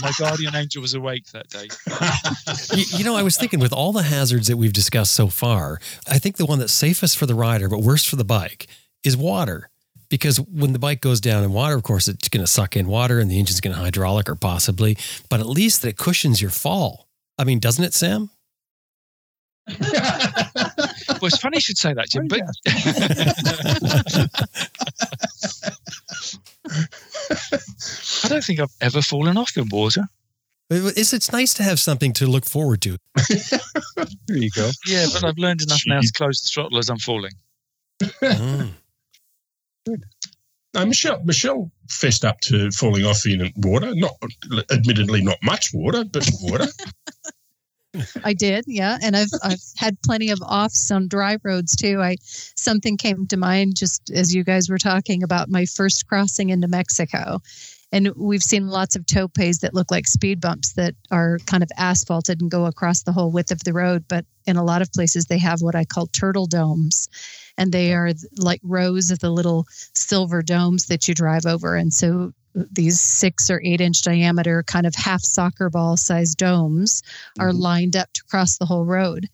My guardian angel was awake that day. <laughs> You, you know, I was thinking with all the hazards that we've discussed so far, I think the one that's safest for the rider but worst for the bike is water. Because when the bike goes down in water, of course, it's going to suck in water and the engine's going to hydrolock or possibly, but at least it cushions your fall. I mean, doesn't it, Sam? Well, it's funny you should say that, Jim, but <laughs> I don't think I've ever fallen off in water. It's, it's nice to have something to look forward to. <laughs> There you go. Yeah, but I've learned enough now to close the throttle as I'm falling. Mm. No, Michelle, Michelle fessed up to falling off in water. Not, admittedly, not much water, but water. <laughs> I did, yeah, and I've I've had plenty of offs on dry roads too. I something came to mind just as you guys were talking about my first crossing into Mexico, and we've seen lots of topes that look like speed bumps that are kind of asphalted and go across the whole width of the road. But in a lot of places, they have what I call turtle domes, and they are like rows of the little silver domes that you drive over, and so these six or eight inch diameter kind of half soccer ball size domes are lined up to cross the whole road.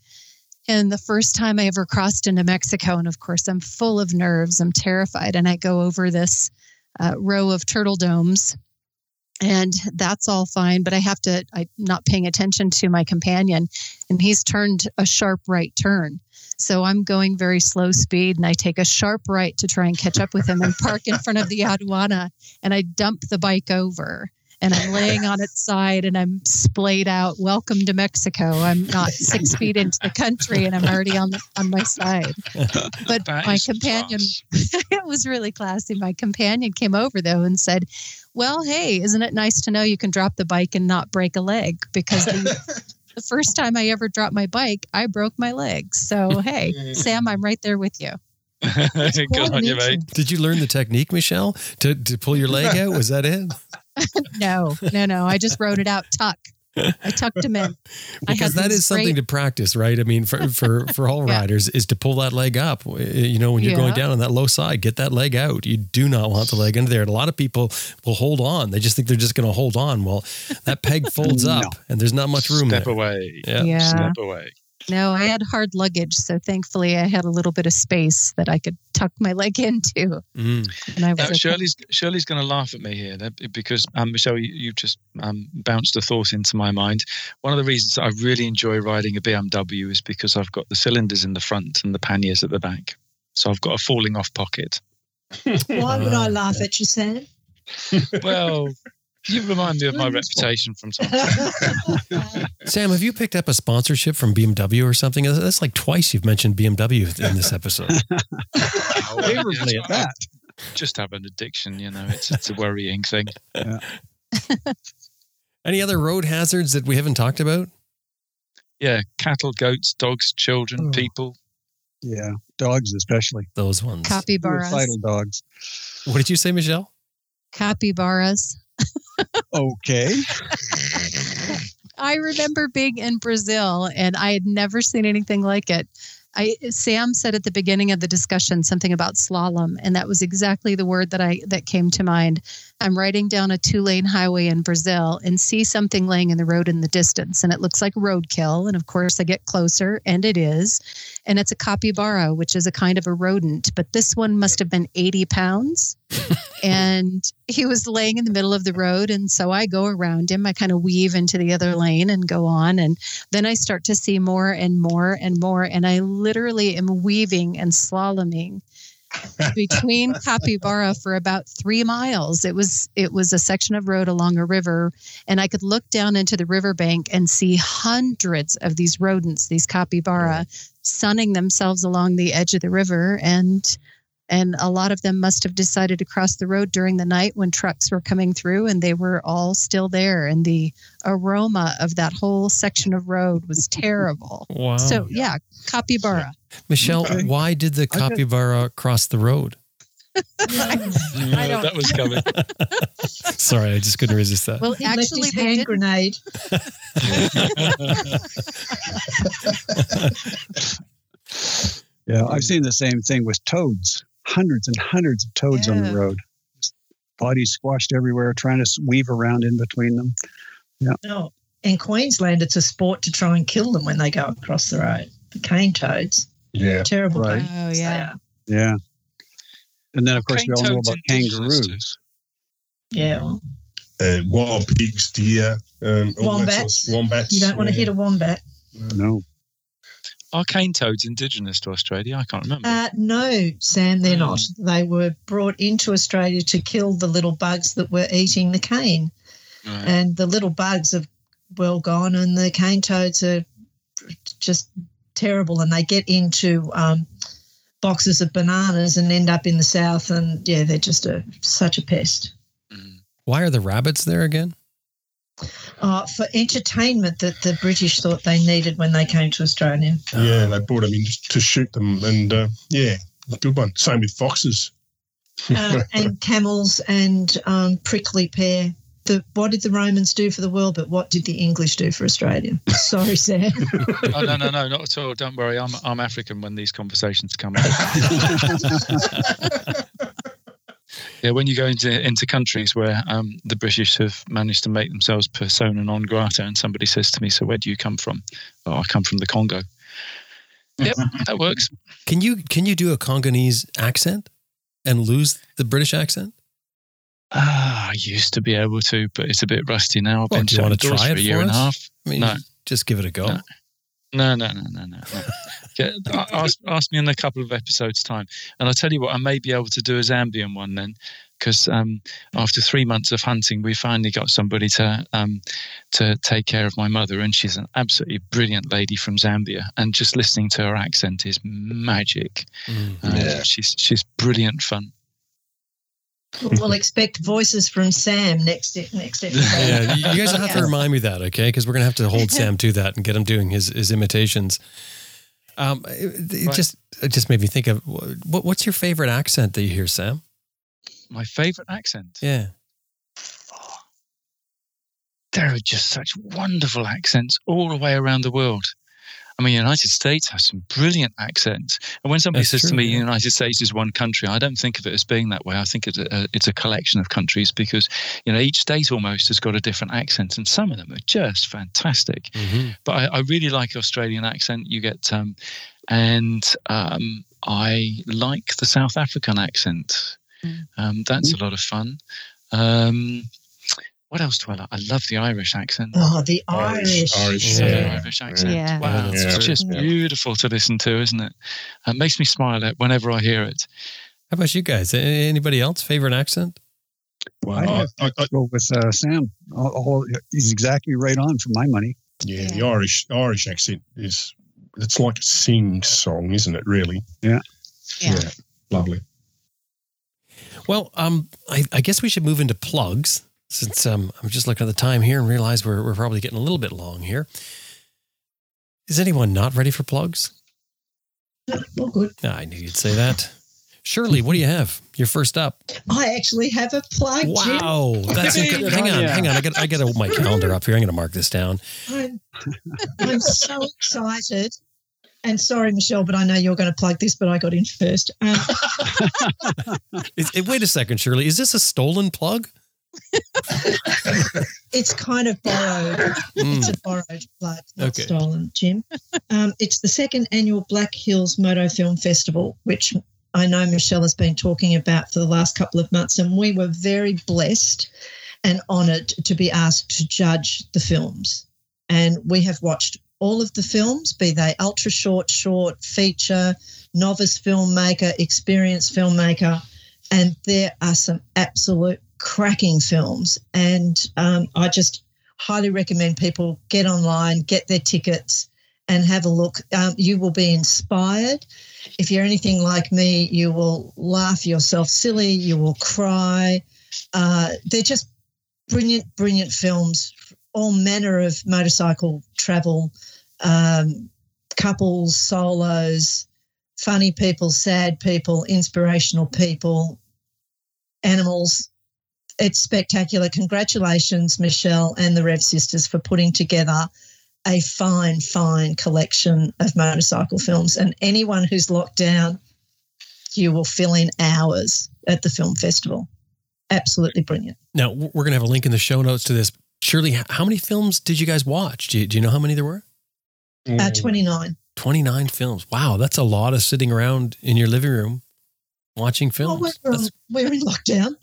And the first time I ever crossed into Mexico, and of course, I'm full of nerves, I'm terrified, and I go over this uh, row of turtle domes. And that's all fine, but I have to, I'm not paying attention to my companion, and he's turned a sharp right turn. So I'm going very slow speed, and I take a sharp right to try and catch up with him and park in front of the <laughs> aduana, and I dump the bike over and I'm laying on its side and I'm splayed out. Welcome to Mexico. I'm not six <laughs> feet into the country and I'm already on the, on my side. But That my companion, <laughs> it was really classy. My companion came over though and said, "Well, hey, isn't it nice to know you can drop the bike and not break a leg? Because the, <laughs> the first time I ever dropped my bike, I broke my leg. So hey, Sam, I'm right there with you. Good on you, mate. Did you learn the technique, Michelle, to, to pull your leg out? Was that it? No, <laughs> no, no. I just wrote it out. Tuck. I tucked him in. Because that is these something great- to practice, right? I mean, for for for all <laughs> Yeah. riders, is to pull that leg up. Uh, you know, when you're going down on that low side, get that leg out. You do not want the leg under there. And a lot of people will hold on. They just think they're just going to hold on. Well, that peg folds <laughs> No. up, and there's not much room Step there. away. Yeah. Yeah. Step away. No, I had hard luggage, so thankfully I had a little bit of space that I could tuck my leg <laughs> into. Mm. And I was Now, okay. Shirley's Shirley's going to laugh at me here because um, Michelle, you, you just um, bounced a thought into my mind. One of the reasons that I really enjoy riding a BMW is because I've got the cylinders in the front and the panniers at the back, so I've got a falling off pocket. <laughs> Why would I laugh at you, Sam? Well, you remind me of my reputation from time. <laughs> Sam, have you picked up a sponsorship from BMW or something? That's like twice you've mentioned BMW in this episode. <laughs> Favorably at that. Just have an addiction, you know. It's it's a worrying thing. <laughs> Any other road hazards that we haven't talked about? Yeah, cattle, goats, dogs, children, Oh. people. Yeah, dogs especially. Those ones. capybaras. Suicidal dogs. What did you say, Michelle? Capybaras. Okay. I remember being in Brazil and I had never seen anything like it. I Sam said at the beginning of the discussion something about slalom, and that was exactly the word that I that came to mind. I'm riding down a two lane highway in Brazil and see something laying in the road in the distance, and it looks like roadkill. And of course, I get closer, and it is, and it's a capybara, which is a kind of a rodent, but this one must have been 80 pounds. <laughs> and he was laying in the middle of the road, and so I go around him. I kind of weave into the other lane and go on, and then I start to see more and more and more, and I literally am weaving and slaloming between <laughs> capybara for about three miles. It was it was a section of road along a river, and I could look down into the riverbank and see hundreds of these rodents, these capybara, sunning themselves along the edge of the river, and and a lot of them must have decided to cross the road during the night when trucks were coming through, and they were all still there, and the aroma of that whole section of road was <laughs> terrible. Wow. So yeah, capybara. Michelle, Okay. why did the got- capybara cross the road? <laughs> I don't- that was coming. <laughs> Sorry, I just couldn't resist that. Well, He left actually, his they hand didn't. grenade. <laughs> Yeah, I've seen the same thing with toads. Hundreds and hundreds of toads on the road. Bodies squashed everywhere, trying to weave around in between them. No. In Queensland, it's a sport to try and kill them when they go across the road. The cane toads. Yeah. Terrible. Right. Oh yeah. are. Yeah. And then, of course, Cane we all know about kangaroos. Yeah. well, Uh, wild pigs, deer, um, all that sort Wombats. wombats. You don't want to yeah. hit a wombat. No. Are cane toads indigenous to Australia? I can't remember. Uh, no, Sam, they're not. Mm. They were brought into Australia to kill the little bugs that were eating the cane. Right. And the little bugs have well gone, and the cane toads are just terrible. And they get into um, boxes of bananas and end up in the south. And yeah, they're just a, such a pest. Mm. Why are the rabbits there again? Uh, for entertainment that the British thought they needed when they came to Australia. Yeah, they brought them in to shoot them, and uh, yeah, good one. Same with foxes. uh, and <laughs> camels and um, prickly pear. The, what did the Romans do for the world, but what did the English do for Australia? <laughs> Sorry, Sam. oh no, no, no, <laughs> not at all. Don't worry. I'm I'm African when these conversations come up. <laughs> yeah, when you go into into countries where um, the British have managed to make themselves persona non grata, and somebody says to me, "So where do you come from?" Oh, I come from the Congo. Yep, that works. Can you can you do a Congolese accent and lose the British accent? Ah, I used to be able to, but it's a bit rusty now. I've Well, been do you wanna shut indoors try for a year for and a half. I mean, No. just give it a go. No. No, no, no, no, no. no. <laughs> Yeah, ask, ask me in a couple of episodes' time, and I'll tell you what. I may be able to do a Zambian one then, because um, after three months of hunting, we finally got somebody to um, to take care of my mother, and she's an absolutely brilliant lady from Zambia. And just listening to her accent is magic. Mm. Um, Yeah. She's she's brilliant fun. We'll expect voices from Sam next next episode. <laughs> Yeah, you you guys will have to remind me that, okay? Because we're gonna have to hold <laughs> Sam to that and get him doing his his imitations. Um, it, it Right. just it just made me think of what what's your favorite accent that you hear, Sam? My favourite accent. Yeah, Oh, there are just such wonderful accents all the way around the world. I mean, the United States has some brilliant accents. And when somebody That's says to true, me, yeah. the United States is one country, I don't think of it as being that way. I think it's a, it's a collection of countries because, you know, each state almost has got a different accent, and some of them are just fantastic. Mhm. But I, I really like Australian accent. You get, um, and um, I like the South African accent. Mm. Um, that's a lot of fun. Um, what else do I like? I love the Irish accent. Oh, the Irish- Irish. Irish, Yeah. Irish accent. Yeah. Wow, Yeah, it's just beautiful to listen to, isn't it? It makes me smile at whenever I hear it. How about you guys? Anybody else favorite accent? Well, I I, have I, I, to go with uh, Sam. All, all, he's exactly right on for my money. yeah, the Irish Irish accent is it's like a sing song, isn't it? Really? Yeah. Yeah. Lovely. Well, um, I, I guess we should move into plugs since um, I'm just looking at the time here and realize we're, we're probably getting a little bit long here. Is anyone not ready for plugs? All good. I knew you'd say that. Shirley, what do you have? You're first up. I actually have a plug, Jim. Wow, that's Good inc- hang on on, ya. hang on. I got I got my calendar up here. I'm going to mark this down. I'm, I'm so excited. And sorry, Michelle, but I know you're going to plug this, but I got in first. Um, <laughs> Is, eh, wait a second, Shirley. Is this a stolen plug? It's kind of borrowed. It's Mm, a borrowed plug, not Okay. stolen, Jim. Um, it's the second annual Black Hills Moto Film Festival, which I know Michelle has been talking about for the last couple of months, and we were very blessed and honoured to be asked to judge the films. And we have watched all of the films, be they ultra short, short, feature, novice filmmaker, experienced filmmaker, and there are some absolute cracking films. And um, I just highly recommend people get online, get their tickets, and have a look. Um, you will be inspired. If you're anything like me, you will laugh yourself silly, you will cry. Uh, they're just brilliant, brilliant films, all manner of motorcycle travel, um, couples, solos, funny people, sad people, inspirational people, animals. It's spectacular. Congratulations, Michelle and the Rev Sisters, for putting together a fine, fine collection of motorcycle films. And anyone who's locked down, you will fill in hours at the film festival. Absolutely brilliant. Now we're going to have a link in the show notes to this. Shirley, how many films did you guys watch? Do you, do you know how many there were? Uh, 29. 29 films. Wow, that's a lot of sitting around in your living room watching Well, films. we're, That's- we're in lockdown.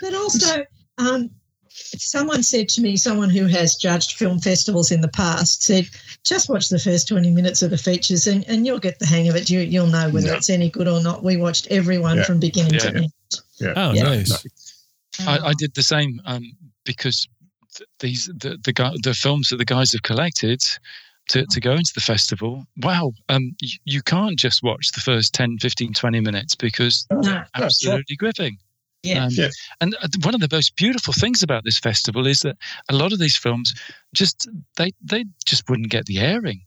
but also, um, someone said to me, someone who has judged film festivals in the past said, just watch the first 20 minutes of the features and, and you'll get the hang of it. You, you'll know whether Yeah. it's any good or not. We watched everyone Yeah. from beginning to Yeah. end. oh, Yeah. nice. I, I did the same um, because th- these the the, guy, the films that the guys have collected to, to go into the festival. Wow, um, you, you can't just watch the first 10, 15, 20 minutes because No. they're absolutely gripping. Yeah. Um, Yeah. And uh, one of the most beautiful things about this festival is that a lot of these films just they they just wouldn't get the airing,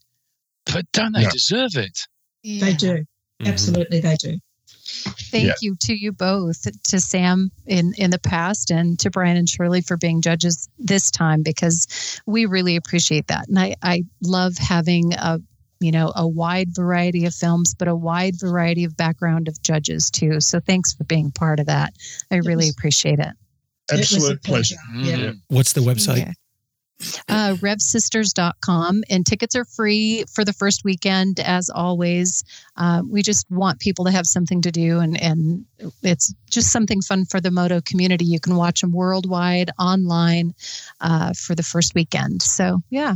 but don't they No. deserve it? They do. Mhm. Absolutely, they do. Thank Yeah. you to you both, to Sam in in the past, and to Brian and Shirley for being judges this time because we really appreciate that. And I I love having a you know a wide variety of films, but a wide variety of background of judges too. So thanks for being part of that. I really appreciate it. It was a Absolute pleasure. Yeah. Mm. What's the website? Yeah. Uh, revsisters.com and tickets are free for the first weekend as always. Uh, we just want people to have something to do and, and it's just something fun for the moto community. You can watch them worldwide online uh, for the first weekend. So yeah.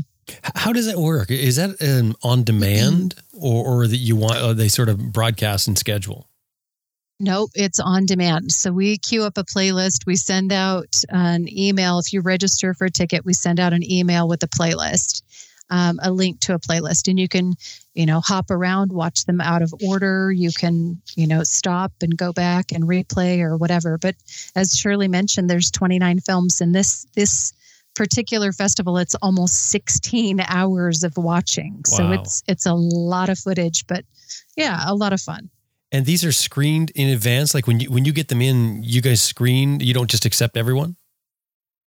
How does that work? Is that um, on demand or, or that you want, uh, they sort of broadcast and schedule? Nope, it's on demand. So we queue up a playlist. We send out an email. If you register for a ticket, we send out an email with a playlist, um, a link to a playlist, and you can, you know, hop around, watch them out of order. You can, you know, stop and go back and replay or whatever. But as Shirley mentioned, there's 29 films in this this particular festival. It's almost 16 hours of watching. So it's it's a lot of footage, but yeah, a lot of fun. And these are screened in advance. Like when you when you get them in, you guys screen. You don't just accept everyone.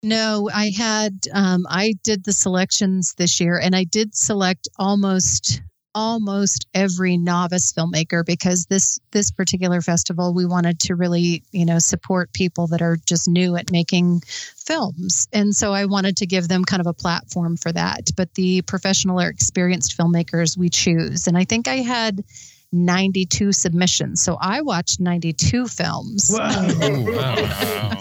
No, I had um, I did the selections this year, and I did select almost almost every novice filmmaker because this this particular festival we wanted to really you know support people that are just new at making films and so i wanted to give them kind of a platform for that but the professional or experienced filmmakers we choose and i think i had 92 submissions so i watched 92 films wow. wow.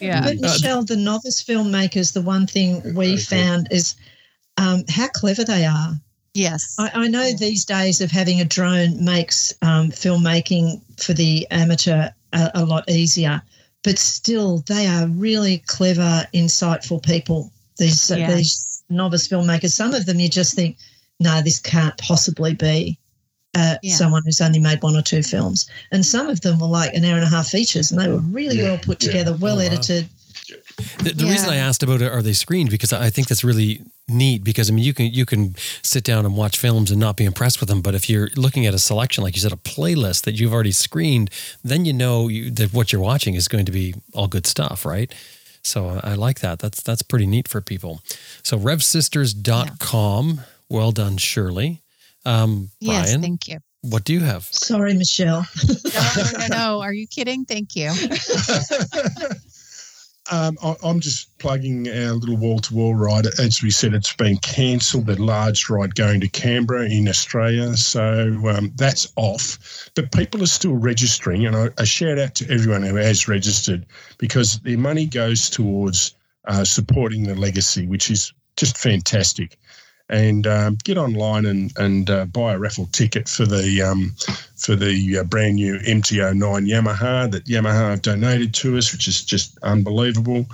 yeah but michelle the novice filmmakers the one thing we found is um, how clever they are Yes. I, I know these days of having a drone makes um, filmmaking for the amateur a, a, lot easier, but still, they are really clever, insightful people. These uh, these novice filmmakers. Some of them you just think, no, this can't possibly be uh, yeah. someone who's only made one or two films. And some of them were like an hour and a half features, and they were really yeah. well put together, yeah. well oh, edited. Wow the, the yeah. reason I asked about it, are they screened? Because I think that's really neat. Because I mean, you can you can sit down and watch films and not be impressed with them, but if you're looking at a selection, like you said, a playlist that you've already screened, then you know you, that what you're watching is going to be all good stuff, right? So I like that. That's that's pretty neat for people. So revsisters.com. Yeah. Well done, Shirley. Um, yes, Brian, thank you. What do you have? Sorry, Michelle. <laughs> no, no, no. Are you kidding? Thank you. <laughs> Um, I, am just plugging our little wall to wall ride. As we said, it's been cancelled, the large ride going to Canberra in Australia. So um, that's off. But people are still registering. And I, a shout out to everyone who has registered because their money goes towards uh, supporting the legacy, which is just fantastic and um, get online and and uh, buy a raffle ticket for the um, for the uh, brand new MT09 Yamaha that Yamaha have donated to us, which is just unbelievable.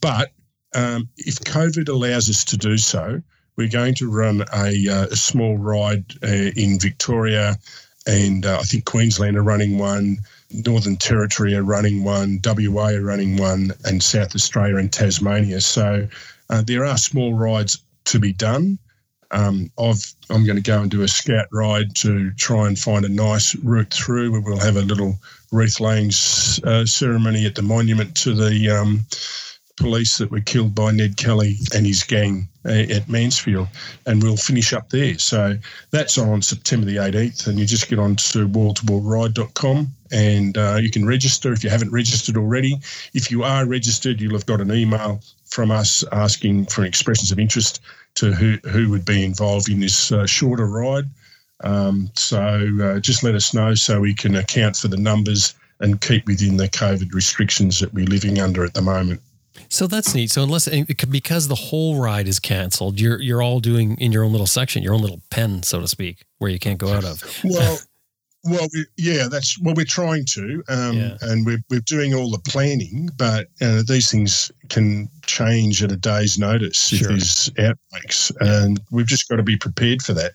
But um, if COVID allows us to do so, we're going to run a, uh, a small ride uh, in Victoria, and uh, I think Queensland are running one. Northern Territory are running one, WA are running one, and South Australia and Tasmania. So uh, there are small rides to be done. Um, I've, I'm going to go and do a scout ride to try and find a nice route through we'll have a little wreath laying uh, ceremony at the monument to the um, police that were killed by Ned Kelly and his gang uh, at Mansfield, and we'll finish up there. So that's on September the 18th, and you just get on to wall2wallride.com and uh, you can register if you haven't registered already. If you are registered, you'll have got an email from us asking for expressions of interest to who, who would be involved in this uh, shorter ride. Um, so uh, just let us know so we can account for the numbers and keep within the COVID restrictions that we're living under at the moment. So that's neat. So unless because the whole ride is canceled, you're you're all doing in your own little section, your own little pen, so to speak, where you can't go out of. Well, well, we, yeah, that's what we're trying to, um, yeah. and we're we're doing all the planning. But uh, these things can change at a day's notice sure. if there's outbreaks, yeah. and we've just got to be prepared for that.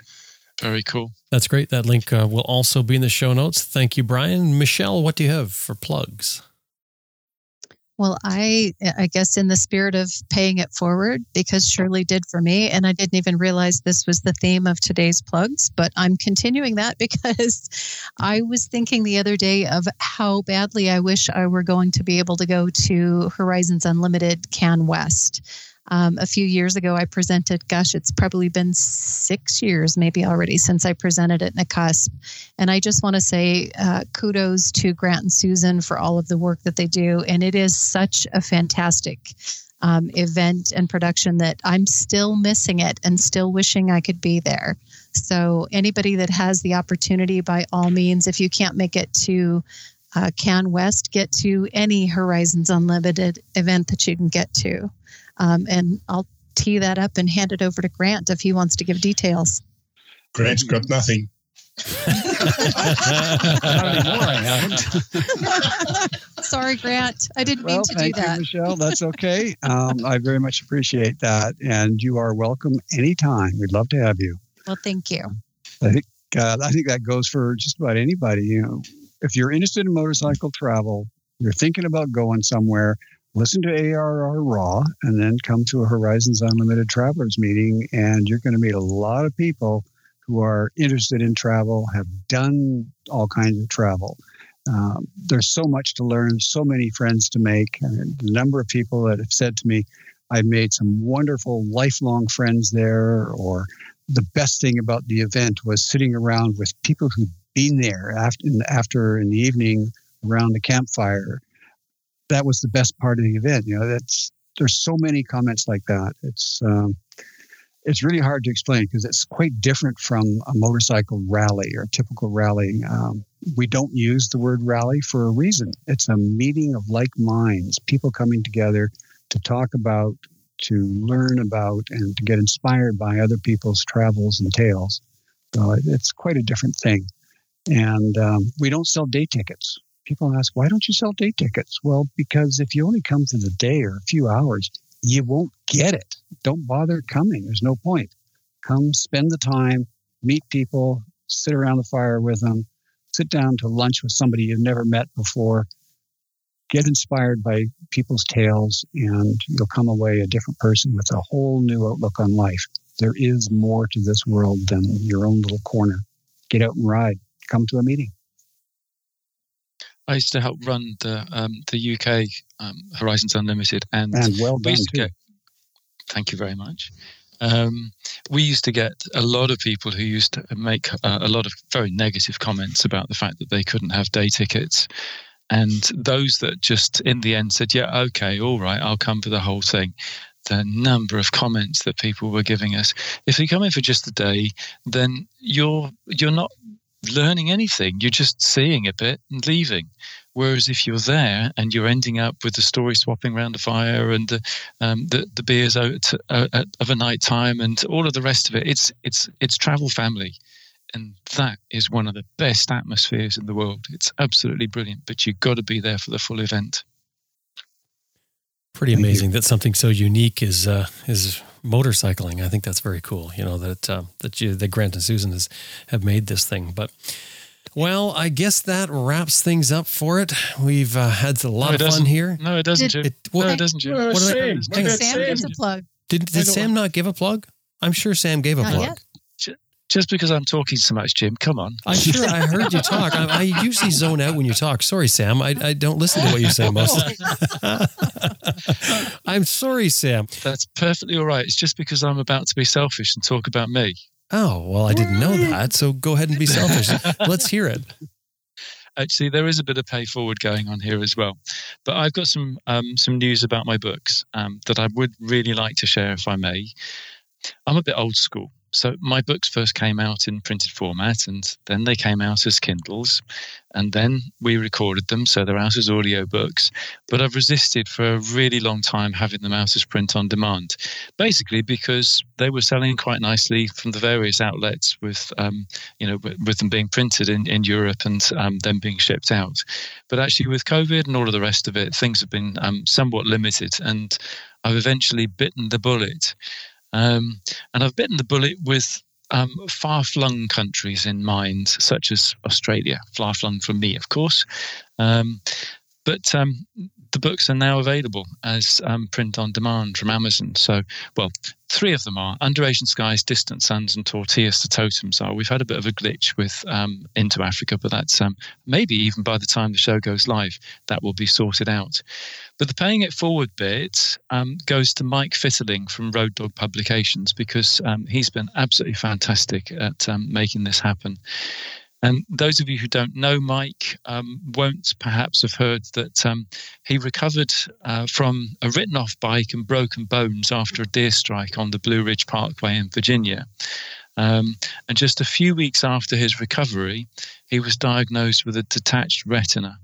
Very cool. That's great. That link uh, will also be in the show notes. Thank you, Brian. Michelle, what do you have for plugs? Well, I I guess in the spirit of paying it forward because Shirley did for me and I didn't even realize this was the theme of today's plugs, but I'm continuing that <laughs> because I was thinking the other day of how badly I wish I were going to be able to go to Horizons Unlimited Can West. Um, a few years ago, I presented, gosh, it's probably been six years maybe already since I presented it in a cusp. And I just want to say uh, kudos to Grant and Susan for all of the work that they do. And it is such a fantastic um, event and production that I'm still missing it and still wishing I could be there. So, anybody that has the opportunity, by all means, if you can't make it to uh, Can West, get to any Horizons Unlimited event that you can get to. Um, and I'll tee that up and hand it over to Grant if he wants to give details. Grant's got nothing. Not anymore, I haven't. Sorry, Grant. I didn't well, mean to do that. You, Michelle. That's okay. Um, I very much appreciate that. And you are welcome anytime. We'd love to have you. Well, thank you. I think uh, I think that goes for just about anybody. You know, if you're interested in motorcycle travel, you're thinking about going somewhere, listen to ARR Raw and then come to a Horizons Unlimited Travelers meeting, and you're going to meet a lot of people who are interested in travel, have done all kinds of travel. Um, there's so much to learn, so many friends to make. And the number of people that have said to me, I've made some wonderful lifelong friends there, or the best thing about the event was sitting around with people who've been there after, after in the evening around the campfire. That was the best part of the event. You know, that's there's so many comments like that. It's um, it's really hard to explain because it's quite different from a motorcycle rally or a typical rally. Um, we don't use the word rally for a reason. It's a meeting of like minds, people coming together to talk about, to learn about, and to get inspired by other people's travels and tales. So it's quite a different thing. And um, we don't sell day tickets. People ask, why don't you sell day tickets? Well, because if you only come for the day or a few hours, you won't get it. Don't bother coming. There's no point. Come spend the time, meet people, sit around the fire with them, sit down to lunch with somebody you've never met before, get inspired by people's tales, and you'll come away a different person with a whole new outlook on life. There is more to this world than your own little corner. Get out and ride. Come to a meeting. I used to help run the um, the UK um, Horizons Unlimited, and, and well done too. Get, thank you very much. Um, we used to get a lot of people who used to make uh, a lot of very negative comments about the fact that they couldn't have day tickets, and those that just in the end said, "Yeah, okay, all right, I'll come for the whole thing." The number of comments that people were giving us. If you come in for just a day, then you're you're not learning anything. You're just seeing a bit and leaving. Whereas if you're there and you're ending up with the story swapping around the fire and the um, the, the beers out uh, of a night time and all of the rest of it, it's it's it's travel family, and that is one of the best atmospheres in the world. It's absolutely brilliant, but you've got to be there for the full event. Pretty amazing that something so unique is uh, is motorcycling. I think that's very cool. You know that uh, that you, that Grant and Susan has have made this thing. But well, I guess that wraps things up for it. We've uh, had a lot no, of fun here. No, it doesn't. Jim. It, well, no, it doesn't. Jim. What Sam, I, Sam gives a plug. Did, did Sam not give a plug? I'm sure Sam gave a not plug. Yet. Just because I'm talking so much, Jim, come on. I'm sure I heard you talk. I, I, usually zone out when you talk. Sorry, Sam. I, I don't listen to what you say most. <laughs> I'm sorry, Sam. That's perfectly all right. It's just because I'm about to be selfish and talk about me. Oh, well, I didn't know that. So go ahead and be selfish. <laughs> Let's hear it. Actually, there is a bit of pay forward going on here as well. But I've got some um, some news about my books um, that I would really like to share, if I may. I'm a bit old school. So my books first came out in printed format, and then they came out as Kindles, and then we recorded them, so they're out as audio books. But I've resisted for a really long time having them out as print on demand, basically because they were selling quite nicely from the various outlets, with um, you know with them being printed in, in Europe and um, then being shipped out. But actually, with COVID and all of the rest of it, things have been um, somewhat limited, and I've eventually bitten the bullet. Um, and I've bitten the bullet with um, far flung countries in mind, such as Australia, far flung from me, of course. Um, but um, the books are now available as um, print on demand from Amazon. So, well, three of them are Under Asian Skies, Distant Suns, and Tortillas to Totems are. We've had a bit of a glitch with um, Into Africa, but that's um, maybe even by the time the show goes live, that will be sorted out. But the paying it forward bit um, goes to Mike Fitterling from Road Dog Publications because um, he's been absolutely fantastic at um, making this happen. And those of you who don't know Mike um, won't perhaps have heard that um, he recovered uh, from a written off bike and broken bones after a deer strike on the Blue Ridge Parkway in Virginia. Um, and just a few weeks after his recovery, he was diagnosed with a detached retina.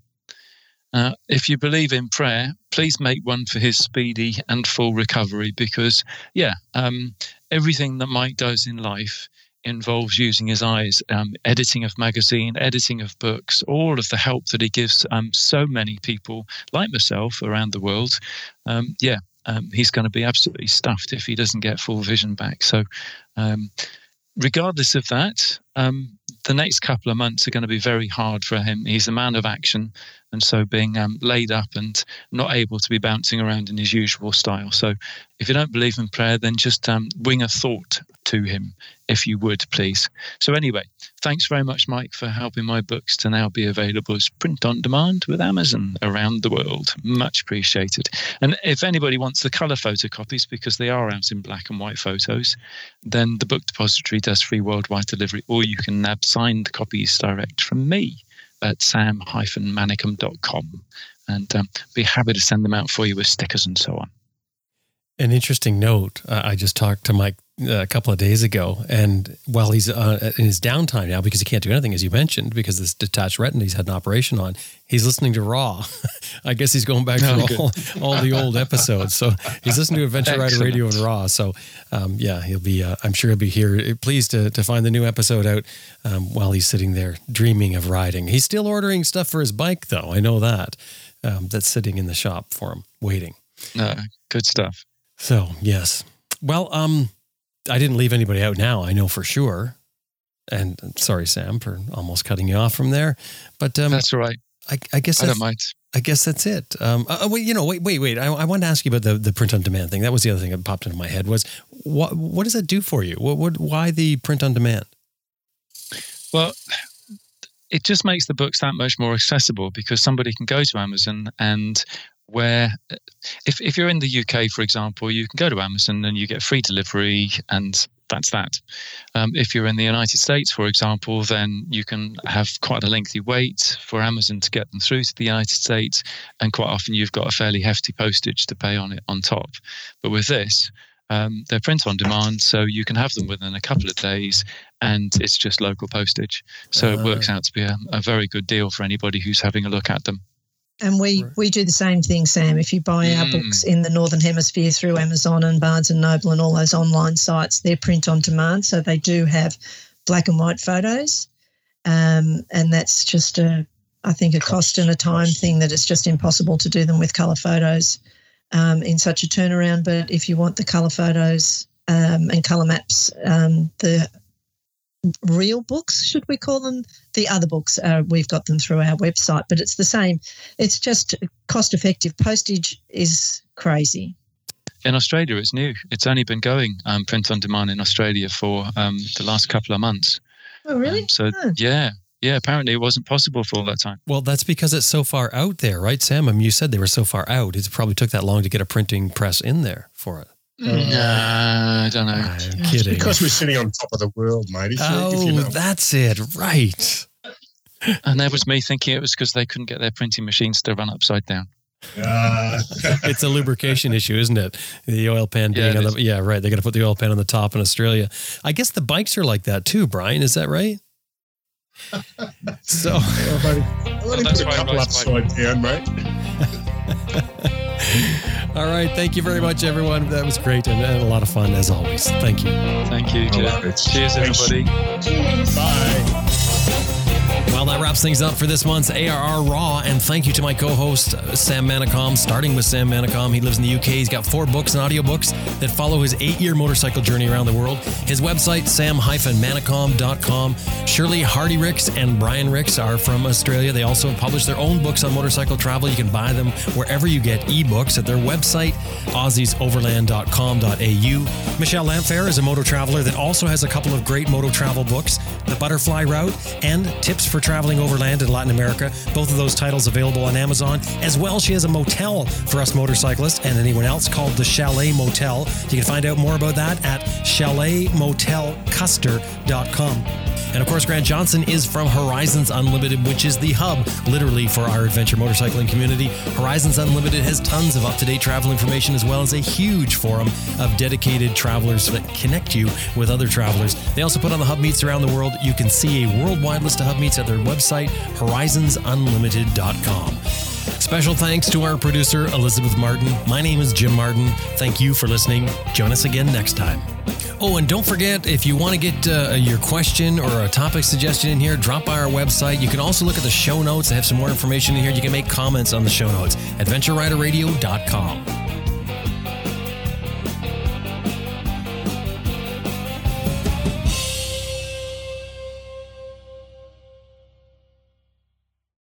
Uh, if you believe in prayer, please make one for his speedy and full recovery because, yeah, um, everything that Mike does in life involves using his eyes, um, editing of magazine, editing of books, all of the help that he gives um, so many people like myself around the world. Um, yeah, um, he's going to be absolutely stuffed if he doesn't get full vision back. So, um, regardless of that, um, the next couple of months are going to be very hard for him. He's a man of action, and so being um, laid up and not able to be bouncing around in his usual style. So, if you don't believe in prayer, then just um, wing a thought to him, if you would, please. So, anyway, thanks very much, Mike, for helping my books to now be available as print on demand with Amazon around the world. Much appreciated. And if anybody wants the colour photocopies, because they are out in black and white photos, then the Book Depository does free worldwide delivery, or you can nab signed copies direct from me at sam-manicom.com and um, be happy to send them out for you with stickers and so on. An interesting note. Uh, I just talked to Mike a couple of days ago, and while he's uh, in his downtime now because he can't do anything, as you mentioned, because this detached retina he's had an operation on, he's listening to Raw. <laughs> I guess he's going back oh, through all, <laughs> all, the old episodes. So he's listening to Adventure Rider Radio and Raw. So um, yeah, he'll be. Uh, I'm sure he'll be here, pleased to to find the new episode out um, while he's sitting there dreaming of riding. He's still ordering stuff for his bike, though. I know that. Um, that's sitting in the shop for him, waiting. No, good stuff. So yes. Well, um, I didn't leave anybody out now. I know for sure. And sorry, Sam, for almost cutting you off from there. But um, that's all right. I, I guess I don't mind. I guess that's it. Um, uh, wait, you know, wait, wait, wait. I, I wanted to ask you about the, the print on demand thing. That was the other thing that popped into my head. Was what what does that do for you? What, what why the print on demand? Well, it just makes the books that much more accessible because somebody can go to Amazon and where if, if you're in the UK, for example, you can go to Amazon and you get free delivery and that's that. Um, if you're in the United States, for example, then you can have quite a lengthy wait for Amazon to get them through to the United States, and quite often you've got a fairly hefty postage to pay on it on top. But with this, um, they're print on demand, so you can have them within a couple of days, and it's just local postage. So uh, it works ah. out to be a, a very good deal for anybody who's having a look at them. And we, right. we do the same thing, Sam. If you buy our mm. books in the Northern Hemisphere through Amazon and Barnes and Noble and all those online sites, they're print on demand. So they do have black and white photos. Um, and that's just a, I think, a cost and a time thing that it's just impossible to do them with colour photos um, in such a turnaround. But if you want the colour photos um, and colour maps, um, the real books, should we call them? The other books, uh, we've got them through our website, but it's the same. It's just cost effective. Postage is crazy. In Australia, it's new. It's only been going um, print on demand in Australia for um, the last couple of months. Oh, really? Um, so, oh. yeah. Yeah, apparently it wasn't possible for all that time. Well, that's because it's so far out there, right, Sam? I mean, you said they were so far out. It probably took that long to get a printing press in there for it. Mm. Nah, I don't know. I'm kidding. because we're sitting on top of the world, mate. oh, you know. that's it. Right. And that was me thinking it was because they couldn't get their printing machines to run upside down. Uh. <laughs> it's a lubrication issue, isn't it? The oil pan being yeah, on the yeah, right. They got to put the oil pan on the top in Australia. I guess the bikes are like that too, Brian. Is that right? So, well, buddy, well, put a couple upside down, mate. All right. Thank you very much, everyone. That was great and, and a lot of fun as always. Thank you. Thank you. Cheers, everybody. Cheers. Bye. Well, that wraps things up for this month's ARR Raw. And thank you to my co host, Sam Manicom, starting with Sam Manicom. He lives in the UK. He's got four books and audiobooks that follow his eight year motorcycle journey around the world. His website, sam-manicom.com. Shirley Hardy Rix and Brian Rix are from Australia. They also publish their own books on motorcycle travel. You can buy them wherever you get ebooks at their website, aussiesoverland.com.au. Michelle Lamphere is a moto traveler that also has a couple of great moto travel books The Butterfly Route and Tips for Traveling Overland in Latin America. Both of those titles available on Amazon. As well, she has a motel for us motorcyclists and anyone else called the Chalet Motel. You can find out more about that at chaletmotelcuster.com. And of course, Grant Johnson is from Horizons Unlimited, which is the hub, literally, for our adventure motorcycling community. Horizons Unlimited has tons of up to date travel information as well as a huge forum of dedicated travelers that connect you with other travelers. They also put on the hub meets around the world. You can see a worldwide list of hub meets at their website, horizonsunlimited.com. Special thanks to our producer, Elizabeth Martin. My name is Jim Martin. Thank you for listening. Join us again next time. Oh, and don't forget if you want to get uh, your question or a topic suggestion in here, drop by our website. You can also look at the show notes. I have some more information in here. You can make comments on the show notes. AdventureRiderRadio.com.